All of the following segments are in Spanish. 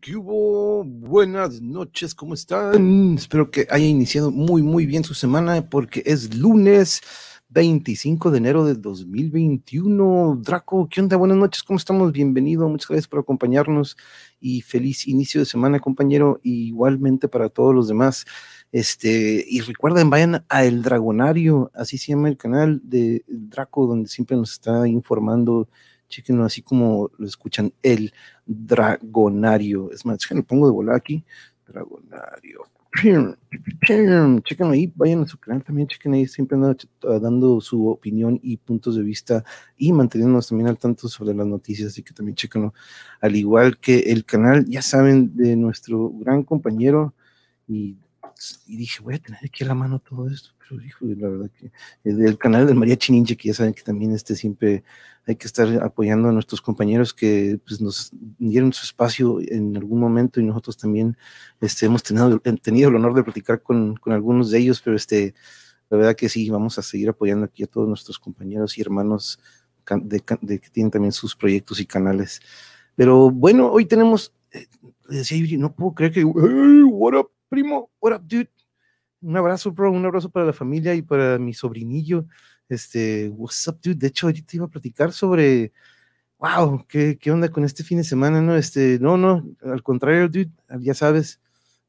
¿Qué hubo? Buenas noches, ¿cómo están? Espero que haya iniciado muy, muy bien su semana porque es lunes 25 de enero de 2021. Draco, ¿qué onda? Buenas noches, ¿cómo estamos? Bienvenido, muchas gracias por acompañarnos y feliz inicio de semana, compañero, igualmente para todos los demás. Este, y recuerden, vayan a El Dragonario, así se llama el canal de Draco, donde siempre nos está informando Chequenlo así como lo escuchan, el Dragonario. Es más, lo pongo de volar aquí. Dragonario. Chequenlo ahí, vayan a su canal también, chequen ahí, siempre dando su opinión y puntos de vista y manteniéndonos también al tanto sobre las noticias, así que también chequenlo. Al igual que el canal, ya saben, de nuestro gran compañero y dije, voy a tener aquí a la mano todo esto, pero hijo, la verdad que el canal del María Chininche, que ya saben que también este siempre hay que estar apoyando a nuestros compañeros que pues, nos dieron su espacio en algún momento y nosotros también este, hemos tenido, tenido el honor de platicar con, con algunos de ellos, pero este, la verdad que sí, vamos a seguir apoyando aquí a todos nuestros compañeros y hermanos de, que tienen también sus proyectos y canales. Pero bueno, hoy tenemos, eh, decía no puedo creer que, hey, what up, primo, what up, dude? Un abrazo, bro, un abrazo para la familia y para mi sobrinillo. Este, what's up, dude? De hecho, ahorita iba a platicar sobre, wow, ¿qué, qué onda con este fin de semana, ¿no? Este, no, no, al contrario, dude, ya sabes,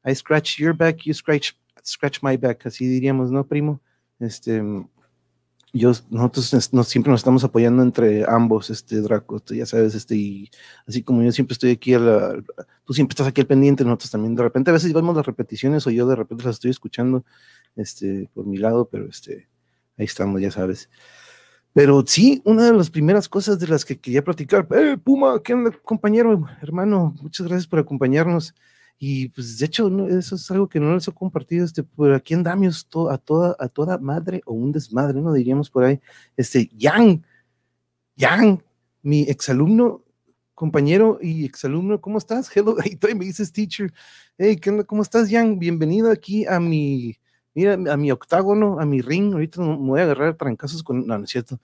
I scratch your back, you scratch, scratch my back, así diríamos, ¿no, primo? Este, yo, nosotros nos, siempre nos estamos apoyando entre ambos, este Draco, ya sabes, este, y así como yo siempre estoy aquí, a tú siempre estás aquí al pendiente, nosotros también de repente a veces vemos las repeticiones o yo de repente las estoy escuchando, este, por mi lado, pero este, ahí estamos, ya sabes. Pero sí, una de las primeras cosas de las que quería platicar, eh, Puma, ¿qué onda, compañero, hermano? Muchas gracias por acompañarnos. Y pues de hecho, eso es algo que no les he compartido, este, por aquí andamos a, toda, a toda madre o un desmadre, ¿no? Diríamos por ahí, este, Yang, Yang, mi exalumno, compañero y exalumno, ¿cómo estás? Hello, ahí me dices teacher, hey, ¿qué onda? ¿Cómo estás, Yang? Bienvenido aquí a mi, mira, a mi octágono, a mi ring, ahorita me voy a agarrar trancazos con, no, no es cierto,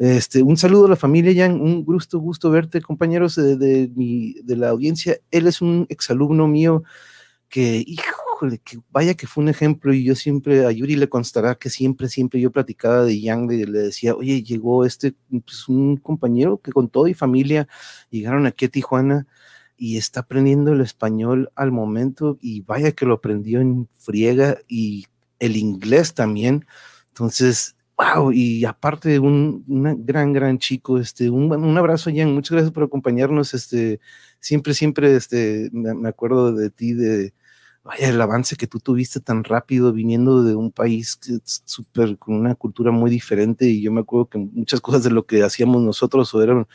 este, un saludo a la familia, Jan, un gusto, gusto verte, compañeros de, de, la audiencia. Él es un exalumno mío que, híjole, que vaya que fue un ejemplo y yo siempre, a Yuri le constará que siempre, siempre yo platicaba de Yang, le, le decía, oye, llegó este, pues, un compañero que con todo y familia llegaron aquí a Tijuana y está aprendiendo el español al momento y vaya que lo aprendió en friega y el inglés también. Entonces, wow, y aparte un gran, gran chico, este, un, un abrazo, Jan, muchas gracias por acompañarnos, este, siempre, siempre, este, me, acuerdo de ti, de, vaya, el avance que tú tuviste tan rápido viniendo de un país súper, con una cultura muy diferente, y yo me acuerdo que muchas cosas de lo que hacíamos nosotros o eran,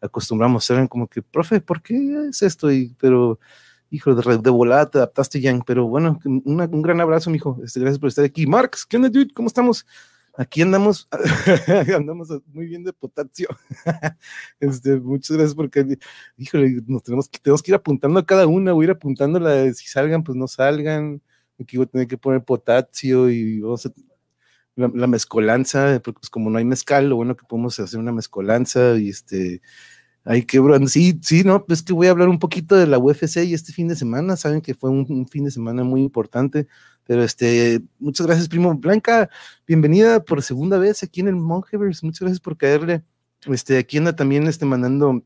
acostumbramos, eran como que, profe, ¿por qué es esto? Y, pero, hijo, de, de volada te adaptaste, Jan, pero bueno, un gran abrazo, mijo, este, gracias por estar aquí. Marx, ¿qué onda, dude? ¿Cómo estamos? Aquí andamos, andamos muy bien de potasio. este, muchas gracias porque, híjole, nos tenemos que, tenemos que ir apuntando a cada una, voy a ir apuntando la, si salgan, pues no salgan. Aquí voy a tener que poner potasio y la, mezcolanza, porque pues como no hay mezcal, lo bueno que podemos hacer una mezcolanza y este, hay que, sí, sí, no, pues que voy a hablar un poquito de la UFC y este fin de semana, saben que fue un, un fin de semana muy importante pero este, muchas gracias, primo. Blanca, bienvenida por segunda vez aquí en el Mongeverse. Muchas gracias por caerle. Este, aquí anda también este, mandando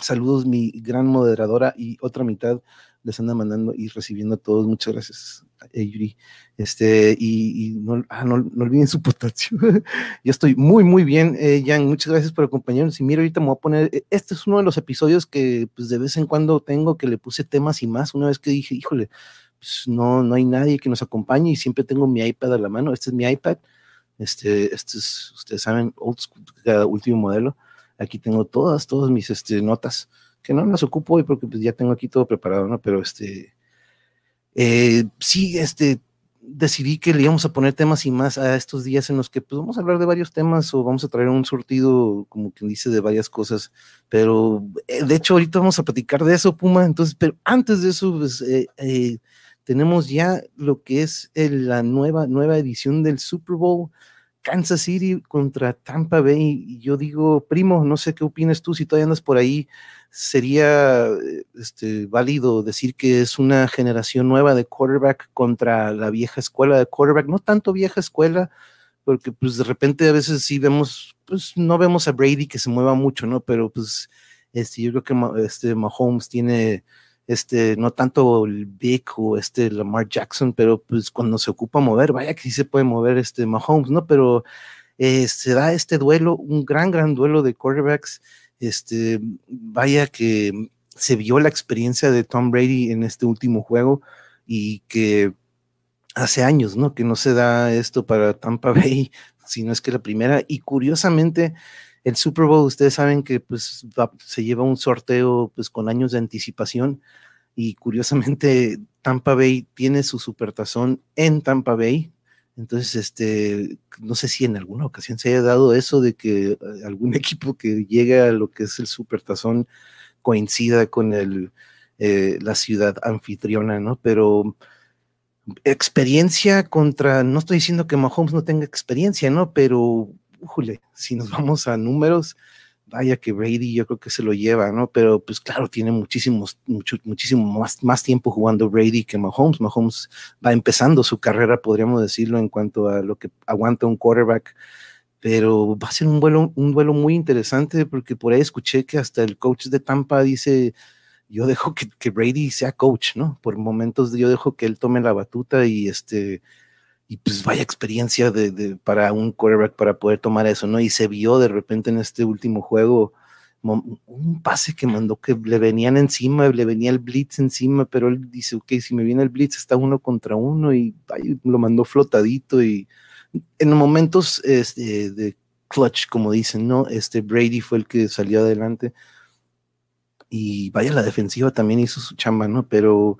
saludos mi gran moderadora y otra mitad les anda mandando y recibiendo a todos. Muchas gracias, Yuri. Este, y, no, ah, no, no, olviden su potasio. Yo estoy muy, muy bien, eh, Jan. Muchas gracias por acompañarnos. Y mira, ahorita me voy a poner, eh, este es uno de los episodios que pues de vez en cuando tengo que le puse temas y más. Una vez que dije, híjole, pues, no, no hay nadie que nos acompañe y siempre tengo mi iPad a la mano. Este es mi iPad. Este, este es, ustedes saben, old school, último modelo. Aquí tengo todas, todas mis este, notas, que no las ocupo hoy porque pues, ya tengo aquí todo preparado, ¿no? Pero este, eh, sí, este, decidí que le íbamos a poner temas y más a estos días en los que pues vamos a hablar de varios temas o vamos a traer un surtido, como quien dice, de varias cosas. Pero eh, de hecho ahorita vamos a platicar de eso, Puma. Entonces, pero antes de eso, pues, eh, tenemos ya lo que es la nueva, nueva edición del Super Bowl. Kansas City contra Tampa Bay. Y yo digo, primo, no sé qué opinas tú, si todavía andas por ahí, sería este, válido decir que es una generación nueva de quarterback contra la vieja escuela de quarterback, no tanto vieja escuela, porque pues de repente a veces sí vemos, pues no vemos a Brady que se mueva mucho, ¿no? Pero pues este, yo creo que este, Mahomes tiene, este, no tanto el Big o este Lamar Jackson, pero pues cuando se ocupa mover, vaya que sí se puede mover este Mahomes, ¿no? Pero eh, se da este duelo, un gran, gran duelo de quarterbacks este, vaya que se vio la experiencia de Tom Brady en este último juego y que hace años, ¿no? Que no se da esto para Tampa Bay, sino es que la primera. Y curiosamente, el Super Bowl, ustedes saben que pues se lleva un sorteo pues con años de anticipación y curiosamente Tampa Bay tiene su supertazón en Tampa Bay, entonces, este, no sé si en alguna ocasión se haya dado eso de que eh, algún equipo que llegue a lo que es el supertazón coincida con el, eh, la ciudad anfitriona, ¿no? Pero experiencia contra, no estoy diciendo que Mahomes no tenga experiencia, ¿no? Pero, ujule, si nos vamos a números, vaya que Brady yo creo que se lo lleva, ¿no? Pero pues claro, tiene muchísimos, mucho, muchísimo más, más tiempo jugando Brady que Mahomes. Mahomes va empezando su carrera, podríamos decirlo, en cuanto a lo que aguanta un quarterback. Pero va a ser un vuelo, un vuelo muy interesante porque por ahí escuché que hasta el coach de Tampa dice, yo dejo que, que Brady sea coach, ¿no? Por momentos yo dejo que él tome la batuta y este y pues vaya experiencia de, para un quarterback para poder tomar eso, ¿no? Y se vio de repente en este último juego un pase que mandó que le venían encima, le venía el blitz encima, pero él dice, ok, si me viene el blitz está uno contra uno y lo mandó flotadito y en momentos este, de clutch, como dicen, ¿no? Este Brady fue el que salió adelante y vaya la defensiva también hizo su chamba, ¿no? Pero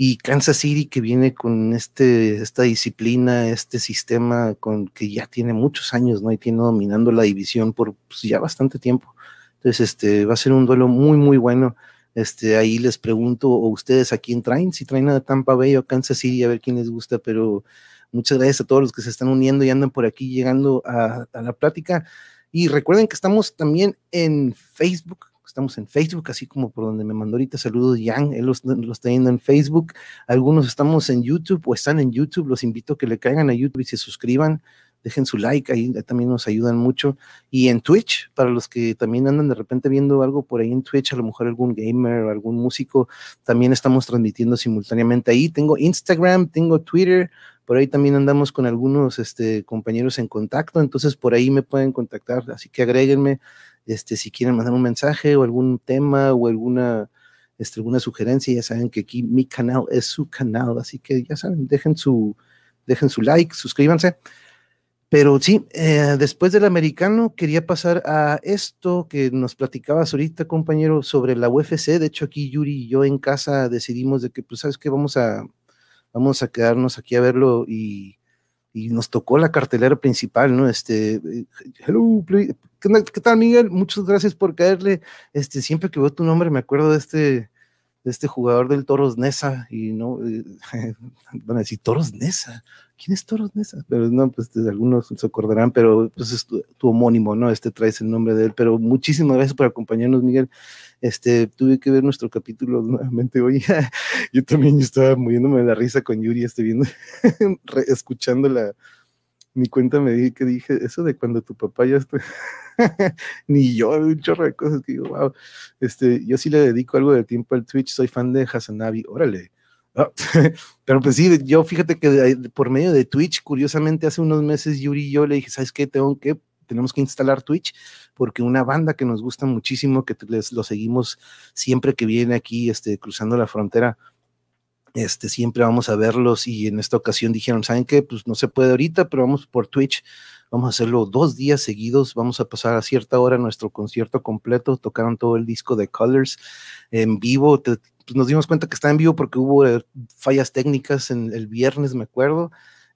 y Kansas City que viene con este, esta disciplina, este sistema con que ya tiene muchos años, ¿no? Y tiene dominando la división por pues, ya bastante tiempo. Entonces, este, va a ser un duelo muy, muy bueno. Este, ahí les pregunto, o ustedes a quién traen, si traen a Tampa Bay o Kansas City, a ver quién les gusta, pero muchas gracias a todos los que se están uniendo y andan por aquí llegando a, a la plática. Y recuerden que estamos también en Facebook, Estamos en Facebook, así como por donde me mandó ahorita saludos Jan, él los, está viendo en Facebook. Algunos estamos en YouTube o están en YouTube. Los invito a que le caigan a YouTube y se suscriban. Dejen su like, ahí también nos ayudan mucho. Y en Twitch, para los que también andan de repente viendo algo por ahí en Twitch, a lo mejor algún gamer o algún músico, también estamos transmitiendo simultáneamente ahí. Tengo Instagram, tengo Twitter, por ahí también andamos con algunos este, compañeros en contacto, entonces por ahí me pueden contactar, así que agréguenme este, si quieren mandar un mensaje o algún tema o alguna, este, alguna sugerencia, ya saben que aquí mi canal es su canal, así que ya saben, dejen su, dejen su like, suscríbanse. Pero sí, eh, después del americano quería pasar a esto que nos platicabas ahorita, compañero, sobre la UFC. De hecho, aquí Yuri y yo en casa decidimos de que, pues, ¿sabes qué? Vamos a, vamos a quedarnos aquí a verlo y, y nos tocó la cartelera principal, ¿no? Este, eh, hello, ¿qué, tal, Miguel? Muchas gracias por caerle. Este, siempre que veo tu nombre me acuerdo de este, de este jugador del Toros Nesa, y no, eh, van a decir, Toros Nesa, ¿quién es Toros Nesa? Pero no, pues algunos se acordarán, pero pues es tu, homónimo, ¿no? Este traes el nombre de él, pero muchísimas gracias por acompañarnos, Miguel. Este, tuve que ver nuestro capítulo nuevamente hoy. yo también estaba muriéndome de la risa con Yuri, estoy viendo, escuchando la, mi cuenta me dije que dije eso de cuando tu papá ya está, ni yo, un chorro de cosas que digo, wow, este, yo sí le dedico algo de tiempo al Twitch, soy fan de Hasanabi, órale. Ah, pero pues sí, yo fíjate que por medio de Twitch, curiosamente hace unos meses Yuri y yo le dije, ¿sabes qué? Tengo que tenemos que instalar Twitch, porque una banda que nos gusta muchísimo, que les, lo seguimos siempre que viene aquí, este, cruzando la frontera, este, siempre vamos a verlos y en esta ocasión dijeron, ¿saben qué? Pues no se puede ahorita, pero vamos por Twitch, vamos a hacerlo dos días seguidos, vamos a pasar a cierta hora nuestro concierto completo, tocaron todo el disco de Colors en vivo, pues nos dimos cuenta que está en vivo porque hubo eh, fallas técnicas en el viernes, me acuerdo,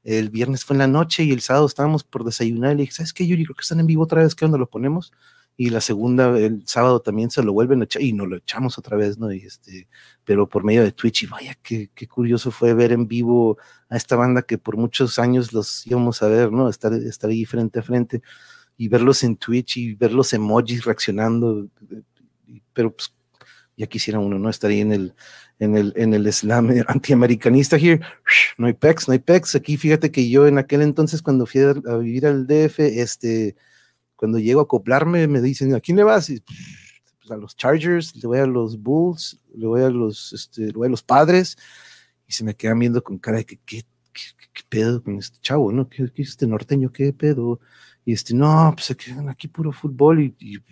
el viernes fue en la noche y el sábado estábamos por desayunar y le dije, ¿sabes qué, Yuri? Creo que están en vivo otra vez, ¿qué onda lo ponemos? Y la segunda, el sábado también se lo vuelven a echar y nos lo echamos otra vez, ¿no? Y este, pero por medio de Twitch y vaya, qué, qué curioso fue ver en vivo a esta banda que por muchos años los íbamos a ver, ¿no? Estar, estar ahí frente a frente y verlos en Twitch y ver los emojis reaccionando, pero pues ya quisiera uno, ¿no? Estar ahí en el, en el, en el slam antiamericanista here, no hay pecs, no hay pecs. Aquí fíjate que yo en aquel entonces cuando fui a, vivir al DF, este, cuando llego a acoplarme, me dicen, ¿a quién le vas? Pues, a los Chargers, le voy a los Bulls, le voy a los, este, le voy a los padres, y se me quedan viendo con cara de que, ¿qué, qué, pedo con este chavo, no? ¿Qué, qué este norteño? ¿Qué pedo? Y este, no, pues aquí, aquí puro fútbol y,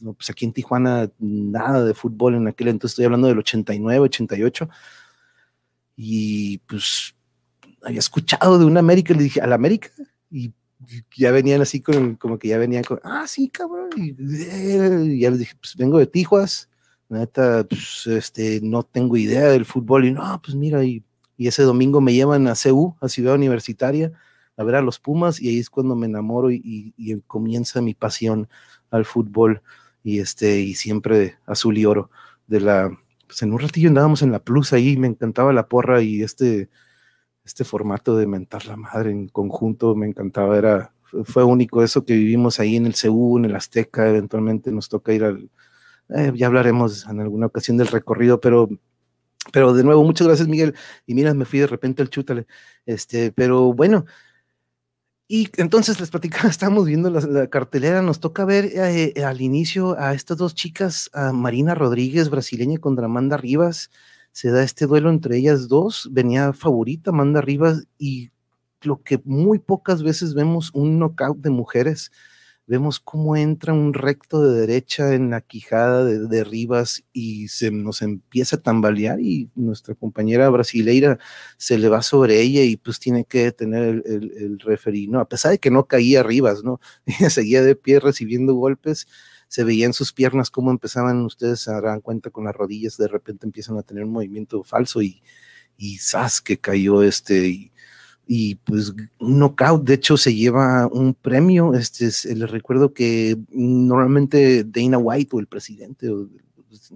no, pues aquí en Tijuana nada de fútbol en aquel entonces, estoy hablando del 89, 88. Y pues había escuchado de una América, le dije, ¿a la América? Y ya venían así con, como que ya venían con, ah, sí, cabrón. Y, ya les dije, pues vengo de Tijuas, neta, pues este, no tengo idea del fútbol. Y no, pues mira, y, y ese domingo me llevan a CU, a Ciudad Universitaria a ver a los Pumas y ahí es cuando me enamoro y, comienza mi pasión al fútbol y este y siempre azul y oro de la pues en un ratillo andábamos en la plus ahí me encantaba la porra y este este formato de mentar la madre en conjunto me encantaba era fue único eso que vivimos ahí en el CU en el Azteca eventualmente nos toca ir al eh, ya hablaremos en alguna ocasión del recorrido pero pero de nuevo, muchas gracias, Miguel. Y mira, me fui de repente al chútale. Este, pero bueno, y entonces les platicaba, estamos viendo la, cartelera, nos toca ver eh, al inicio a estas dos chicas, a Marina Rodríguez, brasileña, contra Amanda Rivas. Se da este duelo entre ellas dos, venía favorita Amanda Rivas y lo que muy pocas veces vemos un knockout de mujeres vemos cómo entra un recto de derecha en la quijada de, Rivas y se nos empieza a tambalear y nuestra compañera brasileira se le va sobre ella y pues tiene que tener el, el, referí, ¿no? A pesar de que no caía Rivas, ¿no? Ella seguía de pie recibiendo golpes, se veía en sus piernas cómo empezaban, ustedes se darán cuenta con las rodillas, de repente empiezan a tener un movimiento falso y, y que cayó este... Y, y pues un knockout, de hecho se lleva un premio, este es, les recuerdo que normalmente Dana White o el presidente o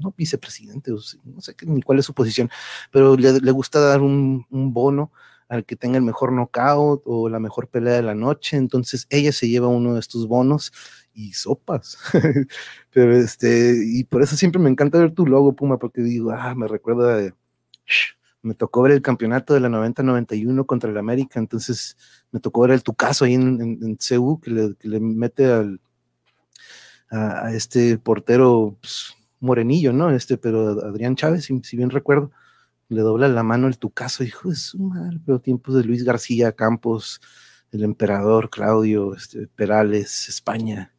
no vicepresidente, no sé ni cuál es su posición, pero le, gusta dar un, bono al que tenga el mejor knockout o la mejor pelea de la noche, entonces ella se lleva uno de estos bonos y sopas. pero este, y por eso siempre me encanta ver tu logo, Puma, porque digo, ah, me recuerda de me tocó ver el campeonato de la 90-91 contra el América, entonces me tocó ver el Tucaso ahí en, en, que le, mete al, a, este portero pues, morenillo, ¿no? Este, pero Adrián Chávez, si, bien recuerdo, le dobla la mano el Tucaso, hijo de su madre, pero tiempos de Luis García Campos, el emperador Claudio, este, Perales, España,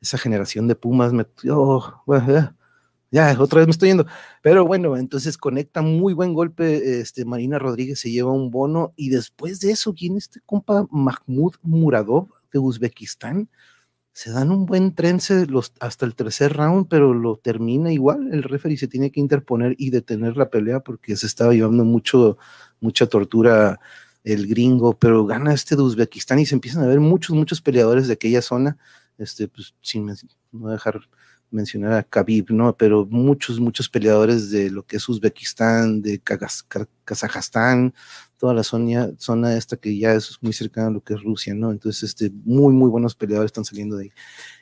esa generación de Pumas me... Oh, ya, otra vez me estoy yendo. Pero bueno, entonces conecta muy buen golpe. Este, Marina Rodríguez se lleva un bono. Y después de eso, viene este compa Mahmoud Muradov de Uzbekistán. Se dan un buen trence los, hasta el tercer round, pero lo termina igual. El referee se tiene que interponer y detener la pelea porque se estaba llevando mucho, mucha tortura el gringo, pero gana este de Uzbekistán y se empiezan a ver muchos, muchos peleadores de aquella zona. Este, pues, sin no dejar mencionar a Khabib, ¿no? Pero muchos, muchos peleadores de lo que es Uzbekistán, de Kazajstán, toda la zona, zona esta que ya es muy cercana a lo que es Rusia, ¿no? Entonces, este, muy, muy buenos peleadores están saliendo de ahí.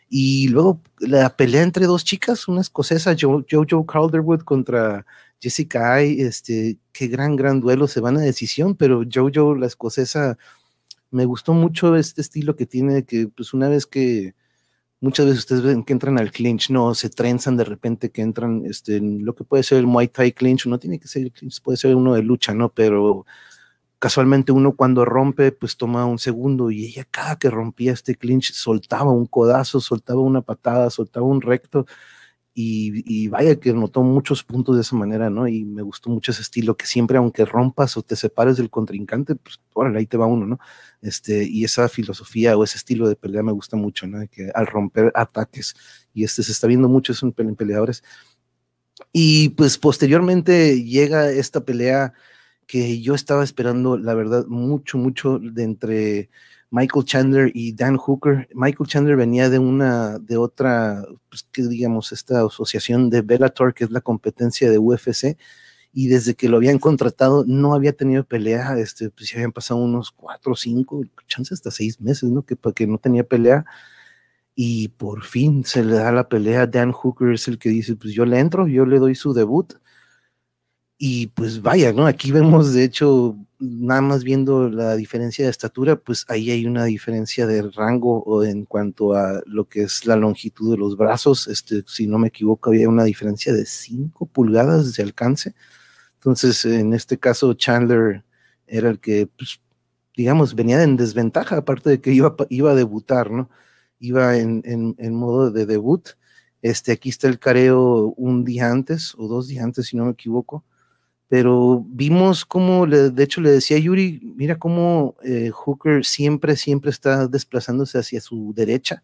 Y luego la pelea entre dos chicas, una escocesa, Jojo Calderwood contra Jessica Ay, este, qué gran, gran duelo, se van a decisión, pero Jojo, la escocesa, me gustó mucho este estilo que tiene, que pues una vez que muchas veces ustedes ven que entran al clinch, no, se trenzan de repente que entran, este, en lo que puede ser el Muay Thai clinch, no tiene que ser el clinch, puede ser uno de lucha, ¿no? Pero casualmente uno cuando rompe, pues toma un segundo y ella cada que rompía este clinch soltaba un codazo, soltaba una patada, soltaba un recto y, vaya que notó muchos puntos de esa manera, ¿no? Y me gustó mucho ese estilo, que siempre aunque rompas o te separes del contrincante, pues órale, ahí te va uno, ¿no? Este, y esa filosofía o ese estilo de pelea me gusta mucho, ¿no? Que al romper ataques, y este se está viendo mucho eso en peleadores. Y pues posteriormente llega esta pelea que yo estaba esperando, la verdad, mucho, mucho de entre Michael Chandler y Dan Hooker. Michael Chandler venía de una, de otra, pues que digamos, esta asociación de Bellator, que es la competencia de UFC, y desde que lo habían contratado no había tenido pelea, este, pues ya habían pasado unos cuatro cinco, chances hasta seis meses, ¿no? Que, que no tenía pelea. y por fin se le da la pelea. Dan Hooker es el que dice, pues yo le entro, yo le doy su debut. Y pues vaya, ¿no? Aquí vemos, de hecho, nada más viendo la diferencia de estatura, pues ahí hay una diferencia de rango o en cuanto a lo que es la longitud de los brazos. Este, si no me equivoco, había una diferencia de 5 pulgadas de alcance. Entonces, en este caso, Chandler era el que, pues, digamos, venía en desventaja, aparte de que iba, iba a debutar, ¿no? iba en, en, modo de debut. Este, aquí está el careo un día antes o dos días antes, si no me equivoco. Pero vimos cómo, de hecho, le decía a Yuri, mira cómo eh, Hooker siempre, siempre está desplazándose hacia su derecha,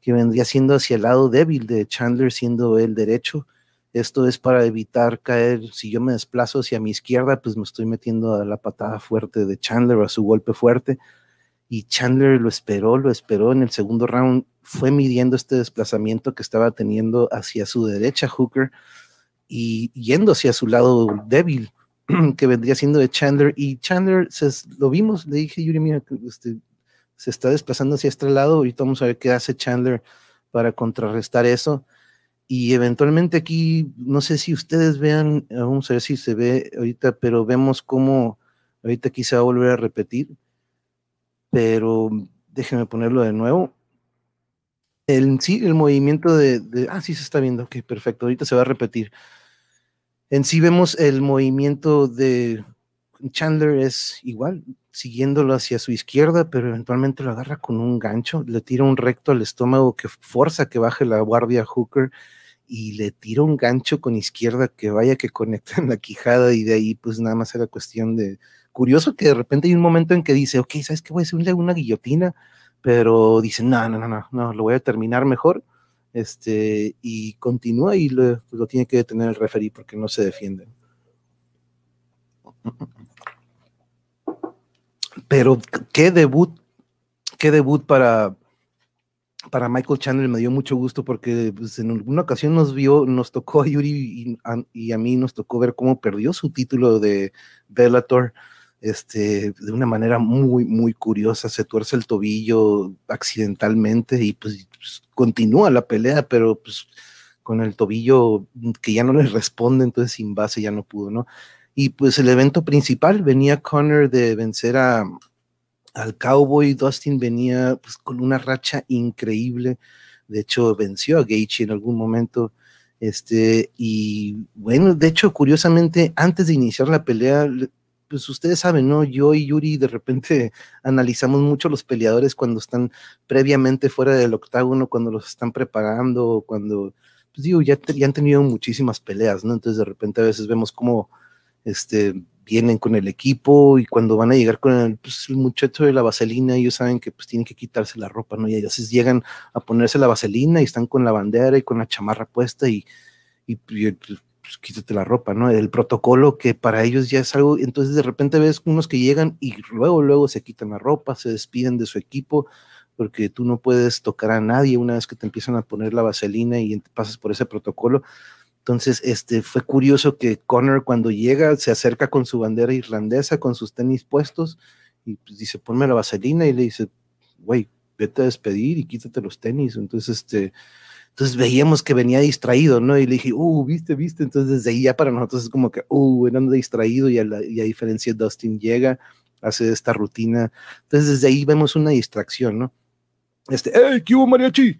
que vendría siendo hacia el lado débil de Chandler, siendo el derecho. Esto es para evitar caer, si yo me desplazo hacia mi izquierda, pues me estoy metiendo a la patada fuerte de Chandler, a su golpe fuerte y Chandler lo esperó, lo esperó en el segundo round, fue midiendo este desplazamiento que estaba teniendo hacia su derecha Hooker y yendo hacia su lado débil, que vendría siendo de Chandler, y Chandler, se, lo vimos, le dije, Yuri, mira, este, se está desplazando hacia este lado, ahorita vamos a ver qué hace Chandler para contrarrestar eso. Y eventualmente aquí, no sé si ustedes vean, vamos a ver si se ve ahorita, pero vemos cómo ahorita aquí se va a volver a repetir pero déjenme ponerlo de nuevo. El, sí, el movimiento de, Ah, sí se está viendo. Ok, perfecto. Ahorita se va a repetir. En sí vemos el movimiento de Chandler es igual, siguiéndolo hacia su izquierda, pero eventualmente lo agarra con un gancho, le tira un recto al estómago que forza que baje la guardia Hooker y le tira un gancho con izquierda que vaya que conecta en la quijada y de ahí pues nada más era cuestión de, curioso que de repente hay un momento en que dice, ok, ¿sabes qué? Voy a hacerle una guillotina, pero dice, no, no, no, no, no, lo voy a terminar mejor, este, y continúa y lo, tiene que detener el referee porque no se defiende. Pero qué debut, qué debut para, para Michael Chandler me dio mucho gusto porque pues, en alguna ocasión nos vio, nos tocó a Yuri y a, y a, mí nos tocó ver cómo perdió su título de Bellator este, de una manera muy, muy curiosa, se tuerce el tobillo accidentalmente y pues, pues, continúa la pelea, pero pues con el tobillo que ya no le responde, entonces sin base ya no pudo, ¿no? Y pues el evento principal venía Connor de vencer a, al Cowboy, Dustin venía pues, con una racha increíble, de hecho venció a Gaethje en algún momento, este, y bueno, de hecho, curiosamente, antes de iniciar la pelea, pues ustedes saben, ¿no? Yo y Yuri de repente analizamos mucho los peleadores cuando están previamente fuera del octágono, cuando los están preparando, cuando, pues digo, ya, ya han tenido muchísimas peleas, ¿no? Entonces de repente a veces vemos cómo este, vienen con el equipo y cuando van a llegar con el, pues, el muchacho de la vaselina, ellos saben que pues tienen que quitarse la ropa, ¿no? Y a veces llegan a ponerse la vaselina y están con la bandera y con la chamarra puesta y, y, y pues, quítate la ropa, ¿no? El protocolo que para ellos ya es algo, entonces de repente ves unos que llegan y luego, luego se quitan la ropa, se despiden de su equipo, porque tú no puedes tocar a nadie una vez que te empiezan a poner la vaselina y pasas por ese protocolo. Entonces, este, fue curioso que Connor cuando llega se acerca con su bandera irlandesa, con sus tenis puestos, y pues dice, ponme la vaselina, y le dice, güey, vete a despedir y quítate los tenis. Entonces, este, entonces veíamos que venía distraído, ¿no? Y le dije, uh, viste, viste. Entonces desde ahí ya para nosotros es como que, uh, anda distraído y a, la, y diferencia Dustin llega, hace esta rutina. Entonces desde ahí vemos una distracción, ¿no? Este, ¡hey, qué hubo, mariachi!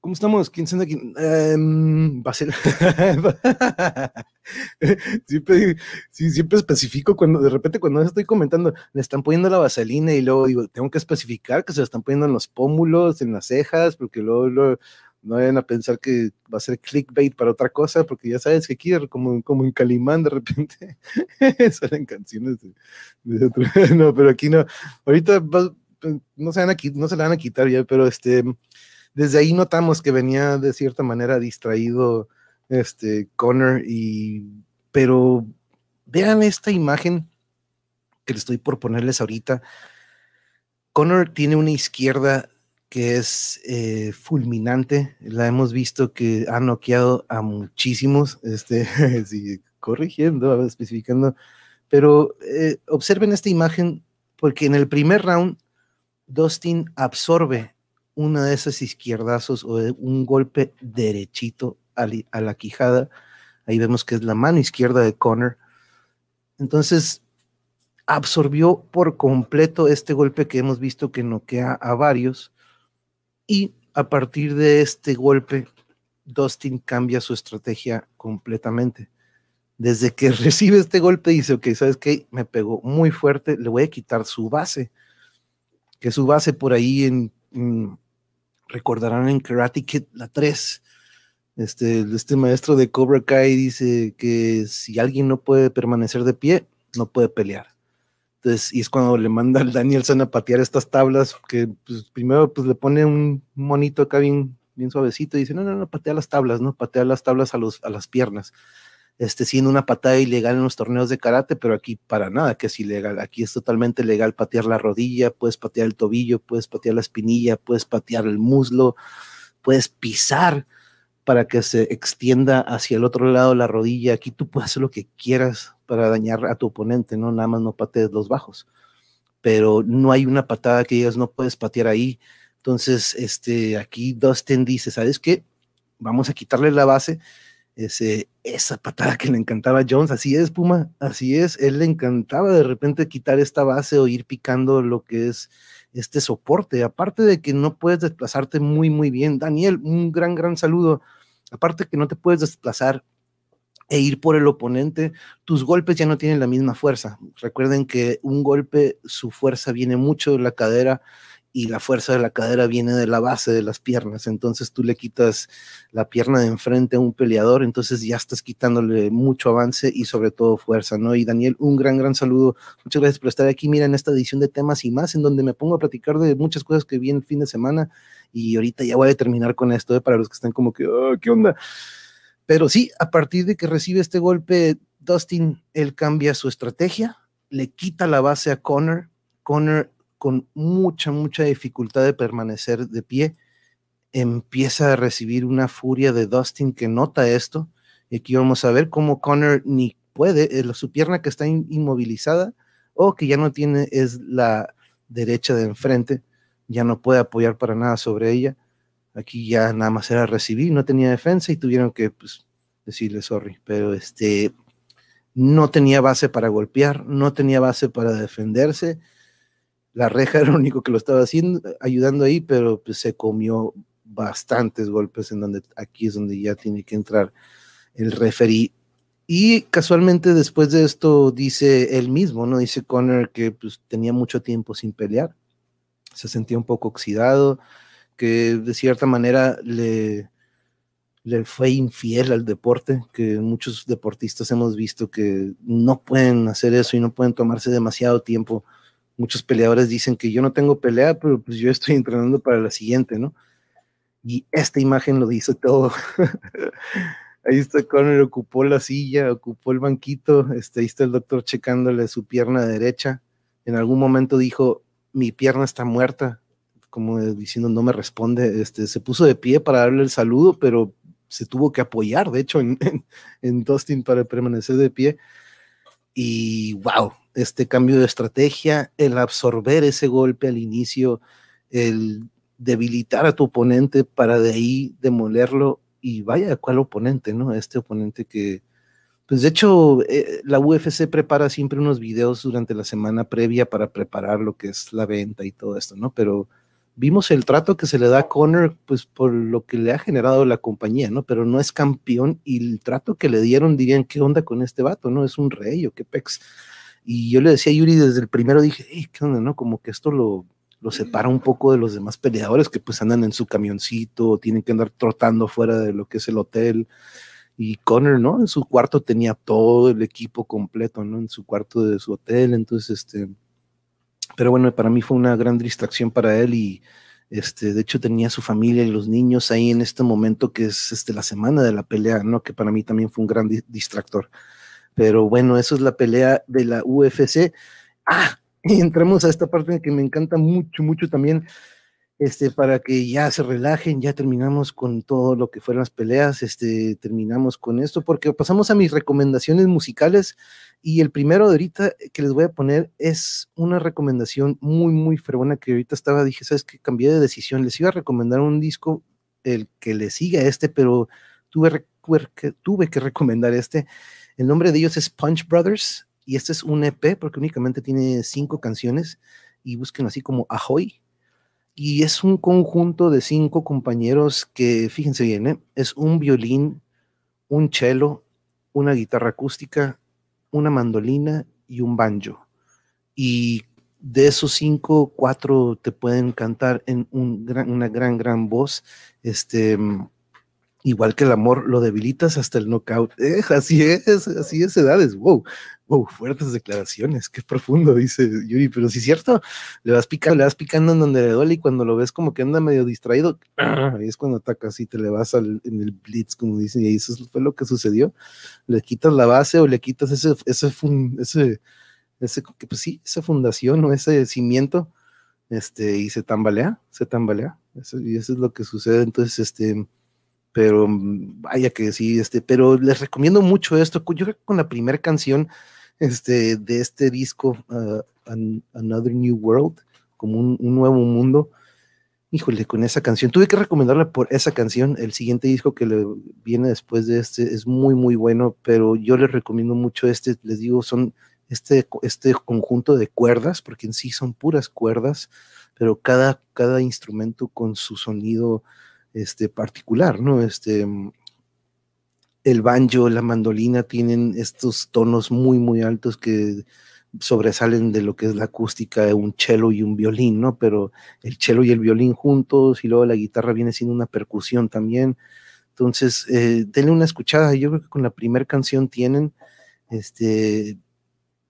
¿Cómo estamos? ¿Quién está aquí? Um, siempre, sí, siempre especifico cuando de repente cuando estoy comentando, le están poniendo la vaselina y luego digo, tengo que especificar que se la están poniendo en los pómulos, en las cejas, porque luego no vayan a pensar que va a ser clickbait para otra cosa, porque ya sabes que aquí, como, como en Calimán, de repente salen canciones de, otro. no, pero aquí no. Ahorita no, se van a, no se la van a quitar ya, pero este, desde ahí notamos que venía de cierta manera distraído este, Connor, y, pero vean esta imagen que le estoy por ponerles ahorita. Connor tiene una izquierda que es eh, fulminante. La hemos visto que ha noqueado a muchísimos, este, corrigiendo, especificando, pero eh, observen esta imagen porque en el primer round Dustin absorbe una de esas izquierdazos o un golpe derechito a, a la quijada. Ahí vemos que es la mano izquierda de Connor. Entonces, absorbió por completo este golpe que hemos visto que noquea a varios y a partir de este golpe, Dustin cambia su estrategia completamente. Desde que recibe este golpe dice, ok, ¿sabes qué? Me pegó muy fuerte, le voy a quitar su base. Que su base por ahí en, recordarán en Karate Kid la 3. Este, este maestro de Cobra Kai dice que si alguien no puede permanecer de pie, no puede pelear. Entonces, y es cuando le manda al Danielson a patear estas tablas, que pues, primero pues, le pone un monito acá bien, bien suavecito y dice, no, no, no, patea las tablas, ¿no? Patea las tablas a, los, a las piernas. Este, siendo una patada ilegal en los torneos de karate, pero aquí para nada que es ilegal. Aquí es totalmente legal patear la rodilla, puedes patear el tobillo, puedes patear la espinilla, puedes patear el muslo, puedes pisar para que se extienda hacia el otro lado la rodilla. Aquí tú puedes hacer lo que quieras para dañar a tu oponente, ¿no? Nada más no patees los bajos. Pero no hay una patada que digas, no puedes patear ahí. Entonces, este, aquí Dustin dice, ¿sabes qué? Vamos a quitarle la base. Ese, esa patada que le encantaba a Jones, así es, Puma, así es. Él le encantaba de repente quitar esta base o ir picando lo que es este soporte. Aparte de que no puedes desplazarte muy, muy bien. Daniel, un gran, gran saludo. Aparte que no te puedes desplazar e ir por el oponente, tus golpes ya no tienen la misma fuerza. Recuerden que un golpe, su fuerza viene mucho de la cadera y la fuerza de la cadera viene de la base de las piernas. Entonces tú le quitas la pierna de enfrente a un peleador, entonces ya estás quitándole mucho avance y sobre todo fuerza, ¿no? Y Daniel, un gran, gran saludo. Muchas gracias por estar aquí. Mira, en esta edición de temas y más, en donde me pongo a platicar de muchas cosas que vi en el fin de semana. Y ahorita ya voy a terminar con esto, ¿eh? para los que están como que, oh, ¿qué onda? Pero sí, a partir de que recibe este golpe, Dustin, él cambia su estrategia, le quita la base a Connor. Connor, con mucha, mucha dificultad de permanecer de pie, empieza a recibir una furia de Dustin que nota esto. Y aquí vamos a ver cómo Connor ni puede, eh, su pierna que está inmovilizada o que ya no tiene es la derecha de enfrente, ya no puede apoyar para nada sobre ella Aquí ya nada más era recibir, no tenía defensa y tuvieron que pues, decirle sorry, pero este no tenía base para golpear, no tenía base para defenderse. La reja era lo único que lo estaba haciendo, ayudando ahí, pero pues, se comió bastantes golpes en donde aquí es donde ya tiene que entrar el referí. Y casualmente después de esto dice él mismo, ¿no? Dice Connor que pues, tenía mucho tiempo sin pelear, se sentía un poco oxidado, que de cierta manera le, le fue infiel al deporte, que muchos deportistas hemos visto que no pueden hacer eso y no pueden tomarse demasiado tiempo. Muchos peleadores dicen que yo no tengo pelea, pero pues yo estoy entrenando para la siguiente, ¿no? Y esta imagen lo dice todo. ahí está Conor, ocupó la silla, ocupó el banquito, este, ahí está el doctor checándole su pierna derecha. En algún momento dijo, mi pierna está muerta, como diciendo no me responde, este, se puso de pie para darle el saludo, pero se tuvo que apoyar, de hecho, en, en, Dustin para permanecer de pie. Y wow, este cambio de estrategia, el absorber ese golpe al inicio, el debilitar a tu oponente para de ahí demolerlo y vaya, ¿cuál oponente, no? Este oponente que, pues de hecho, eh, la UFC prepara siempre unos videos durante la semana previa para preparar lo que es la venta y todo esto, ¿no? Pero vimos el trato que se le da a Conor, pues por lo que le ha generado la compañía, ¿no? Pero no es campeón y el trato que le dieron dirían, ¿qué onda con este vato? ¿No? Es un rey o qué pex. Y yo le decía a Yuri desde el primero, dije, ¿qué onda, no? Como que esto lo, lo separa un poco de los demás peleadores que pues andan en su camioncito, tienen que andar trotando fuera de lo que es el hotel. Y Conor, ¿no? En su cuarto tenía todo el equipo completo, ¿no? En su cuarto de su hotel, entonces, este, pero bueno, para mí fue una gran distracción para él y este, de hecho tenía su familia y los niños ahí en este momento que es este, la semana de la pelea, ¿no? Que para mí también fue un gran distractor. Pero bueno, eso es la pelea de la UFC. Ah, entramos a esta parte que me encanta mucho, mucho también. Este, para que ya se relajen, ya terminamos con todo lo que fueron las peleas, este, terminamos con esto, porque pasamos a mis recomendaciones musicales y el primero de ahorita que les voy a poner es una recomendación muy, muy fregona que ahorita estaba, dije, sabes que cambié de decisión, les iba a recomendar un disco, el que le siga a este, pero tuve, tuve que recomendar este. El nombre de ellos es Punch Brothers y este es un EP porque únicamente tiene cinco canciones y busquen así como Ahoy y es un conjunto de cinco compañeros que, fíjense bien, ¿eh? es un violín, un cello, una guitarra acústica, una mandolina y un banjo. Y de esos cinco, cuatro te pueden cantar en una gran, gran voz. Este, igual que el amor, lo debilitas hasta el knockout. Eh, así es, así es edades. Wow, wow, fuertes declaraciones, qué profundo, dice Yuri, pero si es cierto, le vas picando, le vas picando en donde le duele y cuando lo ves como que anda medio distraído, ahí es cuando atacas y te le vas al, en el blitz, como dicen, y eso fue lo que sucedió. Le quitas la base o le quitas ese, ese, ese, ese, pues sí, esa fundación o ese cimiento, este, y se tambalea, se tambalea, eso, y eso es lo que sucede, entonces, este, pero vaya que sí, este, pero les recomiendo mucho esto, yo creo que con la primera canción, este, de este disco, uh, Another New World, como un, nuevo mundo. Híjole, con esa canción. Tuve que recomendarle por esa canción. El siguiente disco que le viene después de este es muy, muy bueno, pero yo les recomiendo mucho este. Les digo, son este, este conjunto de cuerdas, porque en sí son puras cuerdas, pero cada, cada instrumento con su sonido este, particular, ¿no? Este, el banjo, la mandolina tienen estos tonos muy, muy altos que sobresalen de lo que es la acústica de un cello y un violín, ¿no? Pero el cello y el violín juntos y luego la guitarra viene siendo una percusión también. Entonces, eh, denle una escuchada. Yo creo que con la primera canción tienen, este,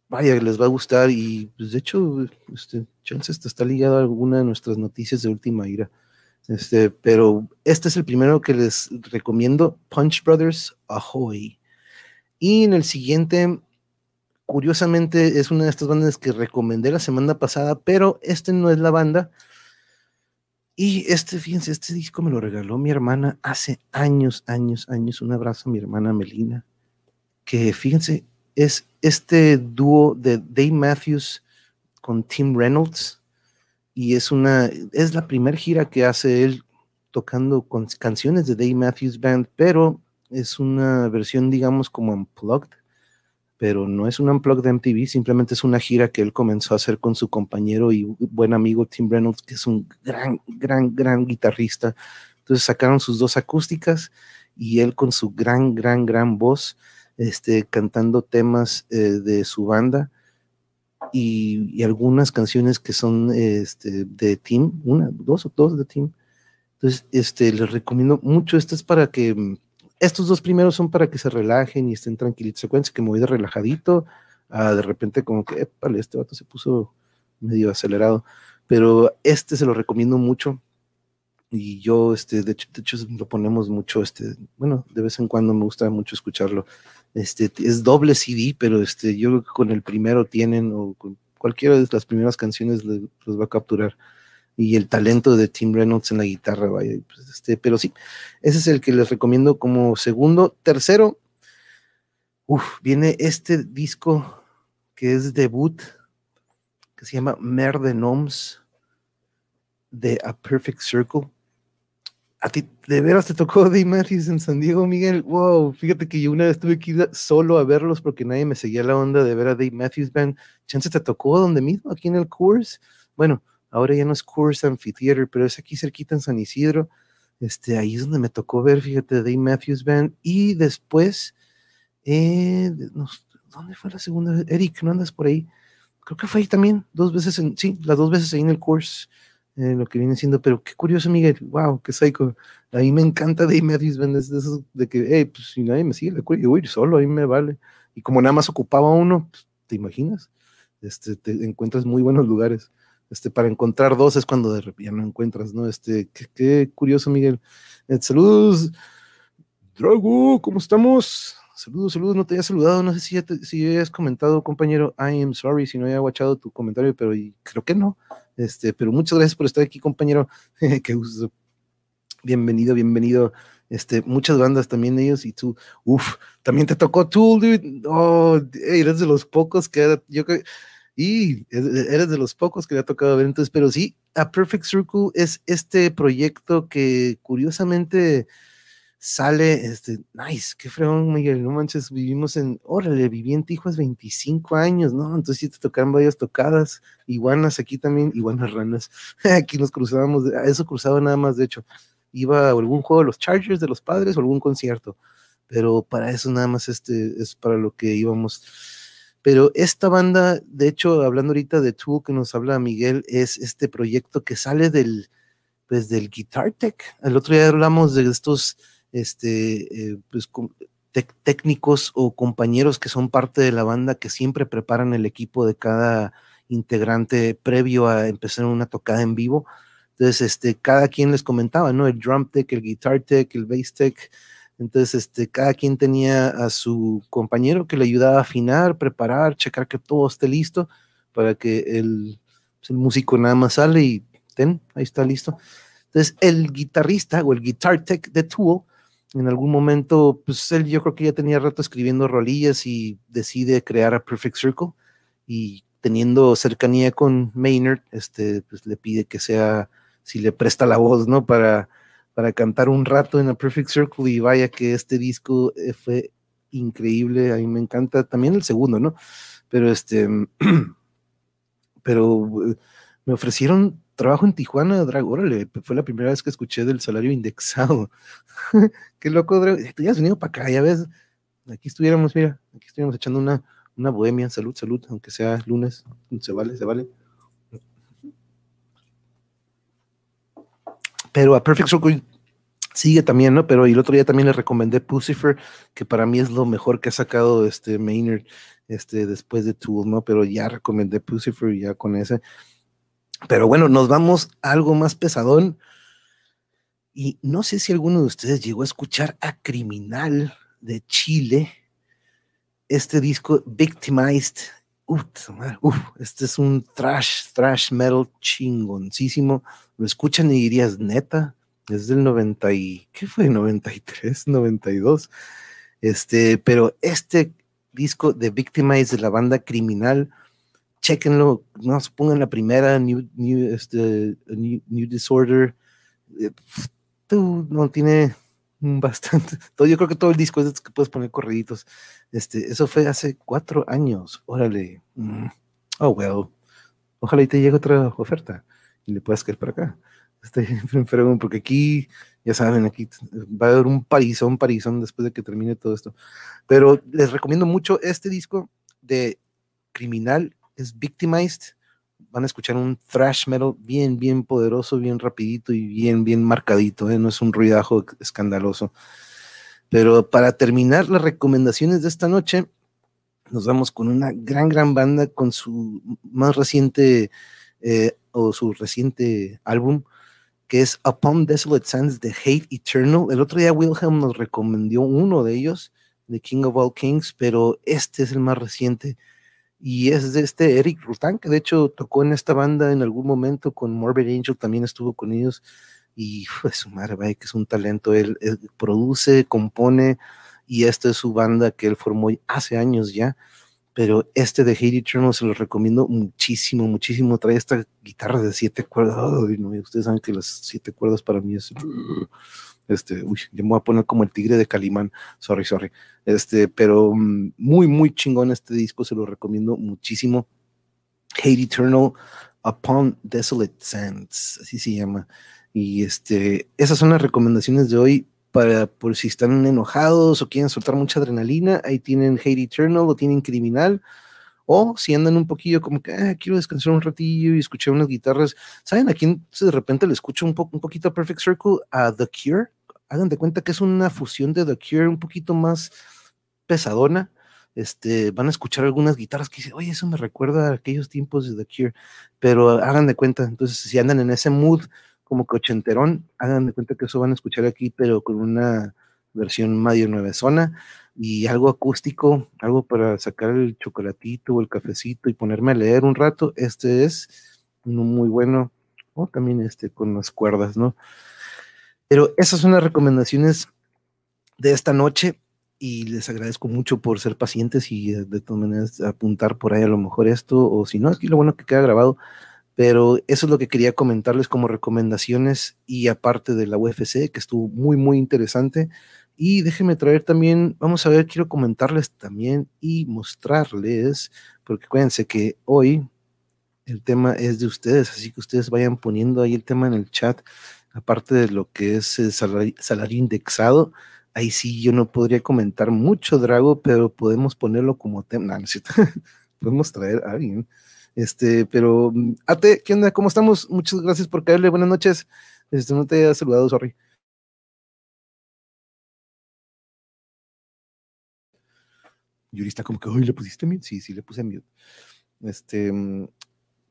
vaya, les va a gustar y pues de hecho, este, chance está ligado a alguna de nuestras noticias de última ira. Este, pero este es el primero que les recomiendo, Punch Brothers Ahoy. Y en el siguiente, curiosamente, es una de estas bandas que recomendé la semana pasada, pero este no es la banda. Y este, fíjense, este disco me lo regaló mi hermana hace años, años, años. Un abrazo a mi hermana Melina, que fíjense, es este dúo de Dave Matthews con Tim Reynolds y es una, es la primera gira que hace él tocando con canciones de Dave Matthews Band, pero es una versión, digamos, como unplugged, pero no es un unplugged de MTV, simplemente es una gira que él comenzó a hacer con su compañero y buen amigo Tim Reynolds, que es un gran, gran, gran guitarrista. Entonces sacaron sus dos acústicas y él con su gran, gran, gran voz, este, cantando temas eh, de su banda y, algunas canciones que son este, de Team, una, dos o dos de Team. Entonces, este, les recomiendo mucho. Esto es para que, estos dos primeros son para que se relajen y estén tranquilitos. Secuencia que me voy de relajadito, de repente como que, vale, este vato se puso medio acelerado. Pero este se lo recomiendo mucho. Y yo, este, de hecho, de hecho lo ponemos mucho, este, bueno, de vez en cuando me gusta mucho escucharlo. Este, es doble CD, pero este, yo creo que con el primero tienen, o con cualquiera de las primeras canciones los va a capturar. Y el talento de Tim Reynolds en la guitarra, vaya, pues, este, pero sí, ese es el que les recomiendo como segundo. Tercero, viene este disco que es debut, que se llama Mer de Noms, de A Perfect Circle a ti de veras te tocó Dave Matthews en San Diego, Miguel. Wow, fíjate que yo una vez tuve que ir solo a verlos porque nadie me seguía la onda de ver a Dave Matthews Band. Chance te tocó donde mismo, aquí en el Coors. Bueno, ahora ya no es Coors Amphitheater, pero es aquí cerquita en San Isidro. Este, ahí es donde me tocó ver, fíjate, Dave Matthews Band. Y después, eh, ¿dónde fue la segunda? Eric, ¿no andas por ahí? Creo que fue ahí también, dos veces en, sí, las dos veces ahí en el Coors eh, lo que viene siendo, pero qué curioso, Miguel, wow, qué psycho. A mí me encanta Dave Matthews Band, de esos de que, hey, pues si nadie me sigue, yo voy a ir solo, a mí me vale. Y como nada más ocupaba uno, pues, ¿te imaginas? Este, te encuentras muy buenos lugares. Este, para encontrar dos es cuando de ya no encuentras, ¿no? Este, qué, curioso, Miguel. Eh, saludos, Drago, ¿cómo estamos? Saludos, saludos, no te había saludado, no sé si ya si hayas comentado, compañero, I am sorry si no había guachado tu comentario, pero creo que no. Este, pero muchas gracias por estar aquí, compañero. Qué gusto. Bienvenido, bienvenido. Este, muchas bandas también ellos y tú, uff, también te tocó Tool, dude. Oh, eres de los pocos que yo creo, y eres de los pocos que le ha tocado ver entonces, pero sí, A Perfect Circle es este proyecto que curiosamente sale, este, nice, qué fregón, Miguel, no manches, vivimos en, órale, viví en Tijuas 25 años, ¿no? Entonces sí te tocaron varias tocadas, iguanas aquí también, iguanas ranas, aquí nos cruzábamos, eso cruzaba nada más, de hecho, iba a algún juego de los Chargers de los padres o algún concierto, pero para eso nada más este es para lo que íbamos. Pero esta banda, de hecho, hablando ahorita de Tool que nos habla Miguel, es este proyecto que sale del, pues, del Guitar Tech. El otro día hablamos de estos este, eh, pues, técnicos o compañeros que son parte de la banda que siempre preparan el equipo de cada integrante previo a empezar una tocada en vivo. Entonces, este, cada quien les comentaba, ¿no? El drum tech, el guitar tech, el bass tech. Entonces, este, cada quien tenía a su compañero que le ayudaba a afinar, preparar, checar que todo esté listo para que el, pues, el músico nada más sale y ten, ahí está listo. Entonces, el guitarrista o el guitar tech de Tool en algún momento, pues él yo creo que ya tenía rato escribiendo rolillas y decide crear a Perfect Circle y teniendo cercanía con Maynard, este, pues le pide que sea, si le presta la voz, ¿no? Para, para cantar un rato en a Perfect Circle y vaya que este disco eh, fue increíble, a mí me encanta también el segundo, ¿no? Pero este, pero eh, me ofrecieron trabajo en Tijuana, Drago, órale, fue la primera vez que escuché del salario indexado. Qué loco, Drago. Tú ya has venido para acá, ya ves. Aquí estuviéramos, mira, aquí estuviéramos echando una, una bohemia, salud, salud, aunque sea lunes, se vale, se vale. Pero a Perfect Circle sigue también, ¿no? Pero el otro día también le recomendé Pucifer, que para mí es lo mejor que ha sacado este Maynard este, después de Tool, ¿no? Pero ya recomendé Pucifer ya con ese. Pero bueno, nos vamos a algo más pesadón. Y no sé si alguno de ustedes llegó a escuchar a Criminal de Chile, este disco Victimized. Uf, este es un thrash, thrash metal chingoncísimo. Lo escuchan y dirías, neta, es del 90 y, ¿qué fue? 93, 92. Este, pero este disco de Victimized de la banda Criminal chequenlo, no se pongan la primera, New, new, este, new, Disorder, eh, no tiene bastante, todo, yo creo que todo el disco es que puedes poner correditos, este, eso fue hace cuatro años, órale, mm, oh well, ojalá y te llegue otra oferta y le puedas caer para acá, este, porque aquí, ya saben, aquí va a haber un parizón, parizón después de que termine todo esto, pero les recomiendo mucho este disco de Criminal es Victimized. Van a escuchar un thrash metal bien, bien poderoso, bien rapidito y bien, bien marcadito. ¿eh? No es un ruidajo escandaloso. Pero para terminar las recomendaciones de esta noche, nos vamos con una gran, gran banda con su más reciente eh, o su reciente álbum, que es Upon Desolate Sands de Hate Eternal. El otro día Wilhelm nos recomendó uno de ellos, The King of All Kings, pero este es el más reciente y es de este Eric Rutan, que de hecho tocó en esta banda en algún momento con Morbid Angel, también estuvo con ellos, y fue su madre, que es un talento, él, produce, compone, y esta es su banda que él formó hace años ya, pero este de Hate Eternal se lo recomiendo muchísimo, muchísimo, trae esta guitarra de siete cuerdas, ustedes saben que las siete cuerdas para mí es este, uy, yo me voy a poner como el tigre de Calimán, sorry, sorry. Este, pero mm, muy, muy chingón este disco, se lo recomiendo muchísimo. Hate Eternal Upon Desolate Sands, así se llama. Y este, esas son las recomendaciones de hoy para por si están enojados o quieren soltar mucha adrenalina, ahí tienen Hate Eternal o tienen Criminal. O si andan un poquillo como que ah, quiero descansar un ratillo y escuchar unas guitarras. ¿Saben a quién de repente le escucho un, poco un poquito Perfect Circle? A The Cure hagan de cuenta que es una fusión de The Cure un poquito más pesadona. Este, van a escuchar algunas guitarras que dicen, oye, eso me recuerda a aquellos tiempos de The Cure, pero hagan de cuenta, entonces si andan en ese mood como que ochenterón, hagan de cuenta que eso van a escuchar aquí, pero con una versión medio nueve zona. y algo acústico, algo para sacar el chocolatito o el cafecito y ponerme a leer un rato, este es muy bueno, o también este con las cuerdas, ¿no? Pero esas son las recomendaciones de esta noche y les agradezco mucho por ser pacientes y eh, de todas maneras apuntar por ahí a lo mejor esto, o si no, aquí lo bueno que queda grabado, pero eso es lo que quería comentarles como recomendaciones y aparte de la UFC, que estuvo muy, muy interesante. Y déjenme traer también, vamos a ver, quiero comentarles también y mostrarles, porque acuérdense que hoy el tema es de ustedes, así que ustedes vayan poniendo ahí el tema en el chat, aparte de lo que es el salario, indexado. Ahí sí yo no podría comentar mucho, Drago, pero podemos ponerlo como tema. No, podemos traer a alguien. Este, pero, Ate, ¿qué onda? ¿Cómo estamos? Muchas gracias por caerle. Buenas noches. Este, no te he saludado, sorry. Yuri está como que, hoy ¿le pusiste mute? Sí, sí, le puse mute. Este, mm,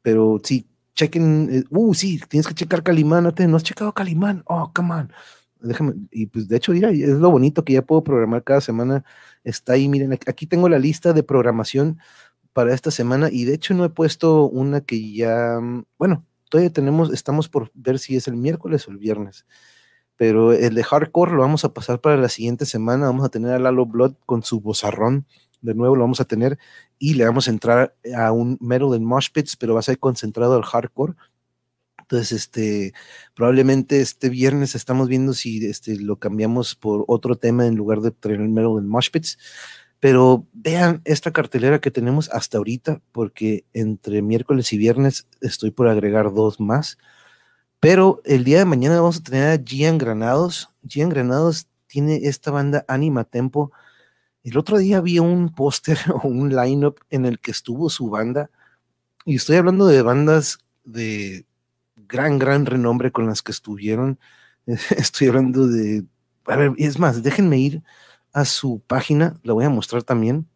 pero sí, chequen, eh, uh, sí, tienes que checar Calimán, no, has checado Calimán, oh, come on. Déjame, y pues de hecho, mira, es lo bonito que ya puedo programar cada semana. Está ahí, miren, aquí tengo la lista de programación para esta semana y de hecho no he puesto una que ya, bueno, todavía tenemos, estamos por ver si es el miércoles o el viernes pero el de hardcore lo vamos a pasar para la siguiente semana. Vamos a tener a Lalo Blood con su bozarrón de nuevo lo vamos a tener y le vamos a entrar a un metal en mosh pits, pero va a ser concentrado al hardcore. Entonces, este, probablemente este viernes estamos viendo si este, lo cambiamos por otro tema en lugar de el metal en mosh pits. Pero vean esta cartelera que tenemos hasta ahorita, porque entre miércoles y viernes estoy por agregar dos más. Pero el día de mañana vamos a tener a Gian Granados. Gian Granados tiene esta banda Anima Tempo el otro día vi un póster o un lineup en el que estuvo su banda, y estoy hablando de bandas de gran, gran renombre con las que estuvieron. Estoy hablando de. A ver, es más, déjenme ir a su página, la voy a mostrar también.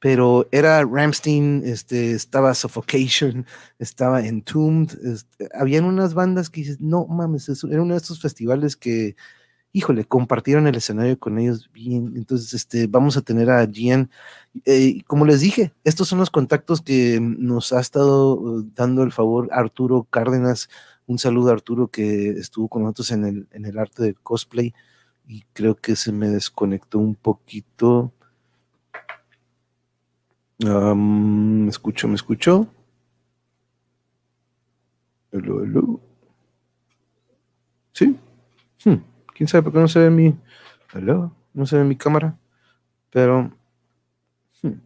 Pero era Ramstein, este, estaba Suffocation, estaba Entombed, este, habían unas bandas que dices, no mames, era uno de estos festivales que híjole, compartieron el escenario con ellos bien. Entonces, este, vamos a tener a Gian. Eh, como les dije, estos son los contactos que nos ha estado uh, dando el favor Arturo Cárdenas. Un saludo a Arturo que estuvo con nosotros en el, en el arte del cosplay y creo que se me desconectó un poquito. ¿Me escucho? ¿Me escucho? Hello, hello. ¿Sí? Hmm. Quién sabe por qué no se ve mi. No se ve mi cámara. Pero. Hmm.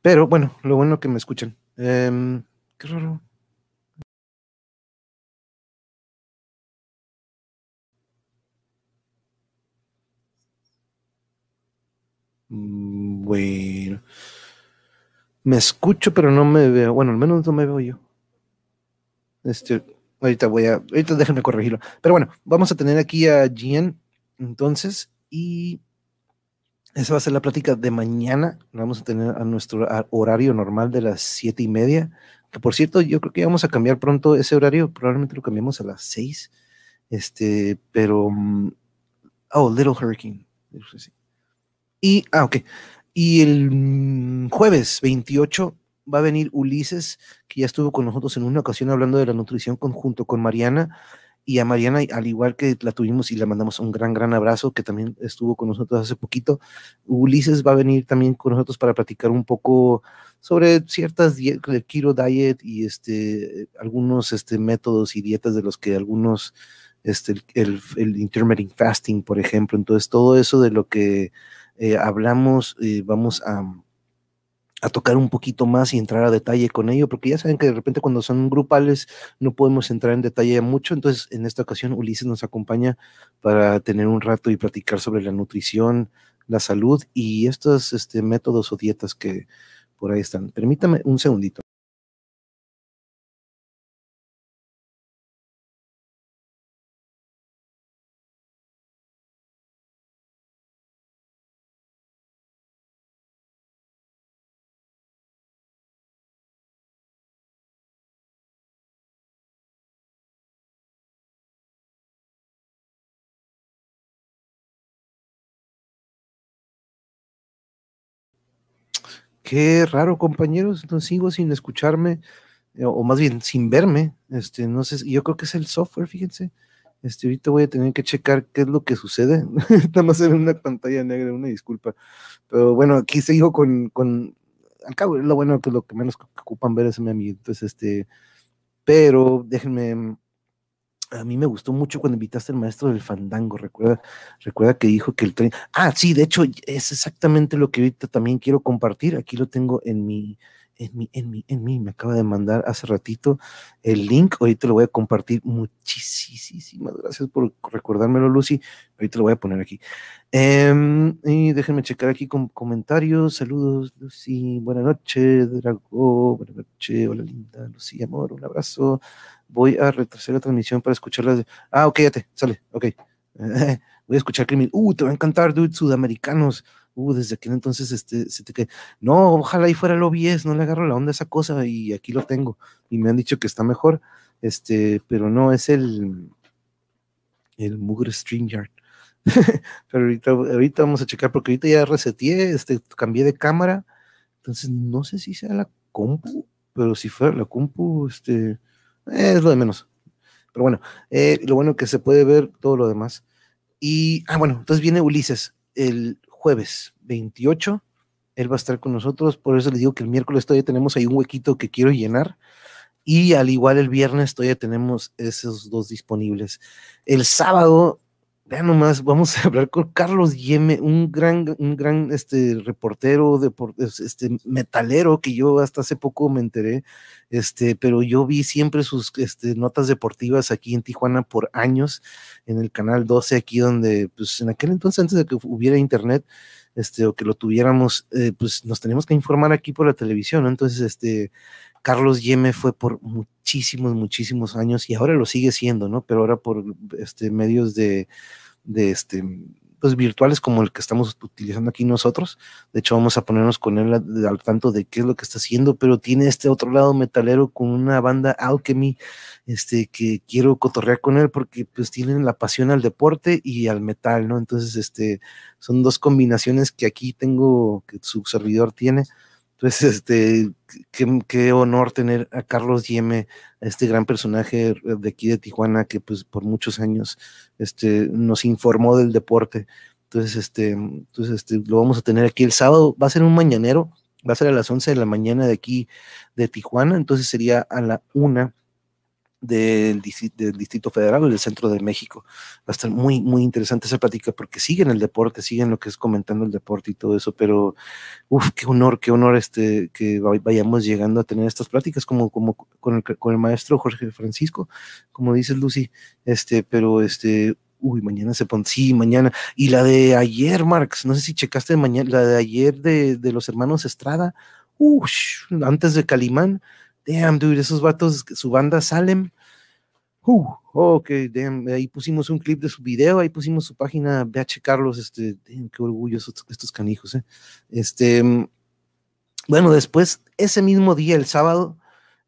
Pero bueno, lo bueno que me escuchan. Em, qué raro. Mm, bueno. Me escucho, pero no me veo. Bueno, al menos no me veo yo. Este. Ahorita voy a, ahorita déjenme corregirlo. Pero bueno, vamos a tener aquí a Gian entonces y esa va a ser la plática de mañana. Vamos a tener a nuestro horario normal de las siete y media. Que por cierto, yo creo que vamos a cambiar pronto ese horario. Probablemente lo cambiamos a las seis. Este, pero. Mm, oh, Little Hurricane. Y, ah, ok. Y el mm, jueves 28 va a venir Ulises, que ya estuvo con nosotros en una ocasión hablando de la nutrición conjunto con Mariana. Y a Mariana, al igual que la tuvimos y le mandamos un gran, gran abrazo, que también estuvo con nosotros hace poquito, Ulises va a venir también con nosotros para platicar un poco sobre ciertas dietas, keto diet y este, algunos este, métodos y dietas de los que algunos, este, el, el, intermittent fasting, por ejemplo. Entonces, todo eso de lo que eh, hablamos, eh, vamos a a tocar un poquito más y entrar a detalle con ello, porque ya saben que de repente cuando son grupales no podemos entrar en detalle mucho, entonces en esta ocasión Ulises nos acompaña para tener un rato y platicar sobre la nutrición, la salud y estos este, métodos o dietas que por ahí están. Permítame un segundito. Qué raro, compañeros, no sigo sin escucharme, eh, o más bien sin verme. Este, no sé, yo creo que es el software, fíjense. Este, ahorita voy a tener que checar qué es lo que sucede. Nada más en una pantalla negra, una disculpa. Pero bueno, aquí sigo con, con al cabo, lo bueno que lo que menos ocupan ver es mi amigo. Entonces, este, pero déjenme, a mí me gustó mucho cuando invitaste al maestro del fandango, recuerda, recuerda que dijo que el tren, ah, sí, de hecho es exactamente lo que ahorita también quiero compartir, aquí lo tengo en mi, en mí, en mí, en mí, me acaba de mandar hace ratito el link, ahorita lo voy a compartir. Muchísimas gracias por recordármelo, Lucy. Ahorita lo voy a poner aquí. Em, y déjenme checar aquí con comentarios. Saludos, Lucy. Buenas noches, Drago. Buenas noches, hola linda, Lucy, amor, un abrazo. Voy a retrasar la transmisión para escucharlas. Ah, ok, ya te, sale, ok. voy a escuchar Criminal. Uh, te va a encantar, dude, sudamericanos uh, desde aquel entonces este, se te no, ojalá y fuera el OBS, no le agarro la onda a esa cosa y aquí lo tengo. Y me han dicho que está mejor, este, pero no, es el, el Mugre StreamYard. pero ahorita, ahorita vamos a checar porque ahorita ya reseteé, este, cambié de cámara, entonces no sé si sea la compu, pero si fuera la compu, este, es lo de menos. Pero bueno, eh, lo bueno que se puede ver todo lo demás. Y, ah, bueno, entonces viene Ulises, el jueves 28. Él va a estar con nosotros, por eso les digo que el miércoles todavía tenemos ahí un huequito que quiero llenar. Y al igual el viernes todavía tenemos esos dos disponibles. El sábado Vean nomás, vamos a hablar con Carlos Yeme, un gran, un gran este, reportero, este, metalero que yo hasta hace poco me enteré, este, pero yo vi siempre sus este, notas deportivas aquí en Tijuana por años, en el canal 12, aquí donde, pues en aquel entonces, antes de que hubiera internet, este, o que lo tuviéramos, eh, pues nos teníamos que informar aquí por la televisión. Entonces, este, Carlos Yeme fue por muchísimos, muchísimos años y ahora lo sigue siendo, ¿no? Pero ahora por este, medios de, de este, pues virtuales como el que estamos utilizando aquí nosotros. De hecho, vamos a ponernos con él al, tanto de qué es lo que está haciendo, pero tiene este otro lado metalero con una banda Alchemy, este, que quiero cotorrear con él porque pues tienen la pasión al deporte y al metal, ¿no? Entonces, este, son dos combinaciones que aquí tengo, que su servidor tiene entonces, este, qué, honor tener a Carlos Yeme, este gran personaje de aquí de Tijuana que pues por muchos años este, nos informó del deporte. Entonces, este, entonces este, lo vamos a tener aquí el sábado, va a ser un mañanero, va a ser a las 11 de la mañana de aquí de Tijuana, entonces sería a la una del, Distrito Federal o del Centro de México. Va a estar muy, muy interesante esa plática porque siguen el deporte, siguen lo que es comentando el deporte y todo eso, pero uff, qué honor, qué honor este, que vayamos llegando a tener estas pláticas como, como con, el, con el maestro Jorge Francisco, como dices Lucy, este, pero este, uy, mañana se pone, sí, mañana. Y la de ayer, Marx, no sé si checaste mañana, la de ayer de, de los hermanos Estrada, uff, antes de Calimán, damn, dude, esos vatos, su banda Salem. Uh, ok, damn, ahí pusimos un clip de su video, ahí pusimos su página, ve a checarlos, este, damn, qué orgullo estos, canijos, eh. Este, bueno, después, ese mismo día, el sábado,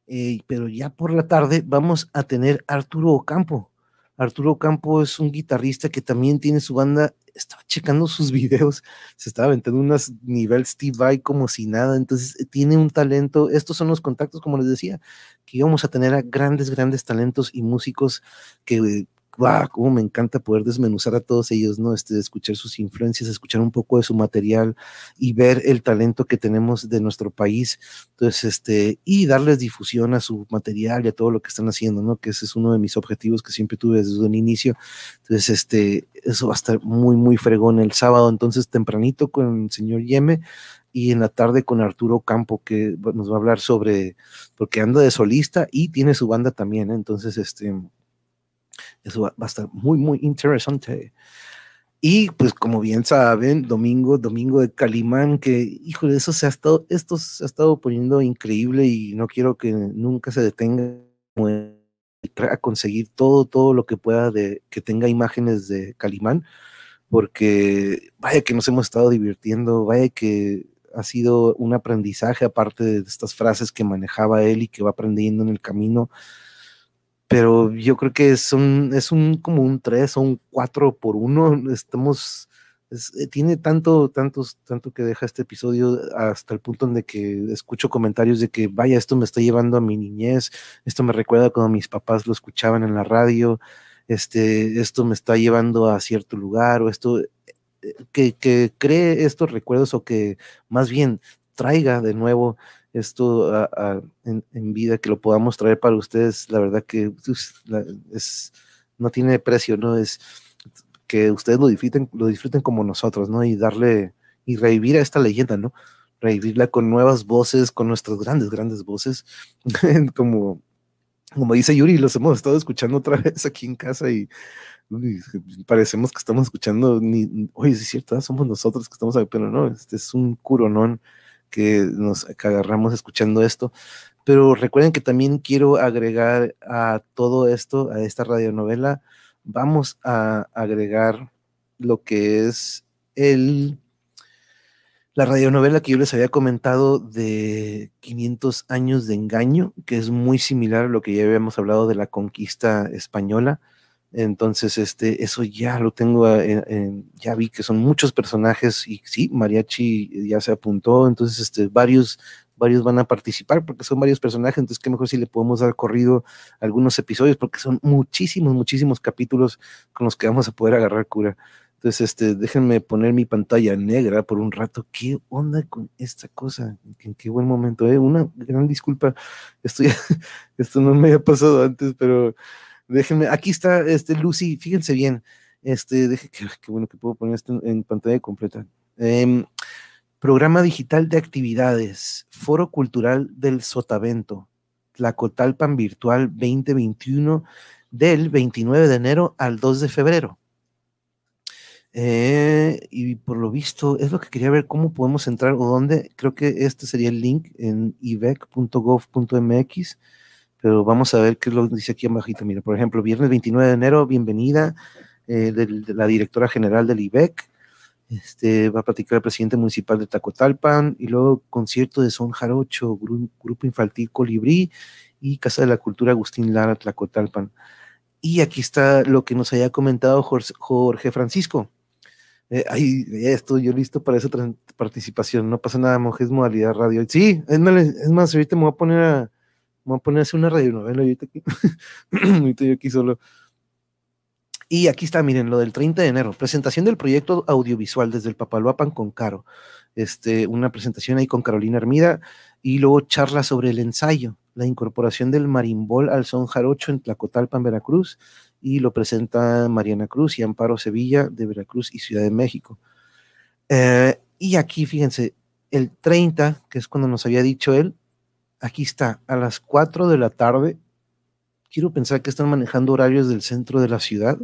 eh, pero ya por la tarde, vamos a tener Arturo Ocampo. Arturo Ocampo es un guitarrista que también tiene su banda. Estaba checando sus videos, se estaba aventando unas nivel Steve Vai como si nada, entonces eh, tiene un talento, estos son los contactos, como les decía, que íbamos a tener a grandes, grandes talentos y músicos que wow, cómo me encanta poder desmenuzar a todos ellos, ¿no? Este, escuchar sus influencias, escuchar un poco de su material y ver el talento que tenemos de nuestro país. Entonces, este, y darles difusión a su material y a todo lo que están haciendo, ¿no? Que ese es uno de mis objetivos que siempre tuve desde un inicio. Entonces, este, eso va a estar muy, muy fregón el sábado, entonces tempranito con el señor Yeme y en la tarde con Arturo Campo, que nos va a hablar sobre, porque anda de solista y tiene su banda también, ¿eh? entonces, este, eso va, a estar muy, muy interesante. Y pues como bien saben, domingo, domingo de Calimán, que híjole, eso se ha estado, esto se ha estado poniendo increíble y no quiero que nunca se detenga a conseguir todo, todo lo que pueda de que tenga imágenes de Calimán, porque vaya que nos hemos estado divirtiendo, vaya que ha sido un aprendizaje aparte de estas frases que manejaba él y que va aprendiendo en el camino pero yo creo que es un, es un como un 3 o un 4 por 1. Estamos eh, tiene tanto, tantos, tanto que deja este episodio hasta el punto en de que escucho comentarios de que, vaya, esto me está llevando a mi niñez, esto me recuerda cuando mis papás lo escuchaban en la radio, este, esto me está llevando a cierto lugar, o esto, eh, que, que cree estos recuerdos o que más bien traiga de nuevo esto en, vida, que lo podamos traer para ustedes, la verdad que pues, es, no tiene precio, ¿no? Es que ustedes lo disfruten, lo disfruten como nosotros, ¿no? Y darle, y revivir a esta leyenda, ¿no? Revivirla con nuevas voces, con nuestras grandes, grandes voces, como, como dice Yuri, los hemos estado escuchando otra vez aquí en casa y, parecemos que estamos escuchando, ni, oye, es cierto, somos nosotros que estamos, pero no, este es un curonón que nos agarramos escuchando esto. Pero recuerden que también quiero agregar a todo esto, a esta radionovela, vamos a agregar lo que es el la radionovela que yo les había comentado de 500 años de engaño, que es muy similar a lo que ya habíamos hablado de la conquista española. Entonces, este, eso ya lo tengo, eh, ya vi que son muchos personajes y sí, Mariachi ya se apuntó, entonces, este, varios, varios van a participar porque son varios personajes, entonces qué mejor si le podemos dar corrido algunos episodios porque son muchísimos, muchísimos capítulos con los que vamos a poder agarrar cura. Entonces, este, déjenme poner mi pantalla negra por un rato. ¿Qué onda con esta cosa? ¿En qué buen momento? Eh? Una gran disculpa. Esto, esto no me había pasado antes, pero Déjenme, aquí está este Lucy, fíjense bien, este, deje que, bueno que puedo poner esto en, pantalla completa. Em, programa digital de actividades, Foro Cultural del Sotavento, Tlacotalpan Virtual 2021, del 29 de enero al 2 de febrero. Eh, y por lo visto, es lo que quería ver cómo podemos entrar o dónde. Creo que este sería el link en ivec.gov.mx pero vamos a ver qué lo dice aquí abajito. Mira, por ejemplo, viernes 29 de enero, bienvenida eh, de, la directora general del IBEC. Este, va a platicar el presidente municipal de Tacotalpan y luego concierto de Son Jarocho, Grupo Infantil Colibrí y Casa de la Cultura Agustín Lara, Tlacotalpan. Y aquí está lo que nos había comentado Jorge, Francisco. Eh, ahí, estoy yo listo para esa participación. No pasa nada, monjes, modalidad radio. Sí, es más, ahorita me voy a poner a, Vamos a ponerse una radionovela ahorita aquí. ahorita yo aquí solo. Y aquí está, miren, lo del 30 de enero, presentación del proyecto audiovisual desde el Papaloapan con Caro. Este, una presentación ahí con Carolina Hermida y luego charla sobre el ensayo, la incorporación del marimbol al son jarocho en Tlacotalpan, Veracruz, y lo presenta Mariana Cruz y Amparo Sevilla de Veracruz y Ciudad de México. Eh, y aquí, fíjense, el 30, que es cuando nos había dicho él, aquí está, a las 4 de la tarde. Quiero pensar que están manejando horarios del centro de la ciudad.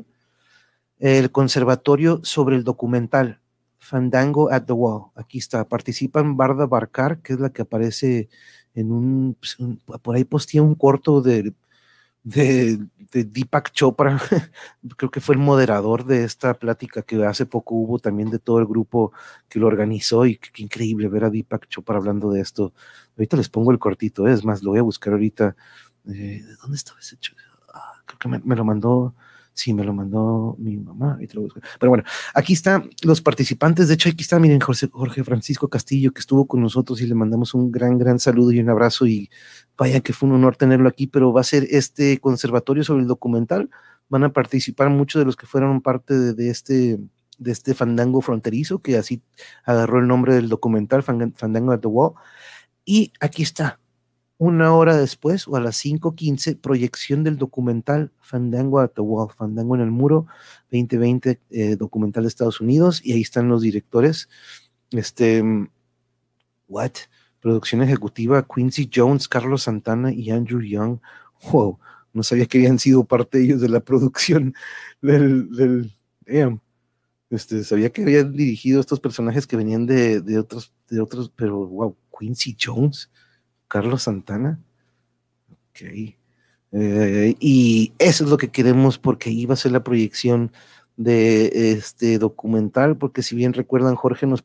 El conservatorio sobre el documental Fandango at the Wall. Aquí está. Participan Barda Barcar, que es la que aparece en un, pues, por ahí postía un corto de, de, Deepak Chopra, creo que fue el moderador de esta plática que hace poco hubo también de todo el grupo que lo organizó y qué, increíble ver a Deepak Chopra hablando de esto. Ahorita les pongo el cortito, es más, lo voy a buscar ahorita. Eh, ¿Dónde estaba ese? Ah, creo que me, lo mandó Sí, me lo mandó mi mamá. Pero bueno, aquí están los participantes. De hecho, aquí está, miren, Jorge, Jorge, Francisco Castillo, que estuvo con nosotros y le mandamos un gran, gran saludo y un abrazo. Y vaya que fue un honor tenerlo aquí, pero va a ser este conservatorio sobre el documental. Van a participar muchos de los que fueron parte de, este de este fandango fronterizo, que así agarró el nombre del documental, Fandango at the Wall. Y aquí está, una hora después, o a las 5.15, proyección del documental Fandango at the Wall, Fandango en el Muro, 2020, eh, documental de Estados Unidos, y ahí están los directores. Este, what? Producción ejecutiva, Quincy Jones, Carlos Santana y Andrew Young. Wow, no sabía que habían sido parte ellos de la producción del, del Este, sabía que habían dirigido estos personajes que venían de, de otros, de otros, pero wow, Quincy Jones Carlos Santana. Ok. Eh, y eso es lo que queremos porque iba a ser la proyección de este documental, porque si bien recuerdan, Jorge nos,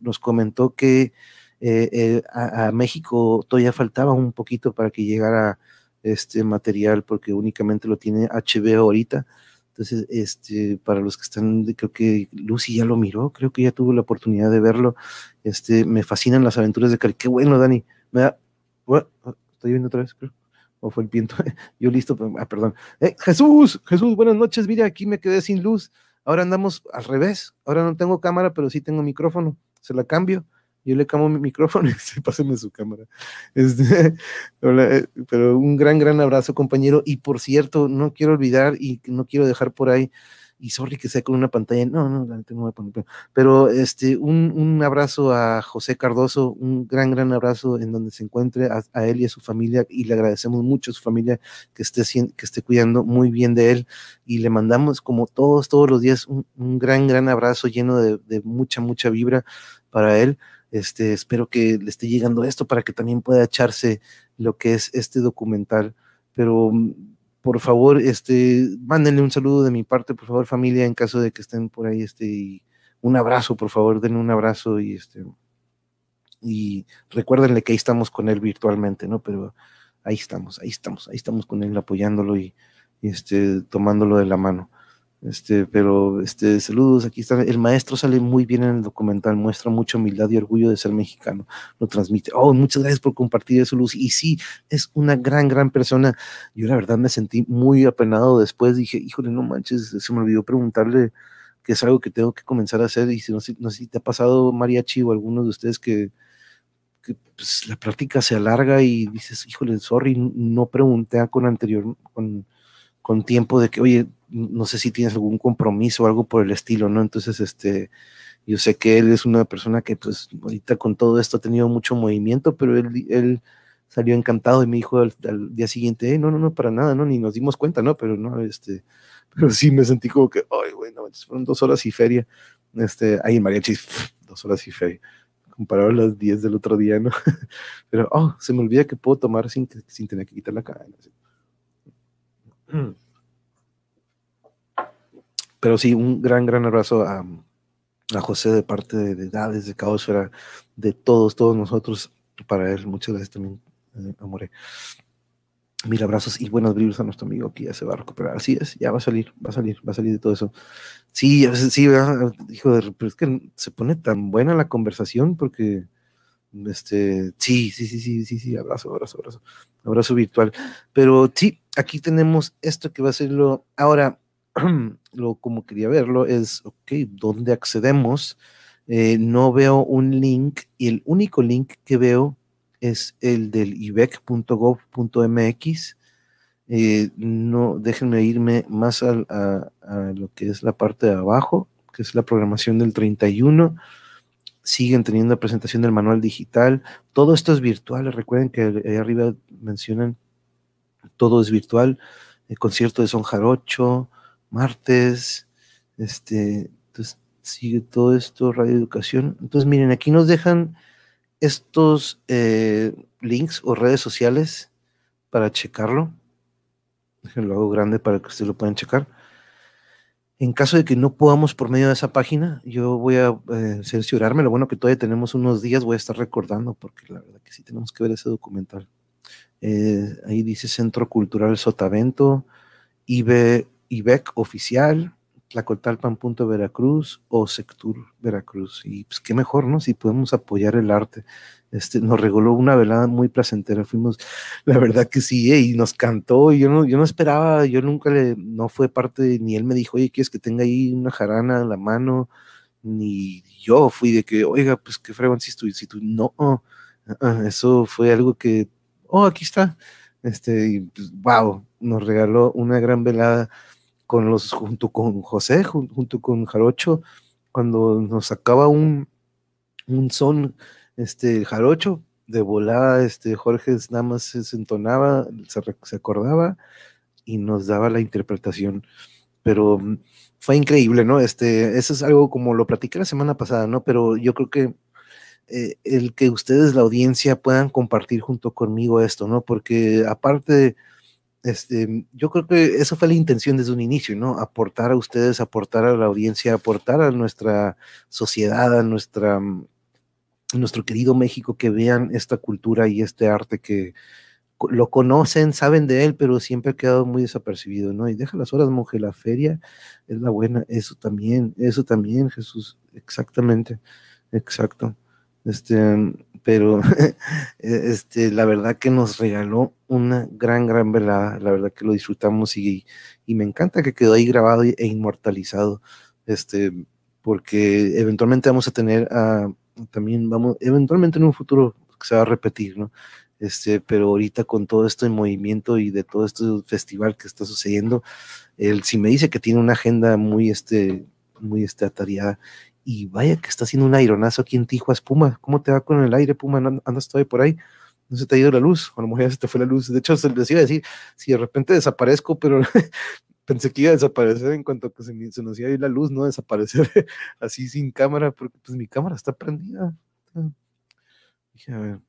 nos, comentó que eh, eh, a, México todavía faltaba un poquito para que llegara este material, porque únicamente lo tiene HBO ahorita. Entonces, este, para los que están, creo que Lucy ya lo miró, creo que ya tuvo la oportunidad de verlo. Este, me fascinan las aventuras de Cari. Qué bueno, Dani. Me da, estoy viendo otra vez, creo. O fue el viento. Yo listo, ah, perdón. Eh, Jesús, Jesús, buenas noches. Mira, aquí me quedé sin luz. Ahora andamos al revés. Ahora no tengo cámara, pero sí tengo micrófono. Se la cambio yo le cambio mi micrófono y se pásenme su cámara. Este, eh, pero un gran, gran abrazo, compañero. Y por cierto, no quiero olvidar y no quiero dejar por ahí, y sorry que sea con una pantalla, no, no, no tengo a poner, pero este, un, un, abrazo a José Cardoso, un gran, gran abrazo en donde se encuentre a, él y a su familia, y le agradecemos mucho a su familia que esté, que esté cuidando muy bien de él, y le mandamos como todos, todos los días un, un gran, gran abrazo lleno de, de mucha, mucha vibra para él. Este, espero que le esté llegando esto para que también pueda echarse lo que es este documental. Pero mm, por favor, este, mándenle un saludo de mi parte, por favor, familia, en caso de que estén por ahí, este, y un abrazo, por favor, denle un abrazo y este, y recuérdenle que ahí estamos con él virtualmente, ¿no? Pero ahí estamos, ahí estamos, ahí estamos con él apoyándolo y, y este, tomándolo de la mano. Este, pero este, saludos, aquí está. El maestro sale muy bien en el documental, muestra mucha humildad y orgullo de ser mexicano, lo transmite. Oh, muchas gracias por compartir eso, Luz. Y sí, es una gran, gran persona. Yo la verdad me sentí muy apenado después, dije, híjole, no manches, se me olvidó preguntarle que es algo que tengo que comenzar a hacer. Y si no, no sé si te ha pasado, Mariachi, o alguno de ustedes que, que pues, la práctica se alarga y dices, híjole, sorry, no pregunté con anterior, con, con tiempo de que, oye, no sé si tienes algún compromiso o algo por el estilo, ¿no? Entonces, este, yo sé que él es una persona que, pues, ahorita con todo esto ha tenido mucho movimiento, pero él, él salió encantado y me dijo al, día siguiente, no, no, no, para nada, ¿no? Ni nos dimos cuenta, ¿no? Pero no, este, pero sí me sentí como que, ay, bueno, fueron dos horas y feria. Este, ahí en mariachi, dos horas y feria. Comparado a las diez del otro día, ¿no? Pero, oh, se me olvida que puedo tomar sin, sin tener que quitar la cadena. Pero sí, un gran, gran abrazo a, a José de parte de, de Edades, de Caosfera, de todos, todos nosotros, para él. Muchas gracias también, eh, Amore. Mil abrazos y buenos vibras a nuestro amigo que ya se va a recuperar. Así es, ya va a salir, va a salir, va a salir de todo eso. Sí, sí, dijo, pero es que se pone tan buena la conversación porque, este, sí, sí, sí, sí, sí, sí, abrazo, abrazo, abrazo, abrazo virtual. Pero sí, aquí tenemos esto que va a ser lo. Ahora, lo como quería verlo es, ok, ¿dónde accedemos? Eh, no veo un link y el único link que veo es el del ibec.gov.mx. Eh, no, déjenme irme más a, lo que es la parte de abajo, que es la programación del 31. Siguen teniendo presentación del manual digital. Todo esto es virtual. Recuerden que ahí arriba mencionan todo es virtual. El concierto de Son Jarocho, martes, este, entonces sigue todo esto, Radio Educación. Entonces, miren, aquí nos dejan estos eh, links o redes sociales para checarlo. Déjenlo hago grande para que ustedes lo puedan checar. En caso de que no podamos por medio de esa página, yo voy a eh, cerciorarme. Lo bueno que todavía tenemos unos días, voy a estar recordando, porque la verdad que sí tenemos que ver ese documental. Eh, ahí dice Centro Cultural Sotavento, IB IBEC oficial, Veracruz o Sectur Veracruz. Y pues qué mejor, ¿no? Si podemos apoyar el arte. Este, nos regaló una velada muy placentera, fuimos, la verdad que sí, eh, y nos cantó, y yo no, yo no esperaba, yo nunca le, no fue parte, ni él me dijo, oye, ¿quieres que tenga ahí una jarana en la mano? Ni yo fui de que, oiga, pues qué fregón si tú, si tú, no, eso fue algo que, oh, aquí está, este, y pues, wow, nos regaló una gran velada con los, junto con José, junto, con Jarocho, cuando nos sacaba un, un son, este, Jarocho, de volada, este, Jorge nada más se entonaba, se, acordaba y nos daba la interpretación. Pero mm, fue increíble, ¿no? Este, eso es algo como lo platiqué la semana pasada, ¿no? Pero yo creo que eh, el que ustedes, la audiencia, puedan compartir junto conmigo esto, ¿no? Porque aparte este, yo creo que esa fue la intención desde un inicio, ¿no? Aportar a ustedes, aportar a la audiencia, aportar a nuestra sociedad, a nuestra, mm, nuestro querido México, que vean esta cultura y este arte que, lo conocen, saben de él, pero siempre ha quedado muy desapercibido, ¿no? Y deja las horas, monje, la feria es la buena, eso también, eso también, Jesús, exactamente, exacto. Este, pero este, la verdad que nos regaló una gran, gran velada, la verdad que lo disfrutamos y, y me encanta que quedó ahí grabado e inmortalizado, este, porque eventualmente vamos a tener a, también vamos, eventualmente en un futuro se va a repetir, ¿no? Este, pero ahorita con todo esto en movimiento y de todo este festival que está sucediendo, él si me dice que tiene una agenda muy, este, muy este, atareada, y vaya que está haciendo un aironazo aquí en Tijuas, Puma, ¿cómo te va con el aire, Puma? ¿Andas todavía por ahí? No se te ha ido la luz, a lo mejor ya se te fue la luz. De hecho, se les iba a decir, si de repente desaparezco, pero pensé que iba a desaparecer en cuanto que se, nos iba a ir la luz, no desaparecer así sin cámara, porque pues mi cámara está prendida. Dije, a ver,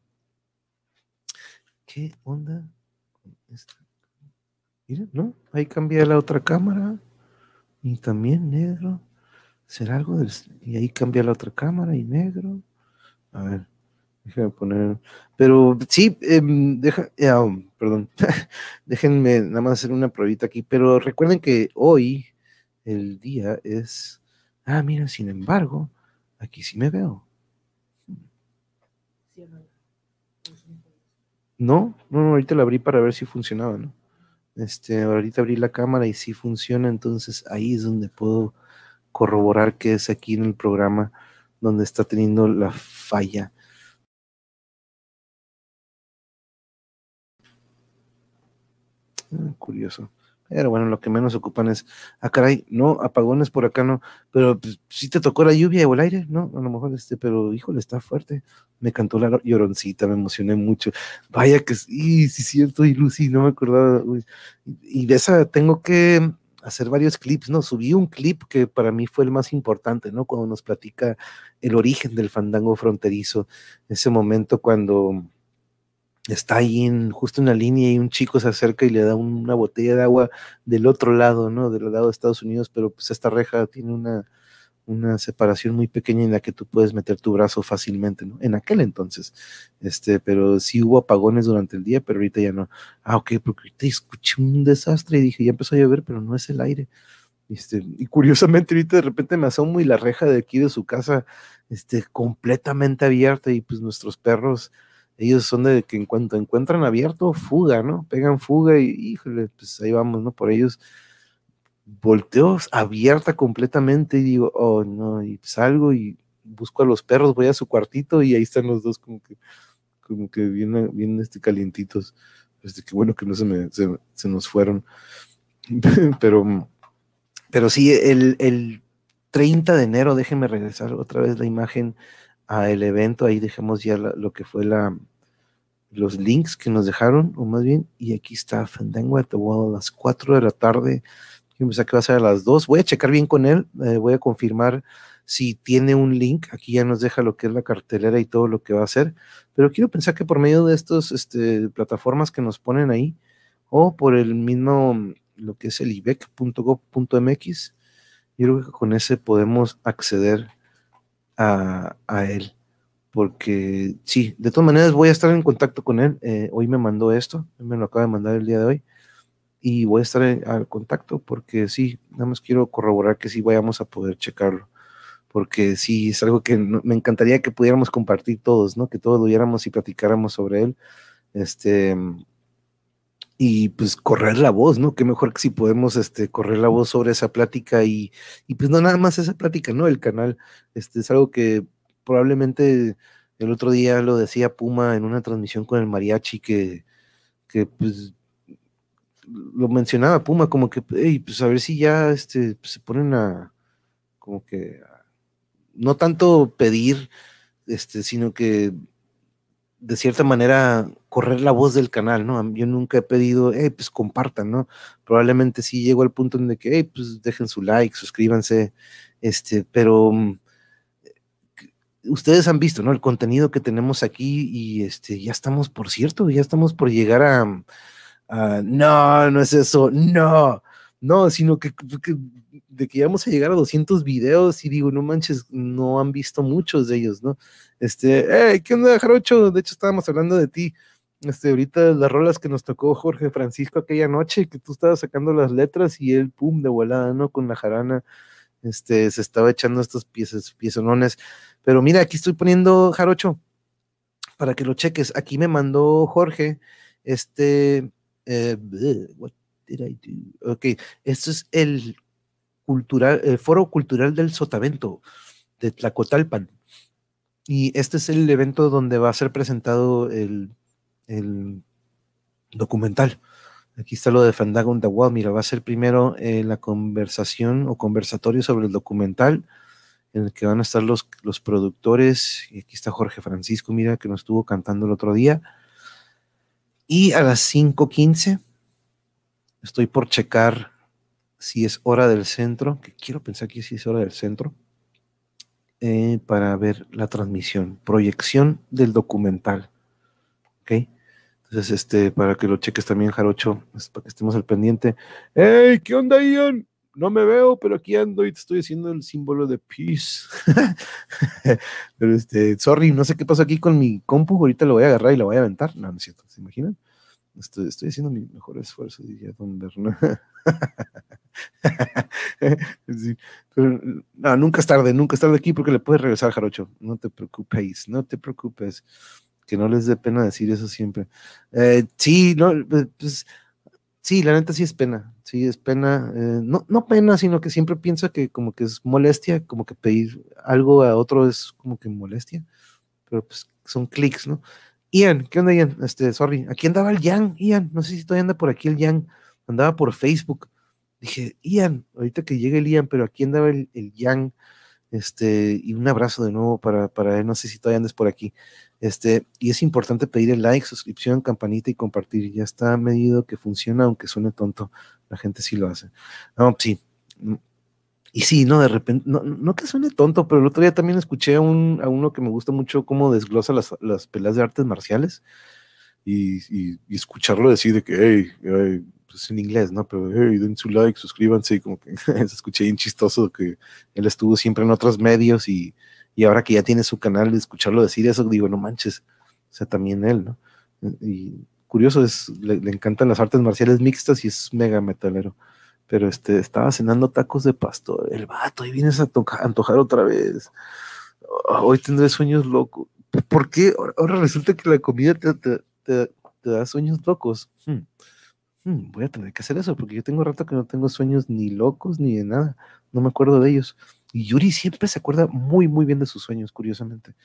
¿qué onda con esta? Miren, ¿no? Ahí cambié la otra cámara y también negro. ¿Será algo del... Y ahí cambia la otra cámara y negro. A ver, déjame poner... Pero sí, em, deja... Eh, um, perdón. Déjenme nada más hacer una pruebita aquí. Pero recuerden que hoy el día es... Ah, mira, sin embargo, aquí sí me veo. No, no, no, ahorita la abrí para ver si funcionaba, ¿no? Este, ahorita abrí la cámara y sí funciona, entonces ahí es donde puedo corroborar que es aquí en el programa donde está teniendo la falla. Ah, curioso. Pero bueno, lo que menos ocupan es, ah, caray, no, apagones por acá no, pero pues, si te tocó la lluvia o el aire, ¿no? A lo mejor este, pero híjole, está fuerte. Me cantó la lloroncita, me emocioné mucho. Vaya que sí, sí, cierto, y Lucy, no me acordaba. Y de esa tengo que hacer varios clips, ¿no? Subí un clip que para mí fue el más importante, ¿no? Cuando nos platica el origen del fandango fronterizo, ese momento cuando está ahí en, justo en línea y un chico se acerca y le da una botella de agua del otro lado, ¿no? Del lado de Estados Unidos, pero pues esta reja tiene una, una separación muy pequeña en la que tú puedes meter tu brazo fácilmente, ¿no? En aquel entonces, este, pero sí hubo apagones durante el día, pero ahorita ya no. Ah, ok, porque ahorita escuché un desastre y dije, ya empezó a llover, pero no es el aire. Este, y curiosamente ahorita de repente me asomo y la reja de aquí de su casa, este, completamente abierta y pues nuestros perros, ellos son de que en cuanto encuentran abierto, fuga, ¿no? Pegan fuga y, híjole, pues ahí vamos, ¿no? Por ellos volteo abierta completamente y digo, oh no, y salgo y busco a los perros, voy a su cuartito y ahí están los dos como que, como que bien, bien este, calientitos. Este, que bueno que no se, me, se, nos fueron. pero, pero sí, el, el 30 de enero, déjenme regresar otra vez la imagen al evento, ahí dejemos ya lo que fue la, los links que nos dejaron, o más bien, y aquí está Fandango the Wall a las 4 de la tarde, yo pensé que va a ser a las 2. Voy a checar bien con él, eh, voy a confirmar si tiene un link. Aquí ya nos deja lo que es la cartelera y todo lo que va a hacer. Pero quiero pensar que por medio de estas este, plataformas que nos ponen ahí, o por el mismo, lo que es el ibec.gov.mx, yo creo que con ese podemos acceder a, él. Porque sí, de todas maneras voy a estar en contacto con él. Eh, hoy me mandó esto, me lo acaba de mandar el día de hoy y voy a estar al contacto porque sí, nada más quiero corroborar que sí vayamos a poder checarlo, porque sí es algo que me encantaría que pudiéramos compartir todos, ¿no? Que todos lo viéramos y platicáramos sobre él, este, y pues correr la voz, ¿no? Qué mejor que si podemos, este, correr la voz sobre esa plática y, y pues no nada más esa plática, ¿no? El canal, este, es algo que probablemente el otro día lo decía Puma en una transmisión con el mariachi que, que pues lo mencionaba Puma, como que, pues a ver si ya este, pues, se ponen a, como que, no tanto pedir, este, sino que de cierta manera correr la voz del canal, ¿no? Yo nunca he pedido, hey, pues compartan, ¿no? Probablemente sí llego al punto en que, hey, pues dejen su like, suscríbanse, este, pero mm, ustedes han visto, ¿no? El contenido que tenemos aquí y este, ya estamos, por cierto, ya estamos por llegar a, Ah, no, no es eso, no, no, sino que, de que vamos a llegar a 200 videos y digo, no manches, no han visto muchos de ellos, ¿no? Este, hey, ¿qué onda, Jarocho? De hecho, estábamos hablando de ti. este, ahorita las rolas que nos tocó Jorge Francisco aquella noche, que tú estabas sacando las letras y él, pum, de volada, ¿no? Con la jarana, este, se estaba echando estos piezas, piezonones. Pero mira, aquí estoy poniendo Jarocho, para que lo cheques. Aquí me mandó Jorge, este, eh? Ok, esto es el cultural, el foro cultural del Sotavento, de Tlacotalpan. Y este es el evento donde va a ser presentado el, documental. Aquí está lo de Fandago the Wall. Mira, va a ser primero eh, la conversación o conversatorio sobre el documental, en el que van a estar los, los productores. Y aquí está Jorge Francisco, mira, que nos estuvo cantando el otro día. Y a las 5:15 estoy por checar si es hora del centro, que quiero pensar que sí es hora del centro. Eh, para ver la transmisión, proyección del documental. ¿Ok? Entonces, este, para que lo cheques también, Jarocho, para que estemos al pendiente. ¡Hey! ¿Qué onda, Ian? No me veo, pero aquí ando y te estoy haciendo el símbolo de peace. pero este, sorry, no sé qué pasó aquí con mi compu. Ahorita lo voy a agarrar y lo voy a aventar. No, no es cierto, ¿se imaginan? Estoy, estoy haciendo mi mejor esfuerzo, diría Don Bernard. no, nunca es tarde, nunca es tarde aquí porque le puedes regresar, Jarocho. No te preocupéis, no te preocupes. Que no les dé pena decir eso siempre. Eh, sí, no, pues, pues sí, la neta sí es pena. Sí, es pena. Eh, no, no pena, sino que siempre piensa que como que es molestia, como que pedir algo a otro es como que molestia. Pero pues son clics, ¿no? Ian, ¿qué onda, Ian? Este, sorry, aquí andaba el Yang, Ian, no sé si todavía anda por aquí el Yang, andaba por Facebook. Dije, Ian, ahorita que llegue el Ian, pero aquí andaba el, el Yang, este, y un abrazo de nuevo para, para él, no sé si todavía andes por aquí. Este, y es importante pedir el like, suscripción, campanita y compartir. Ya está medido que funciona, aunque suene tonto, la gente sí lo hace. No, sí. Y sí, no, de repente, no, no que suene tonto, pero el otro día también escuché a, un, a uno que me gusta mucho cómo desglosa las, las peleas de artes marciales y, y, escucharlo decir de que, hey, pues en inglés, ¿no? Pero, hey, den su like, suscríbanse, y como que se escuché bien chistoso que él estuvo siempre en otros medios y, y ahora que ya tiene su canal, escucharlo decir eso, digo, no manches, o sea, también él, ¿no? Y curioso, es, le, le encantan las artes marciales mixtas y es mega metalero pero este, estaba cenando tacos de pastor. El vato, y vienes a antojar otra vez. Ah, hoy tendré sueños locos. ¿Por qué? Ahora resulta que la comida te, te, da sueños locos. Hmm. Hmm, voy a tener que hacer eso porque yo tengo rato que no tengo sueños ni locos ni de nada. No me acuerdo de ellos. Y Yuri siempre se acuerda muy, muy bien de sus sueños, curiosamente.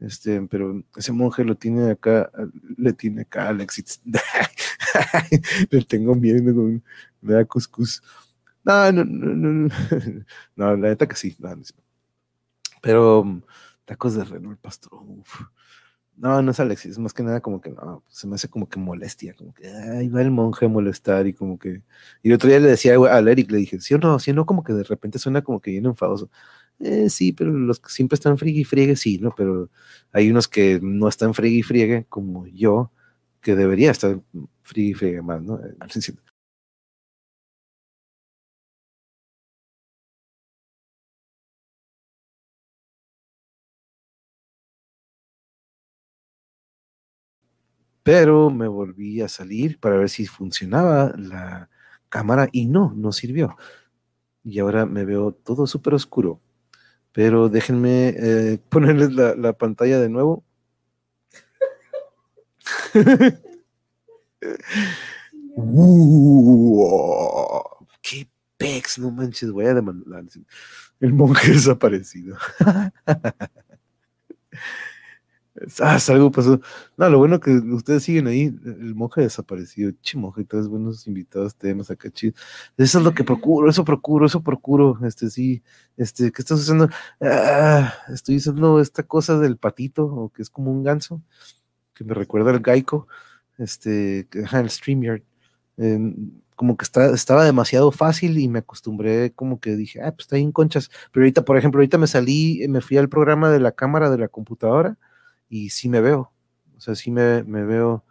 Este, pero ese monje lo tiene acá, le tiene acá Alexis. le tengo miedo, me da cuscús. No, no, no, no, no, la neta que sí. pero mm, tacos de reno, el pastor. Uf. No, no es Alexis, más que nada como que no, se me hace como que molestia, como que ahí va el monje a molestar y como que. Y el otro día le decía a Eric, le dije, sí o no, sí o no, como que de repente suena como que viene enfadoso. Eh, sí, pero los que siempre están friegue y friegue, sí, ¿no? Pero hay unos que no están friegue y friegue, como yo, que debería estar friegue y friegue más, ¿no? Eh, pero me volví a salir para ver si funcionaba la cámara y no, no sirvió. Y ahora me veo todo súper oscuro. Pero déjenme eh, ponerles la, la, pantalla de nuevo. uh, ¡Qué pex! No manches, voy a demandar. El monje desaparecido. Ah, algo pasó. No, lo bueno que ustedes siguen ahí. El monje desapareció. Chimonje, tres buenos invitados temas acá chido. Eso es lo que procuro, eso procuro, eso procuro. Este, sí, este, ¿qué estás haciendo? Ah, estoy usando esta cosa del patito, o que es como un ganso, que me recuerda al Geico, este, el StreamYard. Como que está, estaba demasiado fácil y me acostumbré, como que dije, ah, pues está ahí en conchas. Pero ahorita, por ejemplo, ahorita me salí, me fui al programa de la cámara de la computadora y sí me veo, o sea, sí me, veo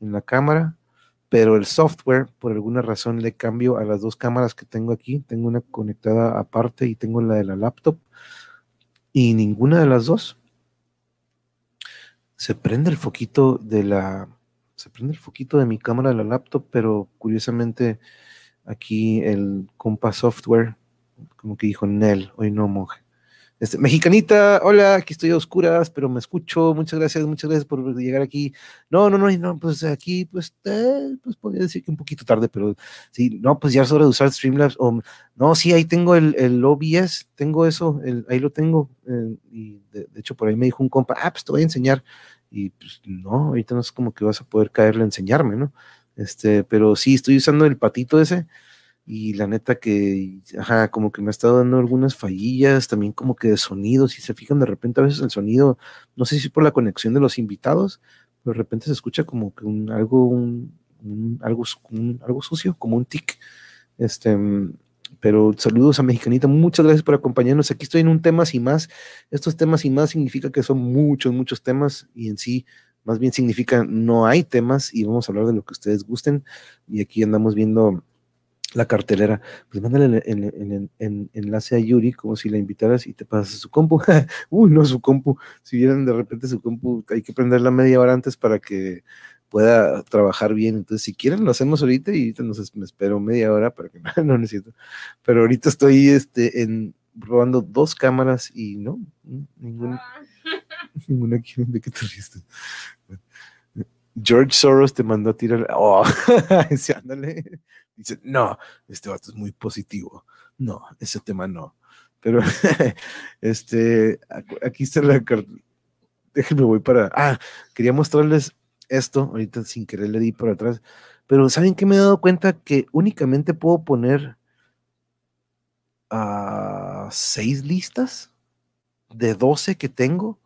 en la cámara, pero el software, por alguna razón, le cambio a las dos cámaras que tengo aquí. Tengo una conectada aparte y tengo la de la laptop. Y ninguna de las dos se prende el foquito de la se prende el foquito de mi cámara de la laptop, pero curiosamente aquí el compa software, como que dijo Nel, hoy no monje. Este, mexicanita, hola, aquí estoy a oscuras, pero me escucho. Muchas gracias, muchas gracias por llegar aquí. No, no, no, no, pues aquí, pues, eh, pues podría decir que un poquito tarde, pero sí, no, pues ya es hora de usar Streamlabs. O, no, sí, ahí tengo el, el OBS, tengo eso, ahí lo tengo. Eh, y de, hecho, por ahí me dijo un compa, ah, pues te voy a enseñar. Y pues no, ahorita no es como que vas a poder caerle a enseñarme, ¿no? Este, pero sí, estoy usando el patito ese y la neta que, como que me ha estado dando algunas fallillas, también como que de sonido, si se fijan de repente a veces el sonido, no sé si por la conexión de los invitados, pero de repente se escucha como que un, algo, un, algo, algo sucio, como un tic, este, pero saludos a Mexicanita, muchas gracias por acompañarnos, aquí estoy en un temas y más, estos temas y más significa que son muchos, muchos temas y en sí más bien significa no hay temas y vamos a hablar de lo que ustedes gusten y aquí andamos viendo la cartelera, pues mándale enlace a Yuri como si la invitaras y te pasas su compu. Uy, no, su compu. Si vieran de repente su compu, hay que prenderla media hora antes para que pueda trabajar bien. Entonces, si quieren, lo hacemos ahorita y ahorita nos, me espero media hora para que no, necesito. Pero ahorita estoy este, en, probando dos cámaras y no, ninguna, ninguna de qué te ríes. George Soros te mandó a tirar. Oh, ándale. Dice, no, este vato es muy positivo. No, ese tema no. Pero, este, aquí está la carta. Déjenme, voy para. Ah, quería mostrarles esto. Ahorita sin querer le di por atrás. Pero, ¿saben qué me he dado cuenta? Que únicamente puedo poner a seis listas de 12 que tengo.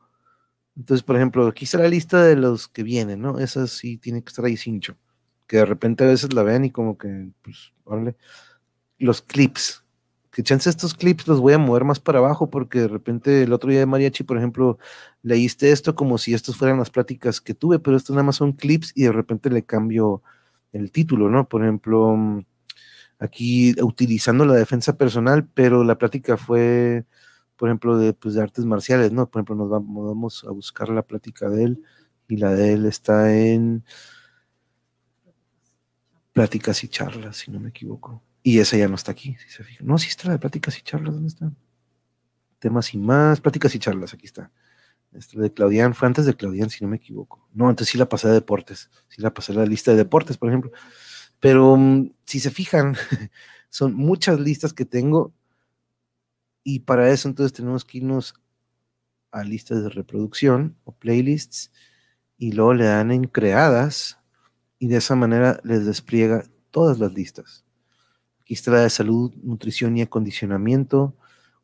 Entonces, por ejemplo, aquí está la lista de los que vienen, ¿no? Esa sí tiene que estar ahí cincho que de repente a veces la ven y como que, pues, vale. Los clips, que chance estos clips los voy a mover más para abajo porque de repente el otro día de mariachi, por ejemplo, leíste esto como si estos fueran las pláticas que tuve, pero estos nada más son clips y de repente le cambio el título, ¿no? Por ejemplo, aquí utilizando la defensa personal, pero la plática fue, por ejemplo, de, pues, de artes marciales, ¿no? Por ejemplo, nos vamos a buscar la plática de él y la de él está en pláticas y charlas, si no me equivoco. Y esa ya no está aquí, si se fijan. No, sí está la de pláticas y charlas, ¿dónde está? Temas y más, pláticas y charlas, aquí está. Este de Claudian, fue antes de Claudian, si no me equivoco. No, antes sí la pasé de deportes, sí la pasé a la lista de deportes, por ejemplo. Pero mm, si se fijan, son muchas listas que tengo y para eso entonces tenemos que irnos a listas de reproducción o playlists y luego le dan en creadas y de esa manera les despliega todas las listas. Aquí está la de salud, nutrición y acondicionamiento.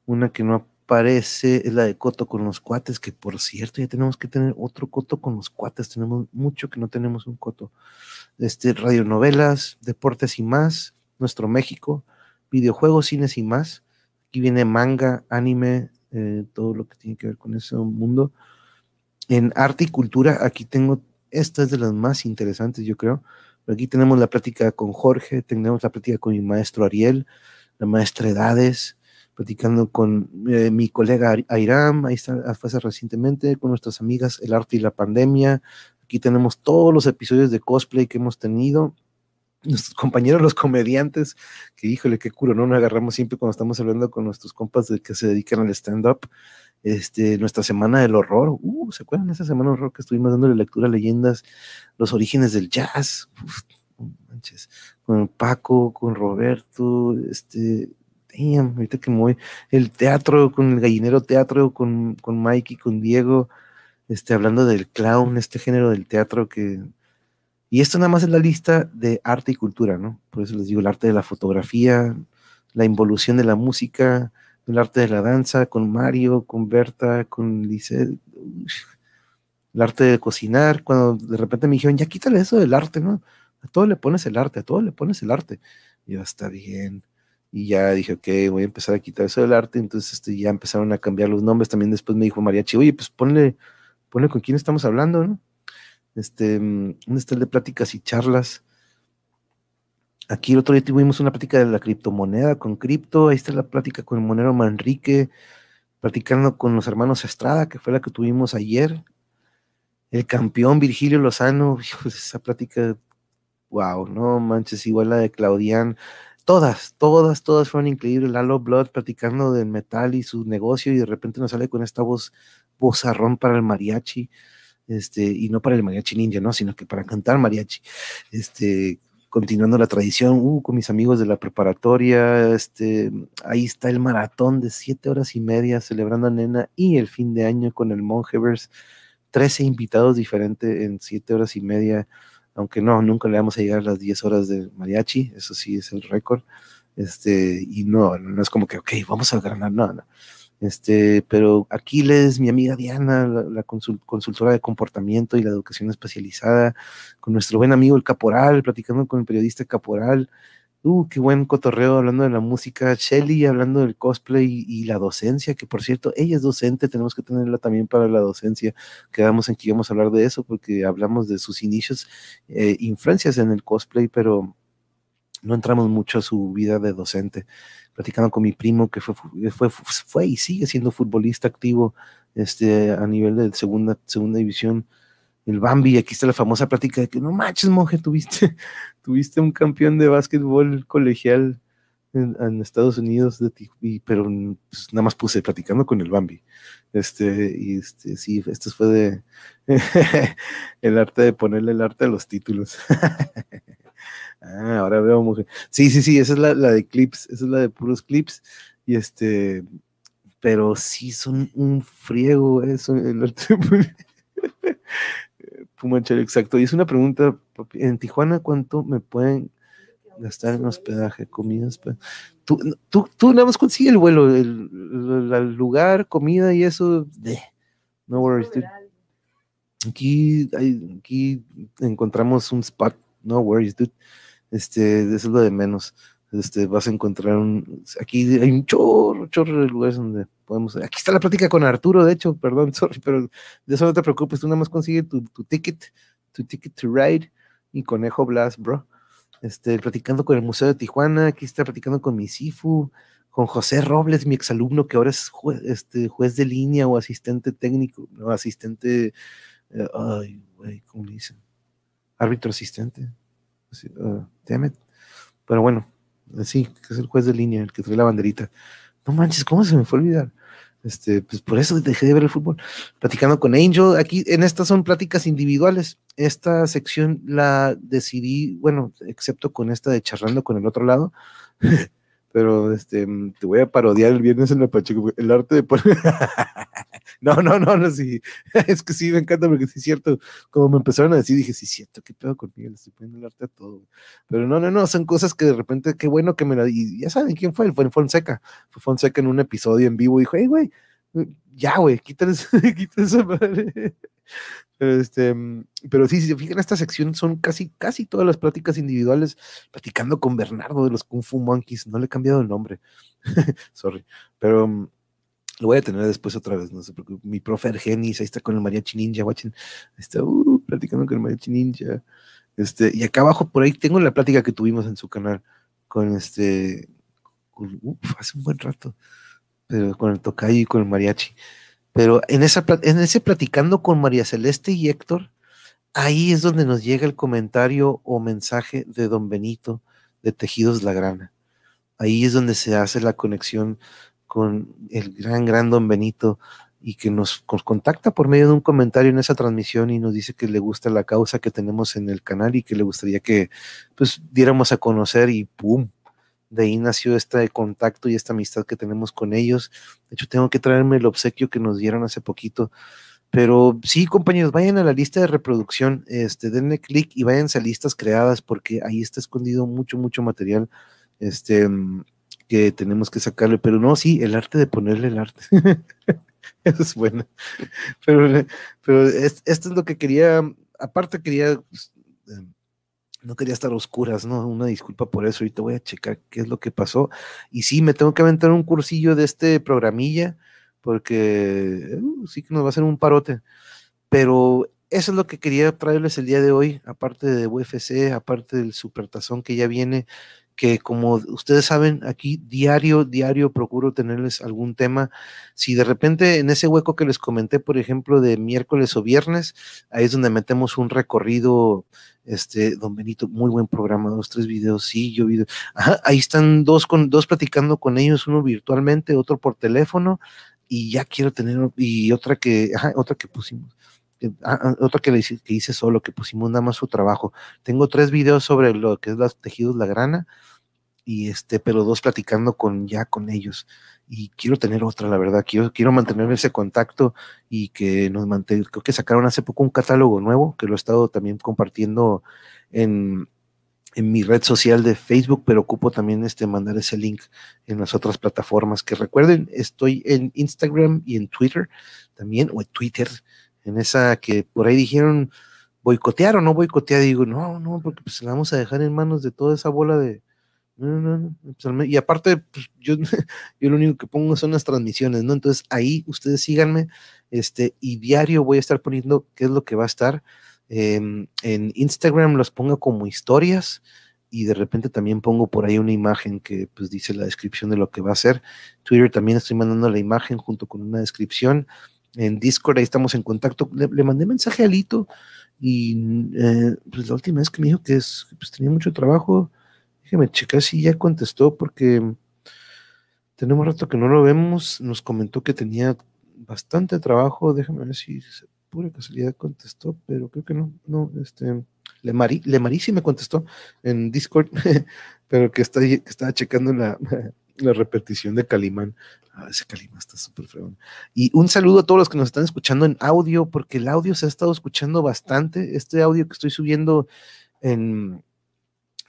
Una que no aparece es la de Coto con los cuates, que por cierto ya tenemos que tener otro Coto con los cuates. Tenemos mucho que no tenemos un Coto. Este, radionovelas, deportes y más, nuestro México, videojuegos, cines y más. Aquí viene manga, anime, eh, todo lo que tiene que ver con ese mundo. En arte y cultura, aquí tengo esta es de las más interesantes, yo creo. Aquí tenemos la plática con Jorge, tenemos la plática con mi maestro Ariel, la maestra Edades, platicando con eh, mi colega Airam, ahí está, fue recientemente, con nuestras amigas El Arte y la Pandemia. Aquí tenemos todos los episodios de cosplay que hemos tenido. Nuestros compañeros, los comediantes, que híjole, qué culo, ¿no? Nos agarramos siempre cuando estamos hablando con nuestros compas de que se dedican al stand-up este, nuestra semana del horror. Uh, ¿Se acuerdan de esa semana del horror que estuvimos dándole lectura a leyendas, los orígenes del jazz? manches, con Paco, con Roberto, este, damn, ahorita que me el teatro, con el gallinero teatro, con, con Mike y con Diego, este, hablando del clown, este género del teatro que... Y esto nada más es la lista de arte y cultura, ¿no? Por eso les digo, el arte de la fotografía, la involución de la música, el arte de la danza, con Mario, con Berta, con Lice, el arte de cocinar, cuando de repente me dijeron, ya quítale eso del arte, ¿no? A todo le pones el arte, a todo le pones el arte. Y yo, está bien. Y ya dije, ok, voy a empezar a quitar eso del arte. Entonces este, ya empezaron a cambiar los nombres. También después me dijo Mariachi, oye, pues ponle, ponle con quién estamos hablando, ¿no? Este, ¿dónde está el de pláticas y charlas? Aquí el otro día tuvimos una plática de la criptomoneda con cripto, ahí está la plática con el monero Manrique, platicando con los hermanos Estrada, que fue la que tuvimos ayer. el campeón Virgilio Lozano, esa plática, wow, no manches, igual la de Claudian, todas, todas, todas fueron increíbles. Lalo Blood platicando del metal y su negocio y de repente nos sale con esta voz, vozarrón para el mariachi, este, y no para el mariachi ninja, ¿no? Sino que para cantar mariachi, este, continuando la tradición, uh, con mis amigos de la preparatoria, este, ahí está el maratón de siete horas y media celebrando a Nena y el fin de año con el Monjevers, 13 invitados diferentes en siete horas y media, aunque no, nunca le vamos a llegar a las 10 horas de mariachi, eso sí es el récord, este, y no, no es como que, ok, vamos a ganar, no, no. Este, pero Aquiles, mi amiga Diana, la, consultora de comportamiento y la educación especializada, con nuestro buen amigo el Caporal, platicando con el periodista Caporal, uh, qué buen cotorreo hablando de la música, Shelly hablando del cosplay y, la docencia, que por cierto, ella es docente, tenemos que tenerla también para la docencia, quedamos en que íbamos a hablar de eso porque hablamos de sus inicios, eh, influencias en el cosplay, pero no entramos mucho a su vida de docente platicando con mi primo que fue, fue, fue y sigue siendo futbolista activo este, a nivel de segunda, segunda división. El Bambi, aquí está la famosa plática de que no manches, monje, tuviste, tuviste un campeón de básquetbol colegial en, Estados Unidos, de, y, pero pues, nada más puse platicando con el Bambi. Este, y este, sí, esto fue de el arte de ponerle el arte a los títulos. Ah, ahora veo mujer. Sí, sí, sí, esa es la, de clips, esa es la de puros clips. Y este, pero sí son un friego eso. El Pumanchero, exacto. Y es una pregunta, en Tijuana, ¿cuánto me pueden gastar en hospedaje, comidas? Tú, tú, tú nada más consigues el vuelo, el, lugar, comida y eso. no worries, Aquí, aquí encontramos un spot, no worries, dude. Este, eso es lo de menos. Este, vas a encontrar un, aquí hay un chorro, chorro de lugares donde podemos, aquí está la plática con Arturo, de hecho, perdón, sorry, pero de eso no te preocupes, tú nada más consigue tu, tu ticket, tu ticket to ride y Conejo Blast, bro. Este, platicando con el Museo de Tijuana, aquí está platicando con mi Sifu, con José Robles, mi exalumno, que ahora es juez, este, juez de línea o asistente técnico, no, asistente, eh, ay, güey, ¿cómo le dicen? Árbitro asistente. Uh, Pero bueno, sí, que es el juez de línea, el que trae la banderita. No manches, ¿cómo se me fue a olvidar? Este, pues por eso dejé de ver el fútbol. Platicando con Angel, aquí en estas son pláticas individuales. Esta sección la decidí, bueno, excepto con esta de charlando con el otro lado, pero este, te voy a parodiar el viernes en la Pacheco, el arte de poner... no, no, no, no, sí, es que sí, me encanta porque sí es cierto, como me empezaron a decir, dije, sí, es cierto, qué pedo conmigo, le estoy poniendo el arte a todo, pero no, no, no, son cosas que de repente, qué bueno que me la, y ya saben quién fue, fue Fonseca, fue Fonseca en un episodio en vivo, dijo, hey, güey, ya, güey, quítale, esa madre. Pero, este, pero sí, si se fijan, esta sección son casi, casi todas las pláticas individuales, platicando con Bernardo de los Kung Fu Monkeys. No le he cambiado el nombre. Sorry. Pero lo voy a tener después otra vez, no sé, porque mi profe Argenis, ahí está con el mariachi ninja, watching, está uh, platicando con el mariachi ninja. Este, y acá abajo por ahí tengo la plática que tuvimos en su canal con este, hace un buen rato, pero con el tocayo y con el mariachi. Pero en, esa, en ese platicando con María Celeste y Héctor, ahí es donde nos llega el comentario o mensaje de don Benito de Tejidos La Grana. Ahí es donde se hace la conexión con el gran, gran don Benito y que nos, contacta por medio de un comentario en esa transmisión y nos dice que le gusta la causa que tenemos en el canal y que le gustaría que pues diéramos a conocer y ¡pum! de ahí nació este contacto y esta amistad que tenemos con ellos. De hecho, tengo que traerme el obsequio que nos dieron hace poquito. Pero sí, compañeros, vayan a la lista de reproducción, este, denle clic y váyanse a listas creadas porque ahí está escondido mucho, mucho material este, que tenemos que sacarle. Pero no, sí, el arte de ponerle el arte. Eso es bueno. Pero, pero esto es lo que quería, aparte quería pues, em, no quería estar oscuras, ¿no? Una disculpa por eso, ahorita voy a checar qué es lo que pasó. Y sí, me tengo que aventar un cursillo de este programilla, porque uh, sí que nos va a hacer un parote. Pero eso es lo que quería traerles el día de hoy, aparte de UFC, aparte del supertazón que ya viene, que como ustedes saben, aquí diario, diario procuro tenerles algún tema. Si de repente en ese hueco que les comenté, por ejemplo, de miércoles o viernes, ahí es donde metemos un recorrido, este, don Benito, muy buen programa, dos, tres videos, sí, yo video. ahí están dos con, dos platicando con ellos, uno virtualmente, otro por teléfono, y ya quiero tener, y otra que, ajá, otra que pusimos. Ah, ah, otra que, que hice solo, que pusimos nada más su trabajo. Tengo tres videos sobre lo que es los tejidos, la grana, y este, pero dos platicando con ya con ellos. Y quiero tener otra, la verdad, quiero, quiero mantener ese contacto y que nos mantenga. Creo que sacaron hace poco un catálogo nuevo, que lo he estado también compartiendo en, en mi red social de Facebook, pero ocupo también este mandar ese link en las otras plataformas. Que recuerden, estoy en Instagram y en Twitter también, o en Twitter, en esa que por ahí dijeron boicotear o no boicotear, digo, no, no, porque pues la vamos a dejar en manos de toda esa bola de... No, no, no. Pues, y aparte, pues, yo, yo lo único que pongo son las transmisiones, ¿no? Entonces ahí ustedes síganme, este, y diario voy a estar poniendo qué es lo que va a estar. Em, en Instagram los pongo como historias y de repente también pongo por ahí una imagen que pues dice la descripción de lo que va a ser. Twitter también estoy mandando la imagen junto con una descripción en Discord, ahí estamos en contacto. Le, mandé mensaje a Lito y eh, pues la última vez que me dijo que es, pues tenía mucho trabajo, déjeme checar si ya contestó porque tenemos rato que no lo vemos, nos comentó que tenía bastante trabajo, déjame ver si pura casualidad contestó, pero creo que no, no, este, Le Marí sí me contestó en Discord, pero que, está, que estaba checando la, la repetición de Calimán. Ah, ese Calimán está súper feo. Y un saludo a todos los que nos están escuchando en audio, porque el audio se ha estado escuchando bastante. Este audio que estoy subiendo en,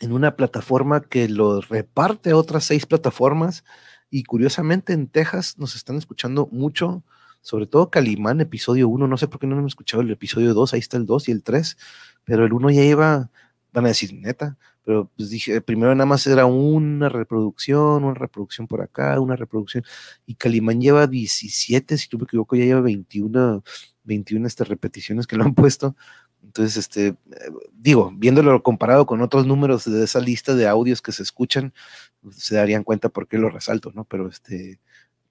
en una plataforma que lo reparte a otras seis plataformas. Y curiosamente en Texas nos están escuchando mucho, sobre todo Calimán, episodio 1. No sé por qué no hemos escuchado el episodio 2, ahí está el 2 y el 3, pero el 1 ya lleva, van a decir, neta, pero pues dije, primero nada más era una reproducción, una reproducción por acá, una reproducción, y Calimán lleva 17, si no me equivoco, ya lleva 21, 21 este, repeticiones que lo han puesto. Entonces, este, digo, viéndolo comparado con otros números de esa lista de audios que se escuchan, se darían cuenta por qué lo resalto, ¿no? Pero este,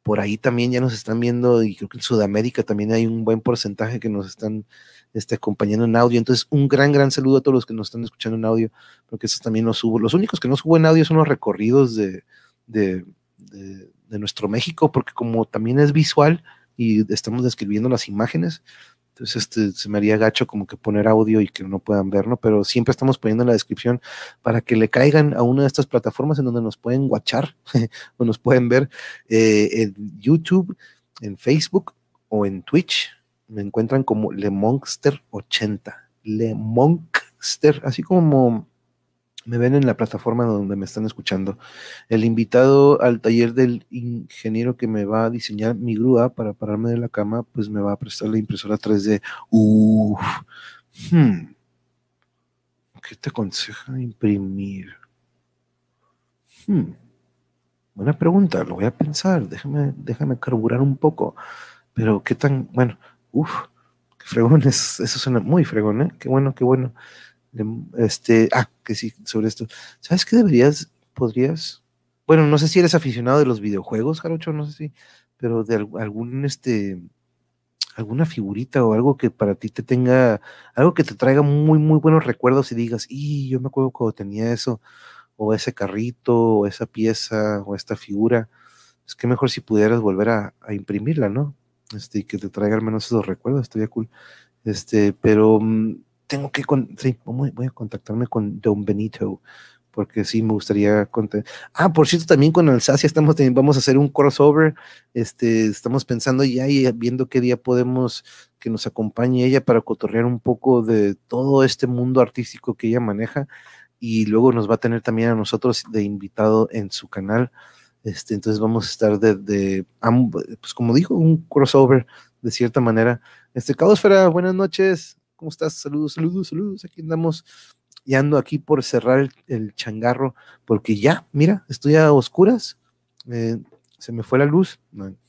por ahí también ya nos están viendo, y creo que en Sudamérica también hay un buen porcentaje que nos están este, acompañando en audio. Entonces, un gran, gran saludo a todos los que nos están escuchando en audio, porque esos también los subo. Los únicos que no subo en audio son los recorridos de, de, de nuestro México, porque como también es visual y estamos describiendo las imágenes, entonces, este, se me haría gacho como que poner audio y que no puedan verlo, pero siempre estamos poniendo en la descripción para que le caigan a una de estas plataformas en donde nos pueden watchar o nos pueden ver eh, en YouTube, en Facebook o en Twitch. Me encuentran como LeMonster80. LeMonster, así como me ven en la plataforma donde me están escuchando. El invitado al taller del ingeniero que me va a diseñar mi grúa para pararme de la cama, pues me va a prestar la impresora 3D. Uf. Hmm. ¿Qué te aconseja imprimir? Hmm. Buena pregunta, lo voy a pensar. Déjame, déjame carburar un poco. Pero qué tan, bueno, uff, qué fregón, eso suena muy fregón, ¿eh? Qué bueno, qué bueno. Este, ah, que sí, sobre esto. ¿Sabes qué deberías, podrías? Bueno, no sé si eres aficionado de los videojuegos, Jarocho, no sé si, pero de algún, este, alguna figurita o algo que para ti te tenga, algo que te traiga muy, muy buenos recuerdos y digas, y yo me acuerdo cuando tenía eso, o ese carrito, o esa pieza, o esta figura. Es que mejor si pudieras volver a, imprimirla, ¿no? Este, y que te traiga al menos esos recuerdos, estaría cool. Este, pero mm, tengo que, sí, voy a contactarme con Don Benito, porque sí me gustaría contar. Ah, por cierto, también con Alsacia estamos, vamos a hacer un crossover, este, estamos pensando ya y viendo qué día podemos que nos acompañe ella para cotorrear un poco de todo este mundo artístico que ella maneja y luego nos va a tener también a nosotros de invitado en su canal. Este, entonces vamos a estar de, de pues como dijo, un crossover de cierta manera. Este, Caosfera, buenas noches. ¿Cómo estás? Saludos, saludos, saludos. Aquí andamos. Y ando aquí por cerrar el, changarro, porque ya, mira, estoy a oscuras. Eh, se me fue la luz.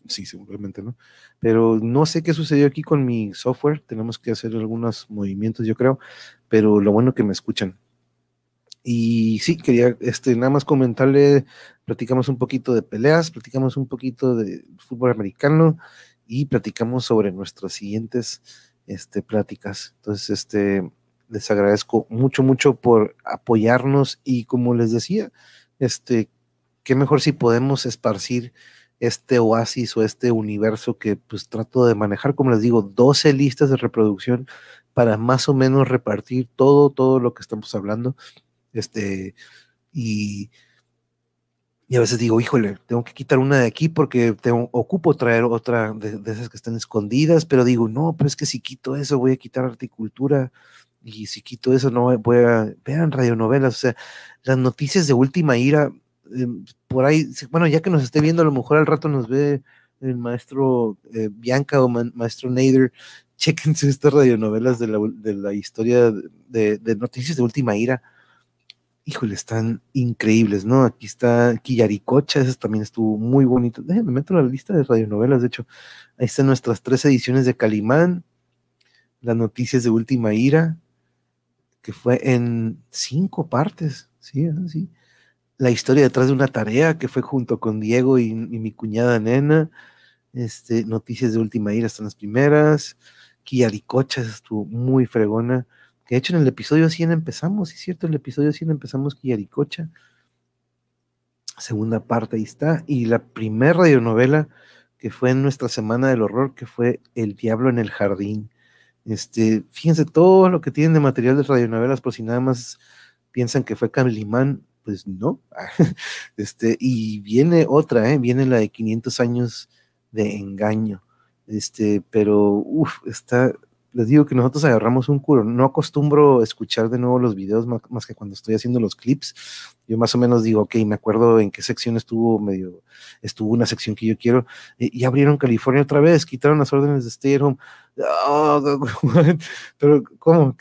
sí, seguramente no. Pero no sé qué sucedió aquí con mi software. Tenemos que hacer algunos movimientos, yo creo. Pero lo bueno que me escuchan. Y sí, quería este, nada más comentarle, platicamos un poquito de peleas, platicamos un poquito de fútbol americano y platicamos sobre nuestras siguientes este, pláticas. Entonces, este, les agradezco mucho, mucho por apoyarnos y como les decía, este, qué mejor si podemos esparcir este oasis o este universo que pues trato de manejar, como les digo, 12 listas de reproducción para más o menos repartir todo, todo lo que estamos hablando este, y, y a veces digo, híjole, tengo que quitar una de aquí porque tengo, ocupo traer otra de, esas que están escondidas, pero digo, no, pero es que si quito eso voy a quitar horticultura y si quito eso no voy a, vean radionovelas, o sea, las noticias de última ira, em, por ahí, bueno, ya que nos esté viendo, a lo mejor al rato nos ve el maestro eh, Bianca o maestro Nader, chequense estas radionovelas de la, de la historia de, noticias de última ira híjole, están increíbles, ¿no? Aquí está Quillaricocha, ese también estuvo muy bonito. Déjenme meto la lista de radionovelas, de hecho, ahí están nuestras tres ediciones de Calimán, las noticias de Última Ira, que fue en cinco partes, sí, sí. La historia detrás de una tarea, que fue junto con Diego y, mi cuñada Nena. Este, noticias de Última Ira están las primeras. Quillaricocha estuvo muy fregona de hecho en el episodio 100 empezamos, es cierto, el episodio 100 empezamos Quillaricocha. Segunda parte, ahí está. Y la primera radionovela que fue en nuestra semana del horror, que fue El Diablo en el Jardín. Este, fíjense todo lo que tienen de material de radionovelas, por si nada más piensan que fue Calimán, pues no. este, y viene otra, ¿eh? viene la de 500 años de engaño. Este, pero, uff, está, les digo que nosotros agarramos un curo. No acostumbro escuchar de nuevo los videos más, que cuando estoy haciendo los clips. Yo más o menos digo, ok, me acuerdo en qué sección estuvo medio, estuvo una sección que yo quiero. Y, abrieron California otra vez, quitaron las órdenes de stay at home. Oh, pero, ¿cómo?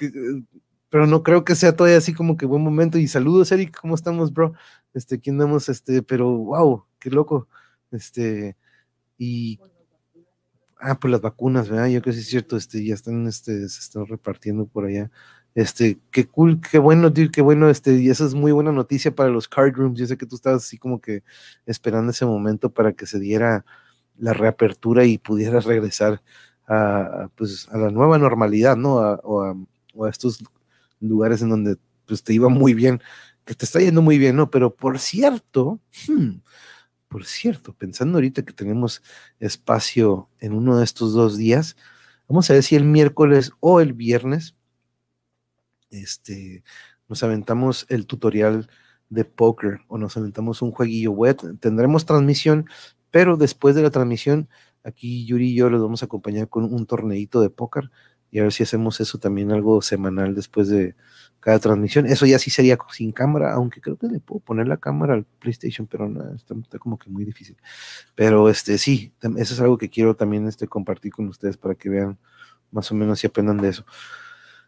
Pero no creo que sea todavía así como que buen momento. Y saludos, Eric, ¿cómo estamos, bro? Este, ¿quién damos? Este, pero wow, qué loco. Este, y Ah, pues las vacunas, ¿verdad? Yo creo que sí es cierto, este, ya están, este, se están repartiendo por allá. Este, qué cool, qué bueno, tío, qué bueno, este, y esa es muy buena noticia para los card rooms. Yo sé que tú estabas así como que esperando ese momento para que se diera la reapertura y pudieras regresar a, pues, a la nueva normalidad, ¿no? o, a, estos lugares en donde pues, te iba muy bien, que te está yendo muy bien, ¿no? Pero por cierto, hmm, por cierto, pensando ahorita que tenemos espacio en uno de estos dos días, vamos a ver si el miércoles o el viernes este, nos aventamos el tutorial de póker o nos aventamos un jueguillo web. Tendremos transmisión, pero después de la transmisión, aquí Yuri y yo les vamos a acompañar con un torneito de póker y a ver si hacemos eso también algo semanal después de cada transmisión. Eso ya sí sería sin cámara, aunque creo que le puedo poner la cámara al PlayStation, pero no, está, como que muy difícil. Pero este sí, eso es algo que quiero también este, compartir con ustedes para que vean más o menos y aprendan de eso.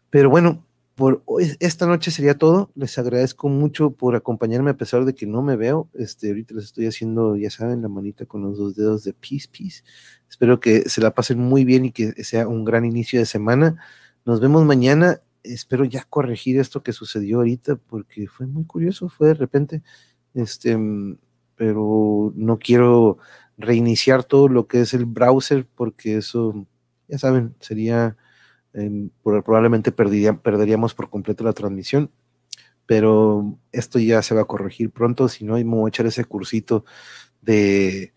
Pero bueno, por esta noche sería todo. Les agradezco mucho por acompañarme a pesar de que no me veo. Este, ahorita les estoy haciendo, ya saben, la manita con los dos dedos de Peace Peace. Espero que se la pasen muy bien y que sea un gran inicio de semana. Nos vemos mañana. Espero ya corregir esto que sucedió ahorita porque fue muy curioso, fue de repente. Este, pero no quiero reiniciar todo lo que es el browser porque eso, ya saben, sería probablemente perderíamos por completo la transmisión, pero esto ya se va a corregir pronto, si no, me voy a echar ese cursito de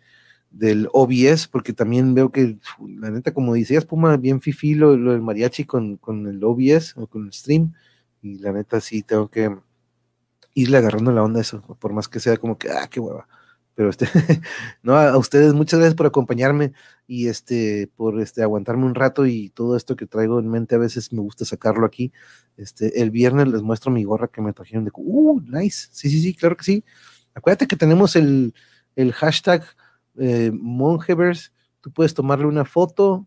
del OBS, porque también veo que, la neta, como decías, Puma, bien fifi lo, del mariachi con, con, el OBS o con el stream, y la neta sí tengo que irle agarrando la onda eso, por más que sea como que, ah, qué hueva. Pero este, no, a ustedes muchas gracias por acompañarme y este, por este, aguantarme un rato y todo esto que traigo en mente a veces me gusta sacarlo aquí. Este, el viernes les muestro mi gorra que me trajeron de, uh, nice, sí, sí, sí, claro que sí. Acuérdate que tenemos el, el hashtag eh, tú puedes tomarle una foto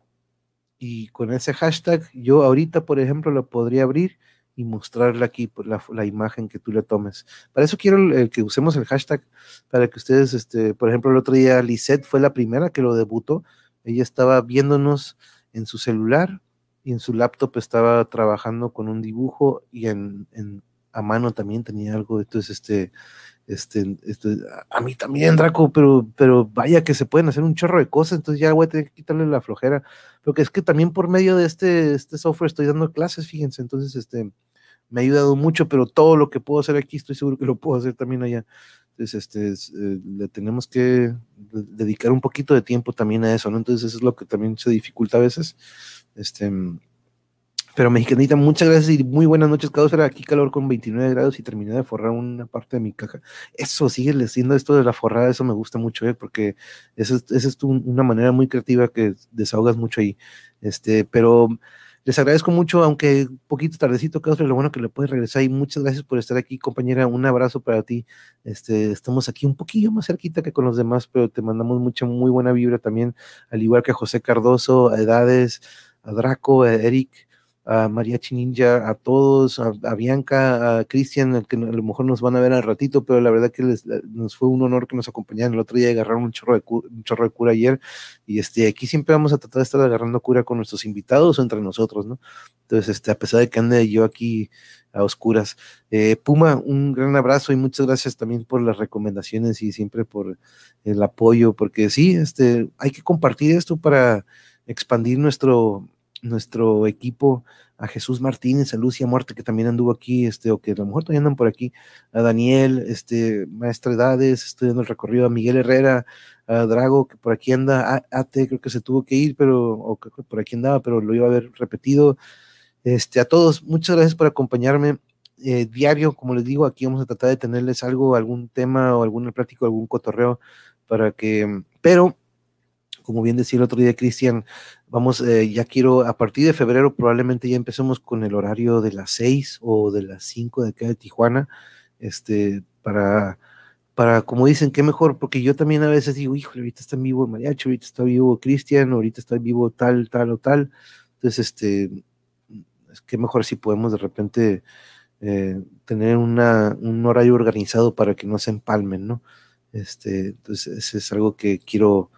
y con ese hashtag, yo ahorita, por ejemplo, lo podría abrir y mostrarle aquí pues, la, imagen que tú le tomes. Para eso quiero que usemos el hashtag, para que ustedes, este, por ejemplo, el otro día Lisette fue la primera que lo debutó, ella estaba viéndonos en su celular y en su laptop estaba trabajando con un dibujo y en, en a mano también tenía algo, entonces este, este, este, a mí también, Draco, pero, pero vaya que se pueden hacer un chorro de cosas, entonces ya voy a tener que quitarle la flojera, porque es que también por medio de este, este software estoy dando clases, fíjense, entonces este, me ha ayudado mucho, pero todo lo que puedo hacer aquí estoy seguro que lo puedo hacer también allá. Entonces, este, eh, le tenemos que dedicar un poquito de tiempo también a eso, ¿no? Entonces, eso es lo que también se dificulta a veces. Este, pero mexicanita, muchas gracias y muy buenas noches. Cada era aquí calor con 29 grados y terminé de forrar una parte de mi caja. Eso, sigue siendo esto de la forrada, eso me gusta mucho, ¿eh? porque esa es, es una manera muy creativa que desahogas mucho ahí. Este, pero les agradezco mucho, aunque un poquito tardecito, Carlos, lo bueno que le puedes regresar y muchas gracias por estar aquí, compañera. Un abrazo para ti. Este, estamos aquí un poquillo más cerquita que con los demás, pero te mandamos mucha, muy buena vibra también, al igual que a José Cardoso, a Edades, a Draco, a Eric a Mariachi Ninja, a todos, a, Bianca, a Cristian, que a lo mejor nos van a ver al ratito, pero la verdad que les, nos fue un honor que nos acompañaran el otro día agarraron un chorro, de un chorro de cura ayer. Y este, aquí siempre vamos a tratar de estar agarrando cura con nuestros invitados o entre nosotros, ¿no? Entonces, este, a pesar de que ande yo aquí a oscuras. Eh, Puma, un gran abrazo y muchas gracias también por las recomendaciones y siempre por el apoyo, porque sí, este, hay que compartir esto para expandir nuestro, nuestro equipo, a Jesús Martínez, a Lucia Muerte, que también anduvo aquí, este, o que a lo mejor todavía andan por aquí, a Daniel, este, Maestra Edades, estoy dando el recorrido, a Miguel Herrera, a Drago, que por aquí anda, a Ate, creo que se tuvo que ir, pero, o por aquí andaba, pero lo iba a haber repetido. Este, a todos, muchas gracias por acompañarme. Eh, diario, como les digo, aquí vamos a tratar de tenerles algo, algún tema o algún plático, algún cotorreo para que, pero como bien decía el otro día Cristian, vamos, eh, ya quiero, a partir de febrero probablemente ya empecemos con el horario de las 6 o de las 5 de acá de Tijuana, este, para, para, como dicen, qué mejor, porque yo también a veces digo, híjole, ahorita está vivo Mariachi, ahorita está vivo Cristian, ahorita está vivo tal, tal o tal, entonces, este, es que mejor si podemos de repente eh, tener una, un horario organizado para que no se empalmen, ¿no? Este, entonces, es algo que quiero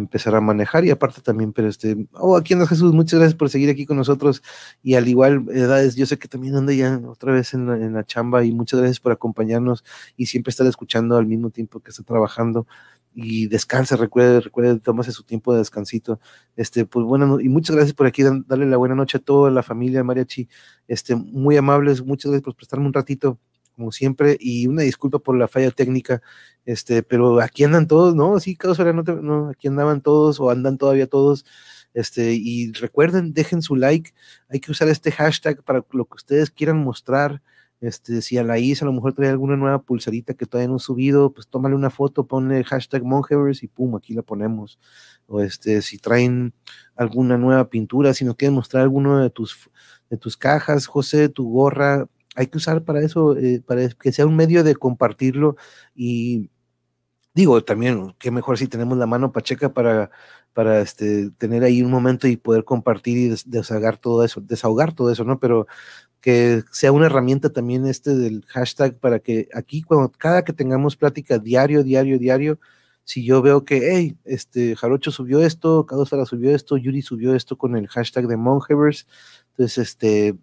empezar a manejar y aparte también, pero este, oh, aquí anda Jesús, muchas gracias por seguir aquí con nosotros. Y al igual, edades, yo sé que también anda ya otra vez en la, en la chamba y muchas gracias por acompañarnos y siempre estar escuchando al mismo tiempo que está trabajando. Y descanse, recuerde, recuerde, tómase su tiempo de descansito. Este, pues bueno, y muchas gracias por aquí, darle la buena noche a toda la familia Mariachi, este, muy amables, muchas gracias por prestarme un ratito como siempre, y una disculpa por la falla técnica, este, pero aquí andan todos, ¿no? Sí, Carlos no, no, aquí andaban todos o andan todavía todos, este, y recuerden, dejen su like, hay que usar este hashtag para lo que ustedes quieran mostrar, este, si a la IS a lo mejor trae alguna nueva pulsarita que todavía no ha subido, pues tómale una foto, ponle hashtag Monhevers y pum, aquí la ponemos. O este, si traen alguna nueva pintura, si nos quieren mostrar alguno de tus, de tus cajas, José, tu gorra, hay que usar para eso, eh, para que sea un medio de compartirlo y digo también, qué mejor si tenemos la mano pacheca para, para este, tener ahí un momento y poder compartir y desahogar todo eso, desahogar todo eso, ¿no? Pero que sea una herramienta también este del hashtag para que aquí, cuando cada que tengamos plática diario, diario, diario, si yo veo que, hey, este, Jarocho subió esto, Cadosara subió esto, Yuri subió esto con el hashtag de Monhevers, entonces, este,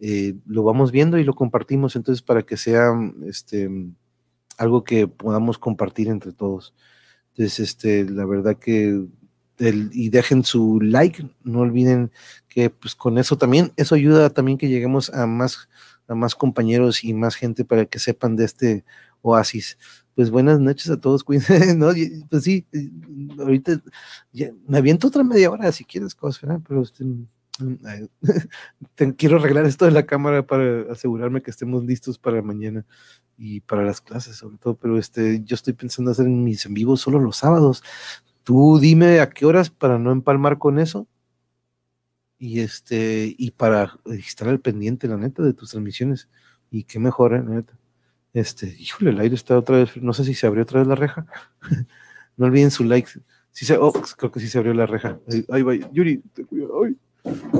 eh, lo vamos viendo y lo compartimos entonces para que sea este, algo que podamos compartir entre todos. Entonces, este, la verdad que y dejen su like, no olviden que pues con eso también, eso ayuda también que lleguemos a más, a más compañeros y más gente para que sepan de este oasis. Pues buenas noches a todos, cuídense, ¿no? Pues sí, ahorita me aviento otra media hora si quieres, cosas, pero este, quiero arreglar esto de la cámara para asegurarme que estemos listos para mañana y para las clases sobre todo, pero este, yo estoy pensando hacer mis en vivo solo los sábados. Tú dime a qué horas para no empalmar con eso y este y para estar al pendiente la neta de tus transmisiones y qué mejor, ¿eh? la neta. Este, híjole, el aire está otra vez, no sé si se abrió otra vez la reja. no olviden su like. Si se, oh, creo que sí se abrió la reja. Ahí, va, Yuri, te cuido. Ay.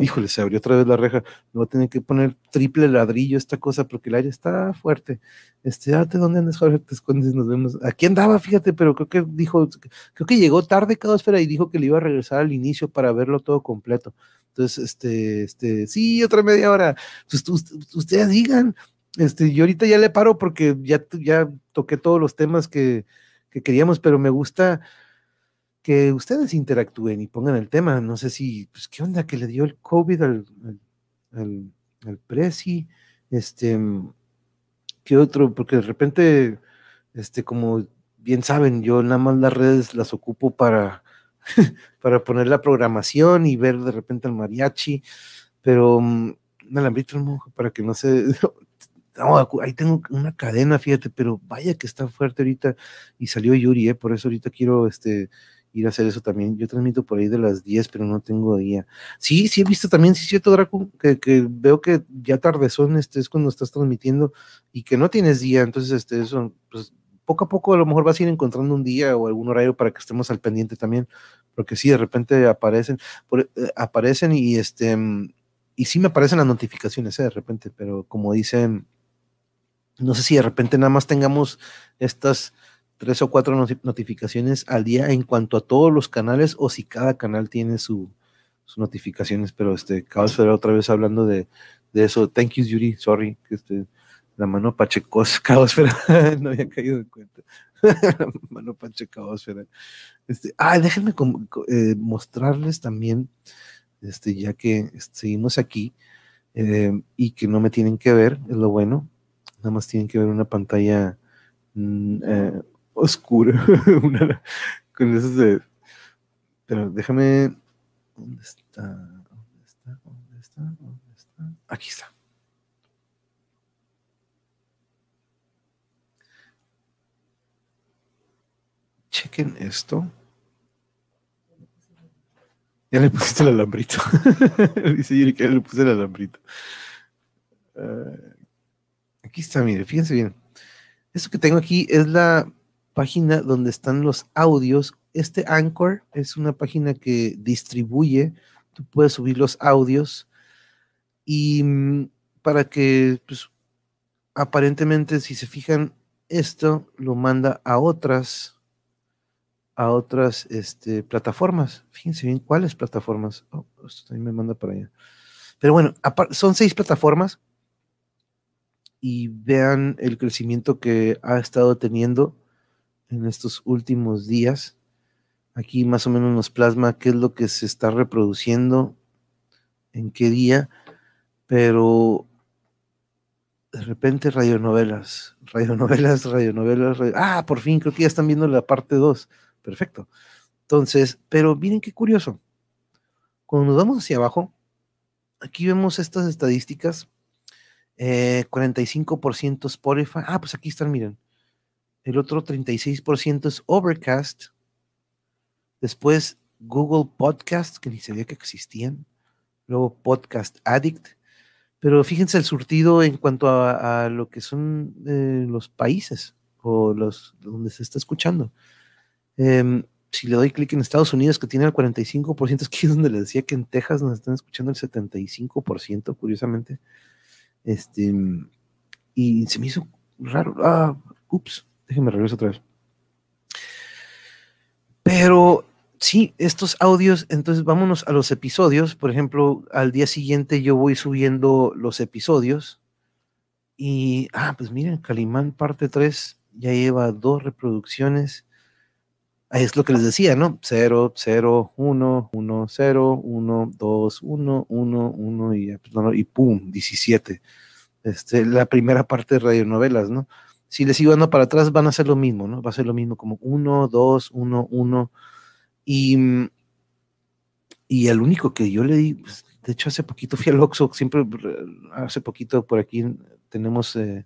Híjole, se abrió otra vez la reja. Me voy a tener que poner triple ladrillo esta cosa porque el aire está fuerte. Este, dónde andas, Jorge, te escondes, nos vemos. Aquí andaba, fíjate, pero creo que dijo, creo que llegó tarde cada esfera y dijo que le iba a regresar al inicio para verlo todo completo. Entonces, este, este, sí, otra media hora. Pues, ustedes digan, este, yo ahorita ya le paro porque ya, ya toqué todos los temas que, que queríamos, pero me gusta que ustedes interactúen y pongan el tema. No sé si, pues, ¿qué onda que le dio el COVID al, al, al, Prezi? Este, ¿qué otro? Porque de repente, este, como bien saben, yo nada más las redes las ocupo para, para poner la programación y ver de repente al mariachi, pero um, un alambrito para que no se... ahí tengo una cadena, fíjate, pero vaya que está fuerte ahorita y salió Yuri, ¿eh? por eso ahorita quiero este, ir a hacer eso también. Yo transmito por ahí de las 10, pero no tengo día. Sí, sí he visto también, sí es cierto, Draco, que, veo que ya tardezón este es cuando estás transmitiendo y que no tienes día, entonces este, eso, pues poco a poco a lo mejor vas a ir encontrando un día o algún horario para que estemos al pendiente también, porque sí, de repente aparecen, eh, aparecen y este, y sí me aparecen las notificaciones ¿eh? de repente, pero como dicen, no sé si de repente nada más tengamos estas tres o cuatro notificaciones al día en cuanto a todos los canales o si cada canal tiene su, sus notificaciones, pero este, Caos otra vez hablando de, de, eso. Thank you, Yuri, sorry, que este, la mano Pachecos, Caos no había caído en cuenta. la mano Pachecos, este, ah, déjenme eh, mostrarles también, este, ya que seguimos aquí eh, y que no me tienen que ver, es lo bueno, nada más tienen que ver una pantalla mm, eh, oscura. con esos de. Pero déjame. ¿Dónde está? ¿Dónde está? ¿Dónde está? ¿Dónde está? Aquí está. Chequen esto. Ya le pusiste el alambrito. Dice Yuri que ya le puse el alambrito. Uh, aquí está, mire, fíjense bien. Esto que tengo aquí es la página donde están los audios. Este Anchor es una página que distribuye, tú puedes subir los audios y mm, para que, pues, aparentemente, si se fijan, esto lo manda a otras, a otras este, plataformas. Fíjense bien cuáles plataformas. Oh, esto también me manda para allá. Pero bueno, son seis plataformas y vean el crecimiento que ha estado teniendo en estos últimos días. Aquí más o menos nos plasma qué es lo que se está reproduciendo, en qué día, pero de repente radionovelas, radionovelas, radionovelas, ah, por fin creo que ya están viendo la parte 2, perfecto. Entonces, pero miren qué curioso, cuando nos vamos hacia abajo, aquí vemos estas estadísticas, 45% eh, Spotify, ah, pues aquí están, miren, el otro 36% es Overcast, después Google Podcast, que ni sabía que existían, luego Podcast Addict, pero fíjense el surtido en cuanto a, lo que son eh, los países o los donde se está escuchando. Em, si le doy clic en Estados Unidos, que tiene el 45%, es que es donde le decía que en Texas nos están escuchando el 75%, curiosamente. Este, y se me hizo raro. Ah, ups, Déjenme regreso otra vez. Pero sí, estos audios, entonces vámonos a los episodios. Por ejemplo, al día siguiente yo voy subiendo los episodios. Y, ah, pues miren, Calimán parte 3 ya lleva dos reproducciones. Ahí es lo que les decía, ¿no? 0, 0, 1, 1, 0, 1, 2, 1, 1, 1 y, pues, y pum, 17. Este, la primera parte de radionovelas, ¿no? Si les sigo dando para atrás, van a ser lo mismo, ¿no? Va a ser lo mismo como 1, 2, 1, 1. Y, y el único que yo le di, pues, de hecho hace poquito fui al Oxxo, siempre, hace poquito por aquí tenemos, eh,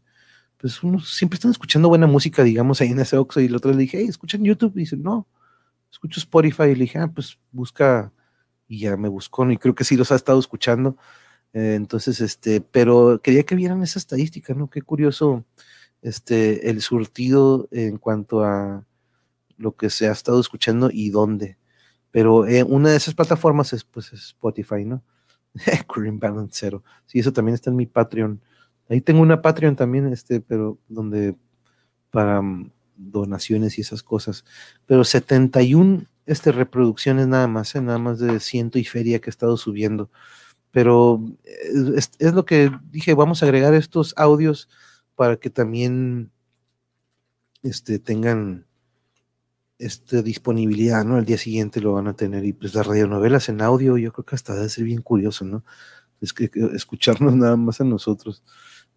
pues unos, siempre están escuchando buena música, digamos, ahí en ese Oxxo, y el otro le dije, hey, ¿escuchan YouTube? Y dice, no, escucho Spotify, y le dije, ah, pues busca, y ya me buscó, y creo que sí los ha estado escuchando, eh, entonces, este, pero quería que vieran esa estadística, ¿no? Qué curioso, este, el surtido en cuanto a lo que se ha estado escuchando y dónde. Pero eh, una de esas plataformas es pues Spotify, ¿no? Green Balance Zero. Sí, eso también está en mi Patreon. Ahí tengo una Patreon también, este, pero donde para mm, donaciones y esas cosas. Pero 71 este, reproducciones nada más, ¿eh? nada más de ciento y feria que he estado subiendo. Pero eh, es, lo que dije, vamos a agregar estos audios para que también este, tengan este, disponibilidad, ¿no? El día siguiente lo van a tener. Y pues las radionovelas en audio, yo creo que hasta debe ser bien curioso, ¿no? Es que, escucharnos nada más a nosotros.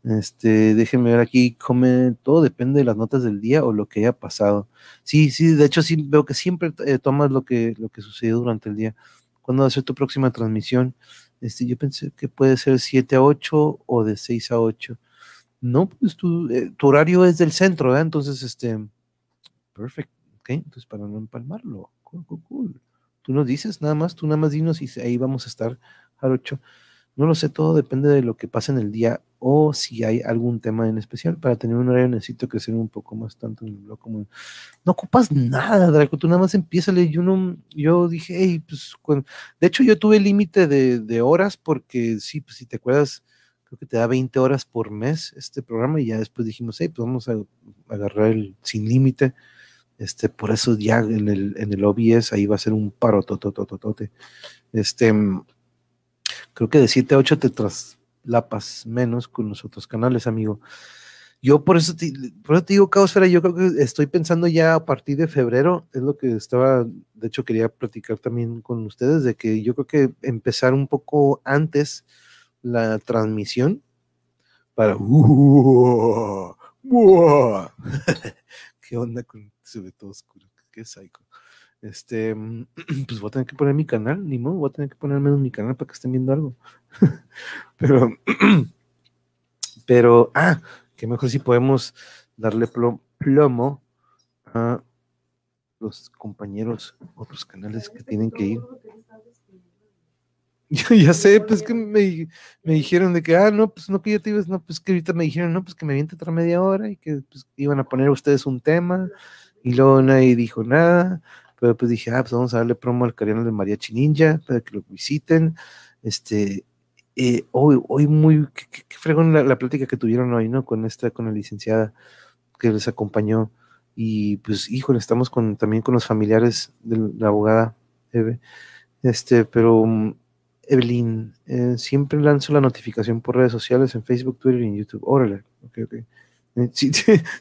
Este, déjenme ver aquí, come, todo depende de las notas del día o lo que haya pasado. Sí, sí, de hecho sí veo que siempre eh, tomas lo que, lo que sucedió durante el día. ¿Cuándo va a ser tu próxima transmisión? Este, yo pensé que puede ser 7 a 8 o de 6 a 8. No, pues tu, eh, tu horario es del centro, ¿eh? Entonces, este, perfecto, ok, entonces para no empalmarlo, cool, cool, cool. Tú nos dices nada más, tú nada más dinos y ahí vamos a estar 8. No lo sé, todo depende de lo que pase en el día o si hay algún tema en especial. Para tener un horario necesito crecer un poco más tanto en el blog como... No ocupas nada, Draco, tú nada más empiézale. Yo, no, yo dije, hey, pues... De hecho, yo tuve límite de, horas porque sí, pues si te acuerdas, creo que te da 20 horas por mes este programa y ya después dijimos, hey, pues vamos a, agarrar el sin límite. Este, por eso ya en el, en el OBS ahí va a ser un paro totototote. Este creo que de 7 a 8 te traslapas menos con los otros canales, amigo. Yo por eso te, por eso te digo, Caosfera, yo creo que estoy pensando ya a partir de febrero, es lo que estaba, de hecho quería platicar también con ustedes, de que yo creo que empezar un poco antes la transmisión para... ¿Qué onda con... Se ve todo oscuro, qué psycho. Este, pues voy a tener que poner mi canal, ni modo, voy a tener que ponerme en mi canal para que estén viendo algo. pero, pero, ah, que mejor si podemos darle plomo a los compañeros, otros canales que tienen que ir. Ya sé, pues que me, me, dijeron de que, ah, no, pues no que yo te ibas, no, pues que ahorita me dijeron, no, pues que me aviente otra media hora y que pues, iban a poner ustedes un tema y luego nadie dijo nada. Pero pues dije, ah, pues vamos a darle promo al canal de María Chininja para que lo visiten. Este, eh, hoy, hoy muy, qué, fregón la, plática que tuvieron hoy, ¿no? Con esta, con la licenciada que les acompañó. Y pues, híjole, estamos con, también con los familiares de la abogada Eve. Este, pero mm, Evelyn, eh, siempre lanzo la notificación por redes sociales en Facebook, Twitter y en YouTube. Órale, ok, ok.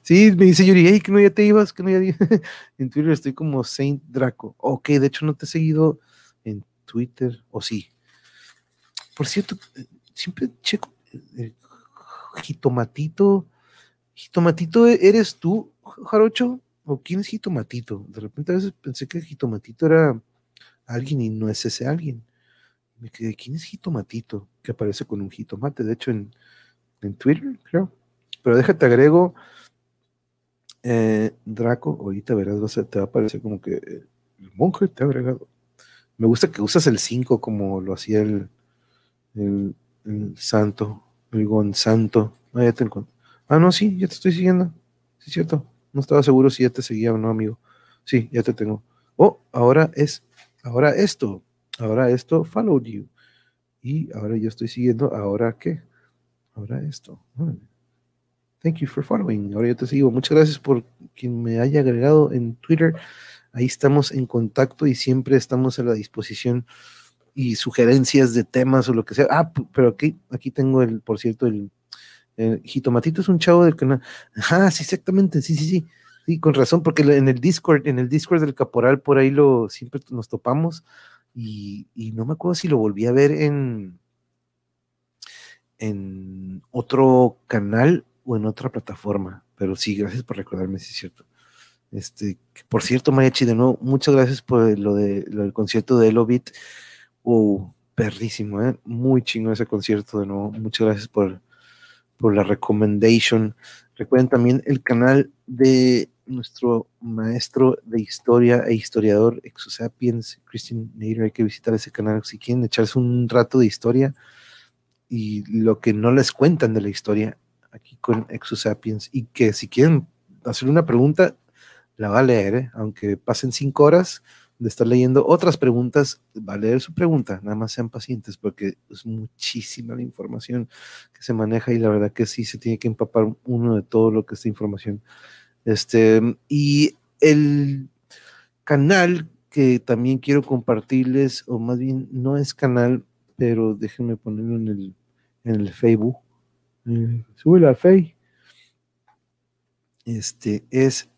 Sí, me dice Yuri, hey, que no ya te ibas, que no ya En Twitter estoy como Saint Draco. Ok, de hecho no te he seguido en Twitter, o sí. Por cierto, siempre checo. Jitomatito. ¿Jitomatito eres tú, Jarocho? ¿O quién es jitomatito? De repente a veces pensé que jitomatito era alguien y no es ese alguien. Me quedé, ¿quién es jitomatito? Que aparece con un jitomate. De hecho, en, en Twitter, creo pero déjate agrego eh, Draco, ahorita verás, te va a parecer como que el monje te ha agregado. Me gusta que usas el 5 como lo hacía el, el, santo, el gonzanto. Ah, ya te Ah, no, sí, ya te estoy siguiendo. Sí, cierto. No estaba seguro si ya te seguía o no, amigo. Sí, ya te tengo. Oh, ahora es, ahora esto, ahora esto followed you. Y ahora yo estoy siguiendo, ahora qué? Ahora esto. Thank you for following. Ahora yo te sigo. Muchas gracias por quien me haya agregado en Twitter. Ahí estamos en contacto y siempre estamos a la disposición y sugerencias de temas o lo que sea. Ah, pero aquí, aquí tengo el, por cierto, el, Jitomatito es un chavo del canal. Ah, sí, exactamente, sí, sí, sí. Sí, con razón, porque en el Discord, en el Discord del Caporal, por ahí lo siempre nos topamos. Y, no me acuerdo si lo volví a ver en, en otro canal o en otra plataforma. Pero sí, gracias por recordarme, si es cierto. Este, por cierto, Mariachi, de nuevo, muchas gracias por lo, de, lo del concierto de Elobit. Uh, perrísimo, ¿eh? Muy chingo ese concierto de nuevo. Muchas gracias por, por la recommendation. Recuerden también el canal de nuestro maestro de historia e historiador Exosapiens, Christian Nader. Hay que visitar ese canal si quieren echarse un rato de historia y lo que no les cuentan de la historia aquí con Exosapiens y que si quieren hacer una pregunta, la va a leer, ¿eh? aunque pasen cinco horas, de estar leyendo otras preguntas, va a leer su pregunta, nada más sean pacientes porque es muchísima la información que se maneja y la verdad que sí se tiene que empapar uno de todo lo que esta información. Este, y el canal que también quiero compartirles, o más bien no es canal, pero déjenme ponerlo en el, en el Facebook. Eh, sube la Face. Este es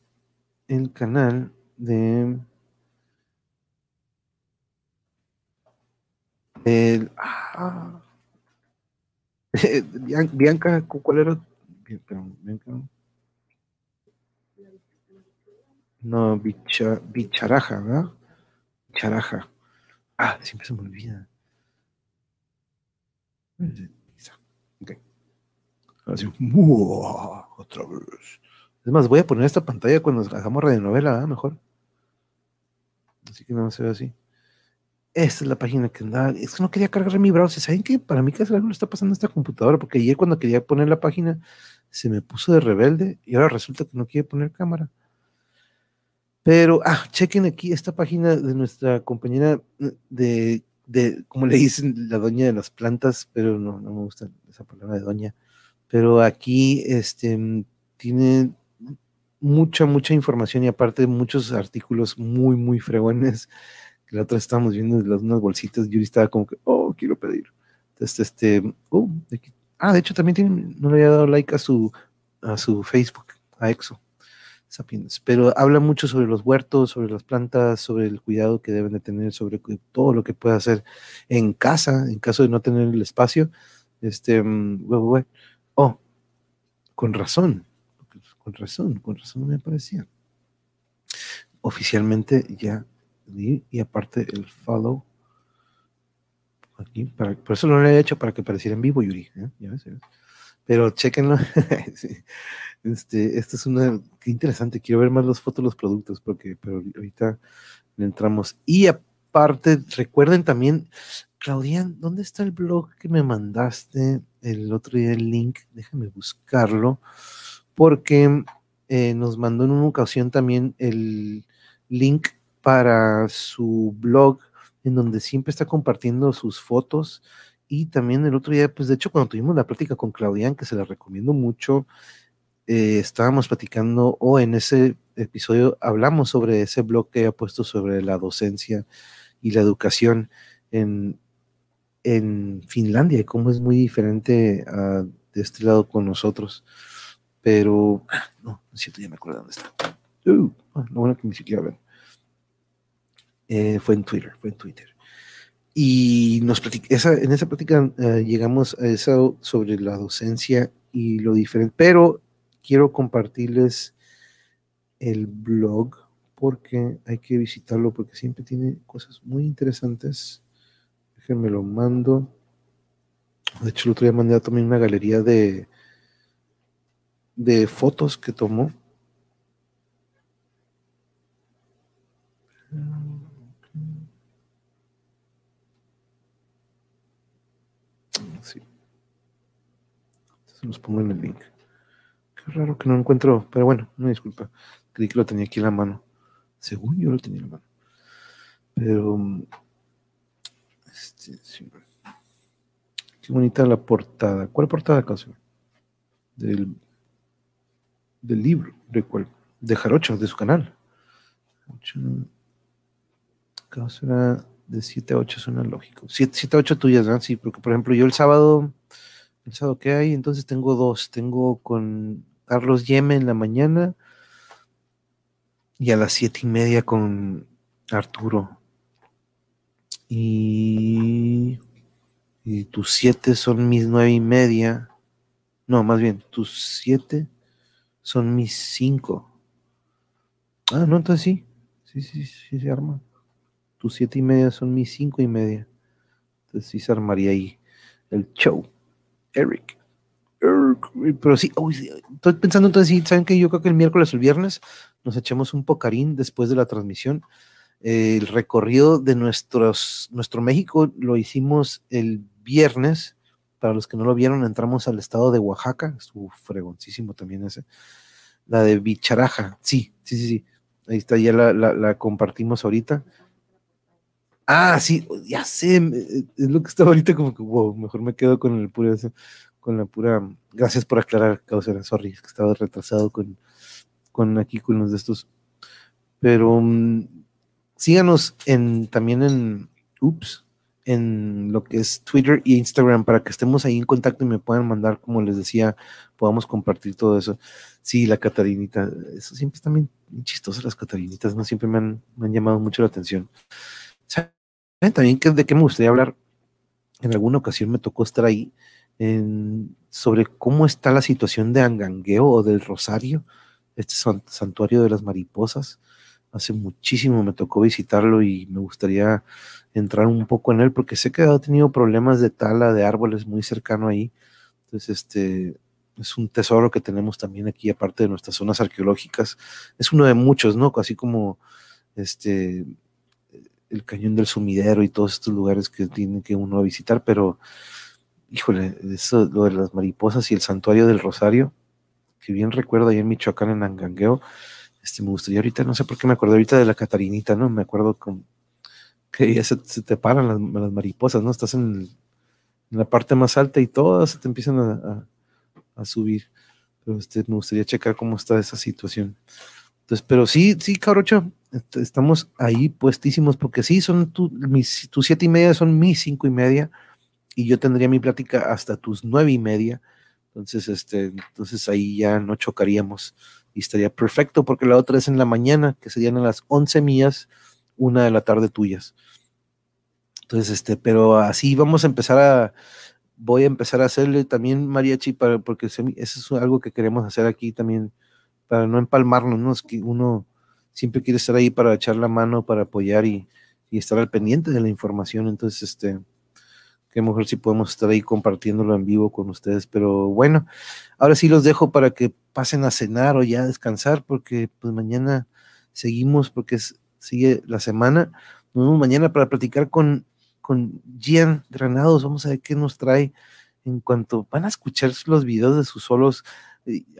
el canal de El, ah, Bianca, ¿cuál era? Bianca. No, bicha, bicharaja, ¿verdad? Bicharaja. Ah, siempre se me olvida. Ok. Ahora sí, otra vez. Es más, voy a poner esta pantalla cuando hagamos radionovela, ¿verdad? Mejor. Así que no se ve así. Esta es la página que andaba. Es que no quería cargar mi browser. ¿Saben qué? Para mí casi algo le está pasando a esta computadora. Porque ayer cuando quería poner la página se me puso de rebelde y ahora resulta que no quiere poner cámara. Pero, ah, chequen aquí esta página de nuestra compañera de, de, como le dicen, la doña de las plantas, pero no, no me gusta esa palabra de doña. Pero aquí este, tiene mucha, mucha información y aparte muchos artículos muy, muy fregones la otra estábamos viendo las, unas bolsitas, yo estaba como que, oh, quiero pedir. Entonces, este, oh, ah, de hecho también tiene, no le había dado like a su, a su Facebook, a Exo. Pero habla mucho sobre los huertos, sobre las plantas, sobre el cuidado que deben de tener, sobre todo lo que puede hacer en casa, en caso de no tener el espacio. Este, mm, oh, con razón, con razón, con razón me parecía. Oficialmente ya y, aparte el follow aquí, por eso lo he hecho para que pareciera en vivo, Yuri. ¿eh? Pero chequenlo. este, esta es una, qué interesante, quiero ver más las fotos los productos, porque pero ahorita entramos. Y aparte, recuerden también, Claudian, ¿dónde está el blog que me mandaste el otro día, el link? Déjame buscarlo, porque eh, nos mandó en una ocasión también el link para su blog, en donde siempre está compartiendo sus fotos. Y también el otro día, pues de hecho, cuando tuvimos la plática con Claudian, que se la recomiendo mucho, eh, estábamos platicando, o en ese episodio hablamos sobre ese blog que ha puesto sobre la docencia y la educación en, en Finlandia y cómo es muy diferente de este lado con nosotros. Pero, ah, no, no siento, ya me acuerdo dónde está. Uh, ah, lo bueno que ni siquiera ven. Eh, fue en Twitter, fue en Twitter. Y nos esa, en esa plática eh, llegamos a eso sobre la docencia y lo diferente, pero quiero compartirles el blog porque hay que visitarlo porque siempre tiene cosas muy interesantes. Déjenme lo mando. De hecho, el otro día mandé también una galería de, de fotos que tomó. Se los pongo en el link. Qué raro que no encuentro, pero bueno, no disculpa. Creí que lo tenía aquí en la mano. Según yo lo tenía en la mano. Pero. Este, Qué bonita la portada. ¿Cuál portada, acaso? Del, del libro, de cuál? De Jarocho, de su canal. Era de 7 a 8 suena lógico. 7, a 8 tuyas, ¿no? Sí, porque por ejemplo yo el sábado pensado que hay, entonces tengo dos. Tengo con Carlos Yeme en la mañana y a las siete y media con Arturo. Y, y tus siete son mis nueve y media. No, más bien, tus siete son mis cinco. Ah, no, entonces sí. Sí, sí, sí, se arma. Tus siete y media son mis cinco y media. Entonces sí se armaría ahí el show. Eric. Pero sí, estoy pensando entonces, ¿saben que Yo creo que el miércoles o el viernes nos echemos un pocarín después de la transmisión. el recorrido de nuestros, nuestro México lo hicimos el viernes. Para los que no lo vieron, entramos al estado de Oaxaca. Estuvo fregoncísimo también ese. La de Bicharaja. Sí, sí, sí, sí. Ahí está, ya la, la compartimos ahorita. Ah, sí, ya sé, es lo que estaba ahorita como que, wow, mejor me quedo con el puro, con la pura, gracias por aclarar, causa, sorry, es que estaba retrasado con, con aquí con los de estos. Pero mm, síganos en, también en, ups, en lo que es Twitter y Instagram para que estemos ahí en contacto y me puedan mandar, como les decía, podamos compartir todo eso. Sí, la Catarinita, eso siempre están bien, chistosas las Catarinitas, ¿no? Siempre me han, me han llamado mucho la atención. También de qué me gustaría hablar. En alguna ocasión me tocó estar ahí sobre cómo está la situación de Angangueo o del Rosario, este santuario de las mariposas. Hace muchísimo me tocó visitarlo y me gustaría entrar un poco en él porque sé que ha tenido problemas de tala de árboles muy cercano ahí. Entonces, este es un tesoro que tenemos también aquí, aparte de nuestras zonas arqueológicas. Es uno de muchos, ¿no? Así como este el cañón del sumidero y todos estos lugares que tiene que uno visitar, pero híjole, eso, lo de las mariposas y el santuario del Rosario, que bien recuerdo ahí en Michoacán, en Angangueo, este, me gustaría ahorita, no sé por qué me acuerdo ahorita de la Catarinita, ¿no? Me acuerdo con, que ya se, te paran las, mariposas, ¿no? Estás en, la parte más alta y todas se te empiezan a, subir. Pero este, me gustaría checar cómo está esa situación. Entonces, pero sí, sí, Cabrocho, estamos ahí puestísimos porque sí, son mis, tus siete y media son mis cinco y media y yo tendría mi plática hasta tus nueve y media. Entonces, este, entonces ahí ya no chocaríamos y estaría perfecto porque la otra es en la mañana, que serían a las once mías, una de la tarde tuyas. Entonces, este, pero así vamos a empezar a, voy a empezar a hacerle también mariachi para, porque eso es algo que queremos hacer aquí también, para no empalmarnos, ¿no? Es que uno, siempre quiere estar ahí para echar la mano, para apoyar y, estar al pendiente de la información. Entonces, este, qué mejor si podemos estar ahí compartiéndolo en vivo con ustedes. Pero bueno, ahora sí los dejo para que pasen a cenar o ya a descansar, porque pues mañana seguimos, porque sigue la semana. Nos vemos mañana para platicar con, con Gian Granados. Vamos a ver qué nos trae en cuanto van a escuchar los videos de sus solos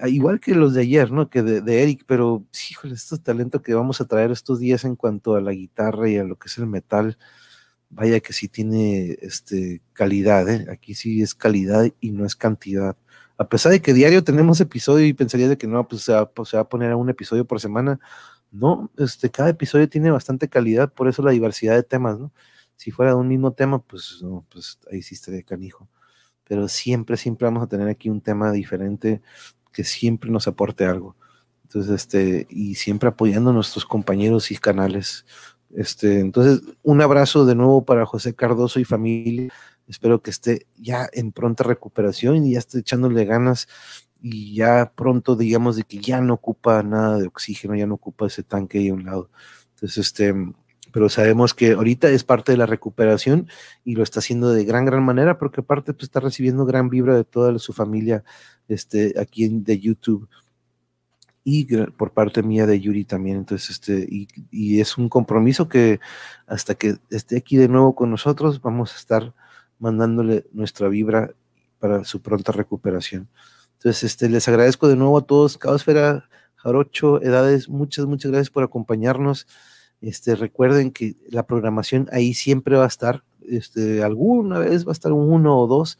igual que los de ayer, ¿no? Que de, Eric, pero híjole, este talento que vamos a traer estos días en cuanto a la guitarra y a lo que es el metal, vaya que sí tiene este, calidad, ¿eh? Aquí sí es calidad y no es cantidad. A pesar de que diario tenemos episodio y pensaría de que no, pues se va, pues, a poner a un episodio por semana, no, este, cada episodio tiene bastante calidad, por eso la diversidad de temas, ¿no? Si fuera de un mismo tema, pues no, pues ahí sí estaría canijo pero siempre, siempre vamos a tener aquí un tema diferente, que siempre nos aporte algo. Entonces, este, y siempre apoyando a nuestros compañeros y canales. Este, entonces, un abrazo de nuevo para José Cardoso y familia. Espero que esté ya en pronta recuperación y ya esté echándole ganas y ya pronto digamos de que ya no ocupa nada de oxígeno, ya no ocupa ese tanque ahí a un lado. Entonces, este, pero sabemos que ahorita es parte de la recuperación y lo está haciendo de gran, gran manera, porque aparte pues, está recibiendo gran vibra de toda su familia este, aquí de YouTube y por parte mía de Yuri también. Entonces, este, y, y, es un compromiso que hasta que esté aquí de nuevo con nosotros, vamos a estar mandándole nuestra vibra para su pronta recuperación. Entonces, este, les agradezco de nuevo a todos, Caosfera, Jarocho, Edades, muchas, muchas gracias por acompañarnos. Este, recuerden que la programación ahí siempre va a estar, este, alguna vez va a estar uno o dos,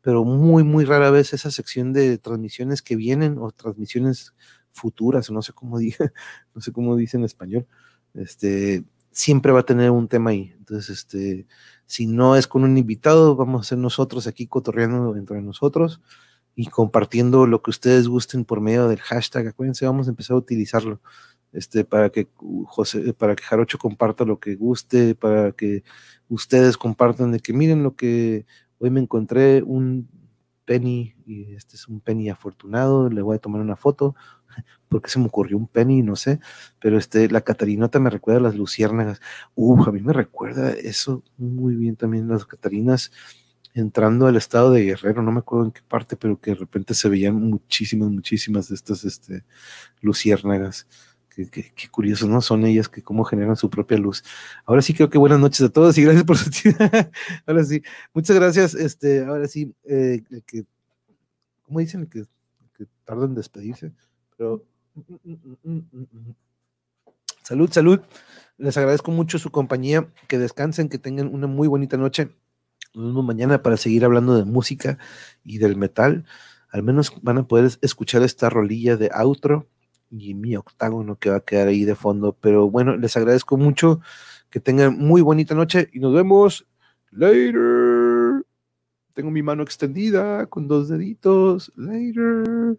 pero muy, muy rara vez esa sección de transmisiones que vienen o transmisiones futuras, no sé cómo dije, no sé cómo dice en español, este, siempre va a tener un tema ahí. Entonces, este, si no es con un invitado, vamos a ser nosotros aquí cotorreando entre nosotros y compartiendo lo que ustedes gusten por medio del hashtag. Acuérdense, vamos a empezar a utilizarlo este, para que José, para que Jarocho comparta lo que guste, para que ustedes compartan de que miren lo que hoy me encontré un penny y este es un penny afortunado, le voy a tomar una foto porque se me ocurrió un penny, no sé, pero este, la Catarinota me recuerda a las luciérnagas. Uf, a mí me recuerda eso muy bien también las Catarinas entrando al estado de Guerrero, no me acuerdo en qué parte, pero que de repente se veían muchísimas, muchísimas de estas este, luciérnagas. Qué, curioso, ¿no? Son ellas que cómo generan su propia luz. Ahora sí creo que buenas noches a todos y gracias por su ahora sí, muchas gracias. Este, ahora sí, eh, que, ¿cómo dicen? Que, que tardan en despedirse, pero Salud, salud. Les agradezco mucho su compañía. Que descansen, que tengan una muy bonita noche. Nos vemos mañana para seguir hablando de música y del metal. Al menos van a poder escuchar esta rolilla de outro y mi octágono que va a quedar ahí de fondo. Pero bueno, les agradezco mucho. Que tengan muy bonita noche y nos vemos later. Tengo mi mano extendida con dos deditos. Later.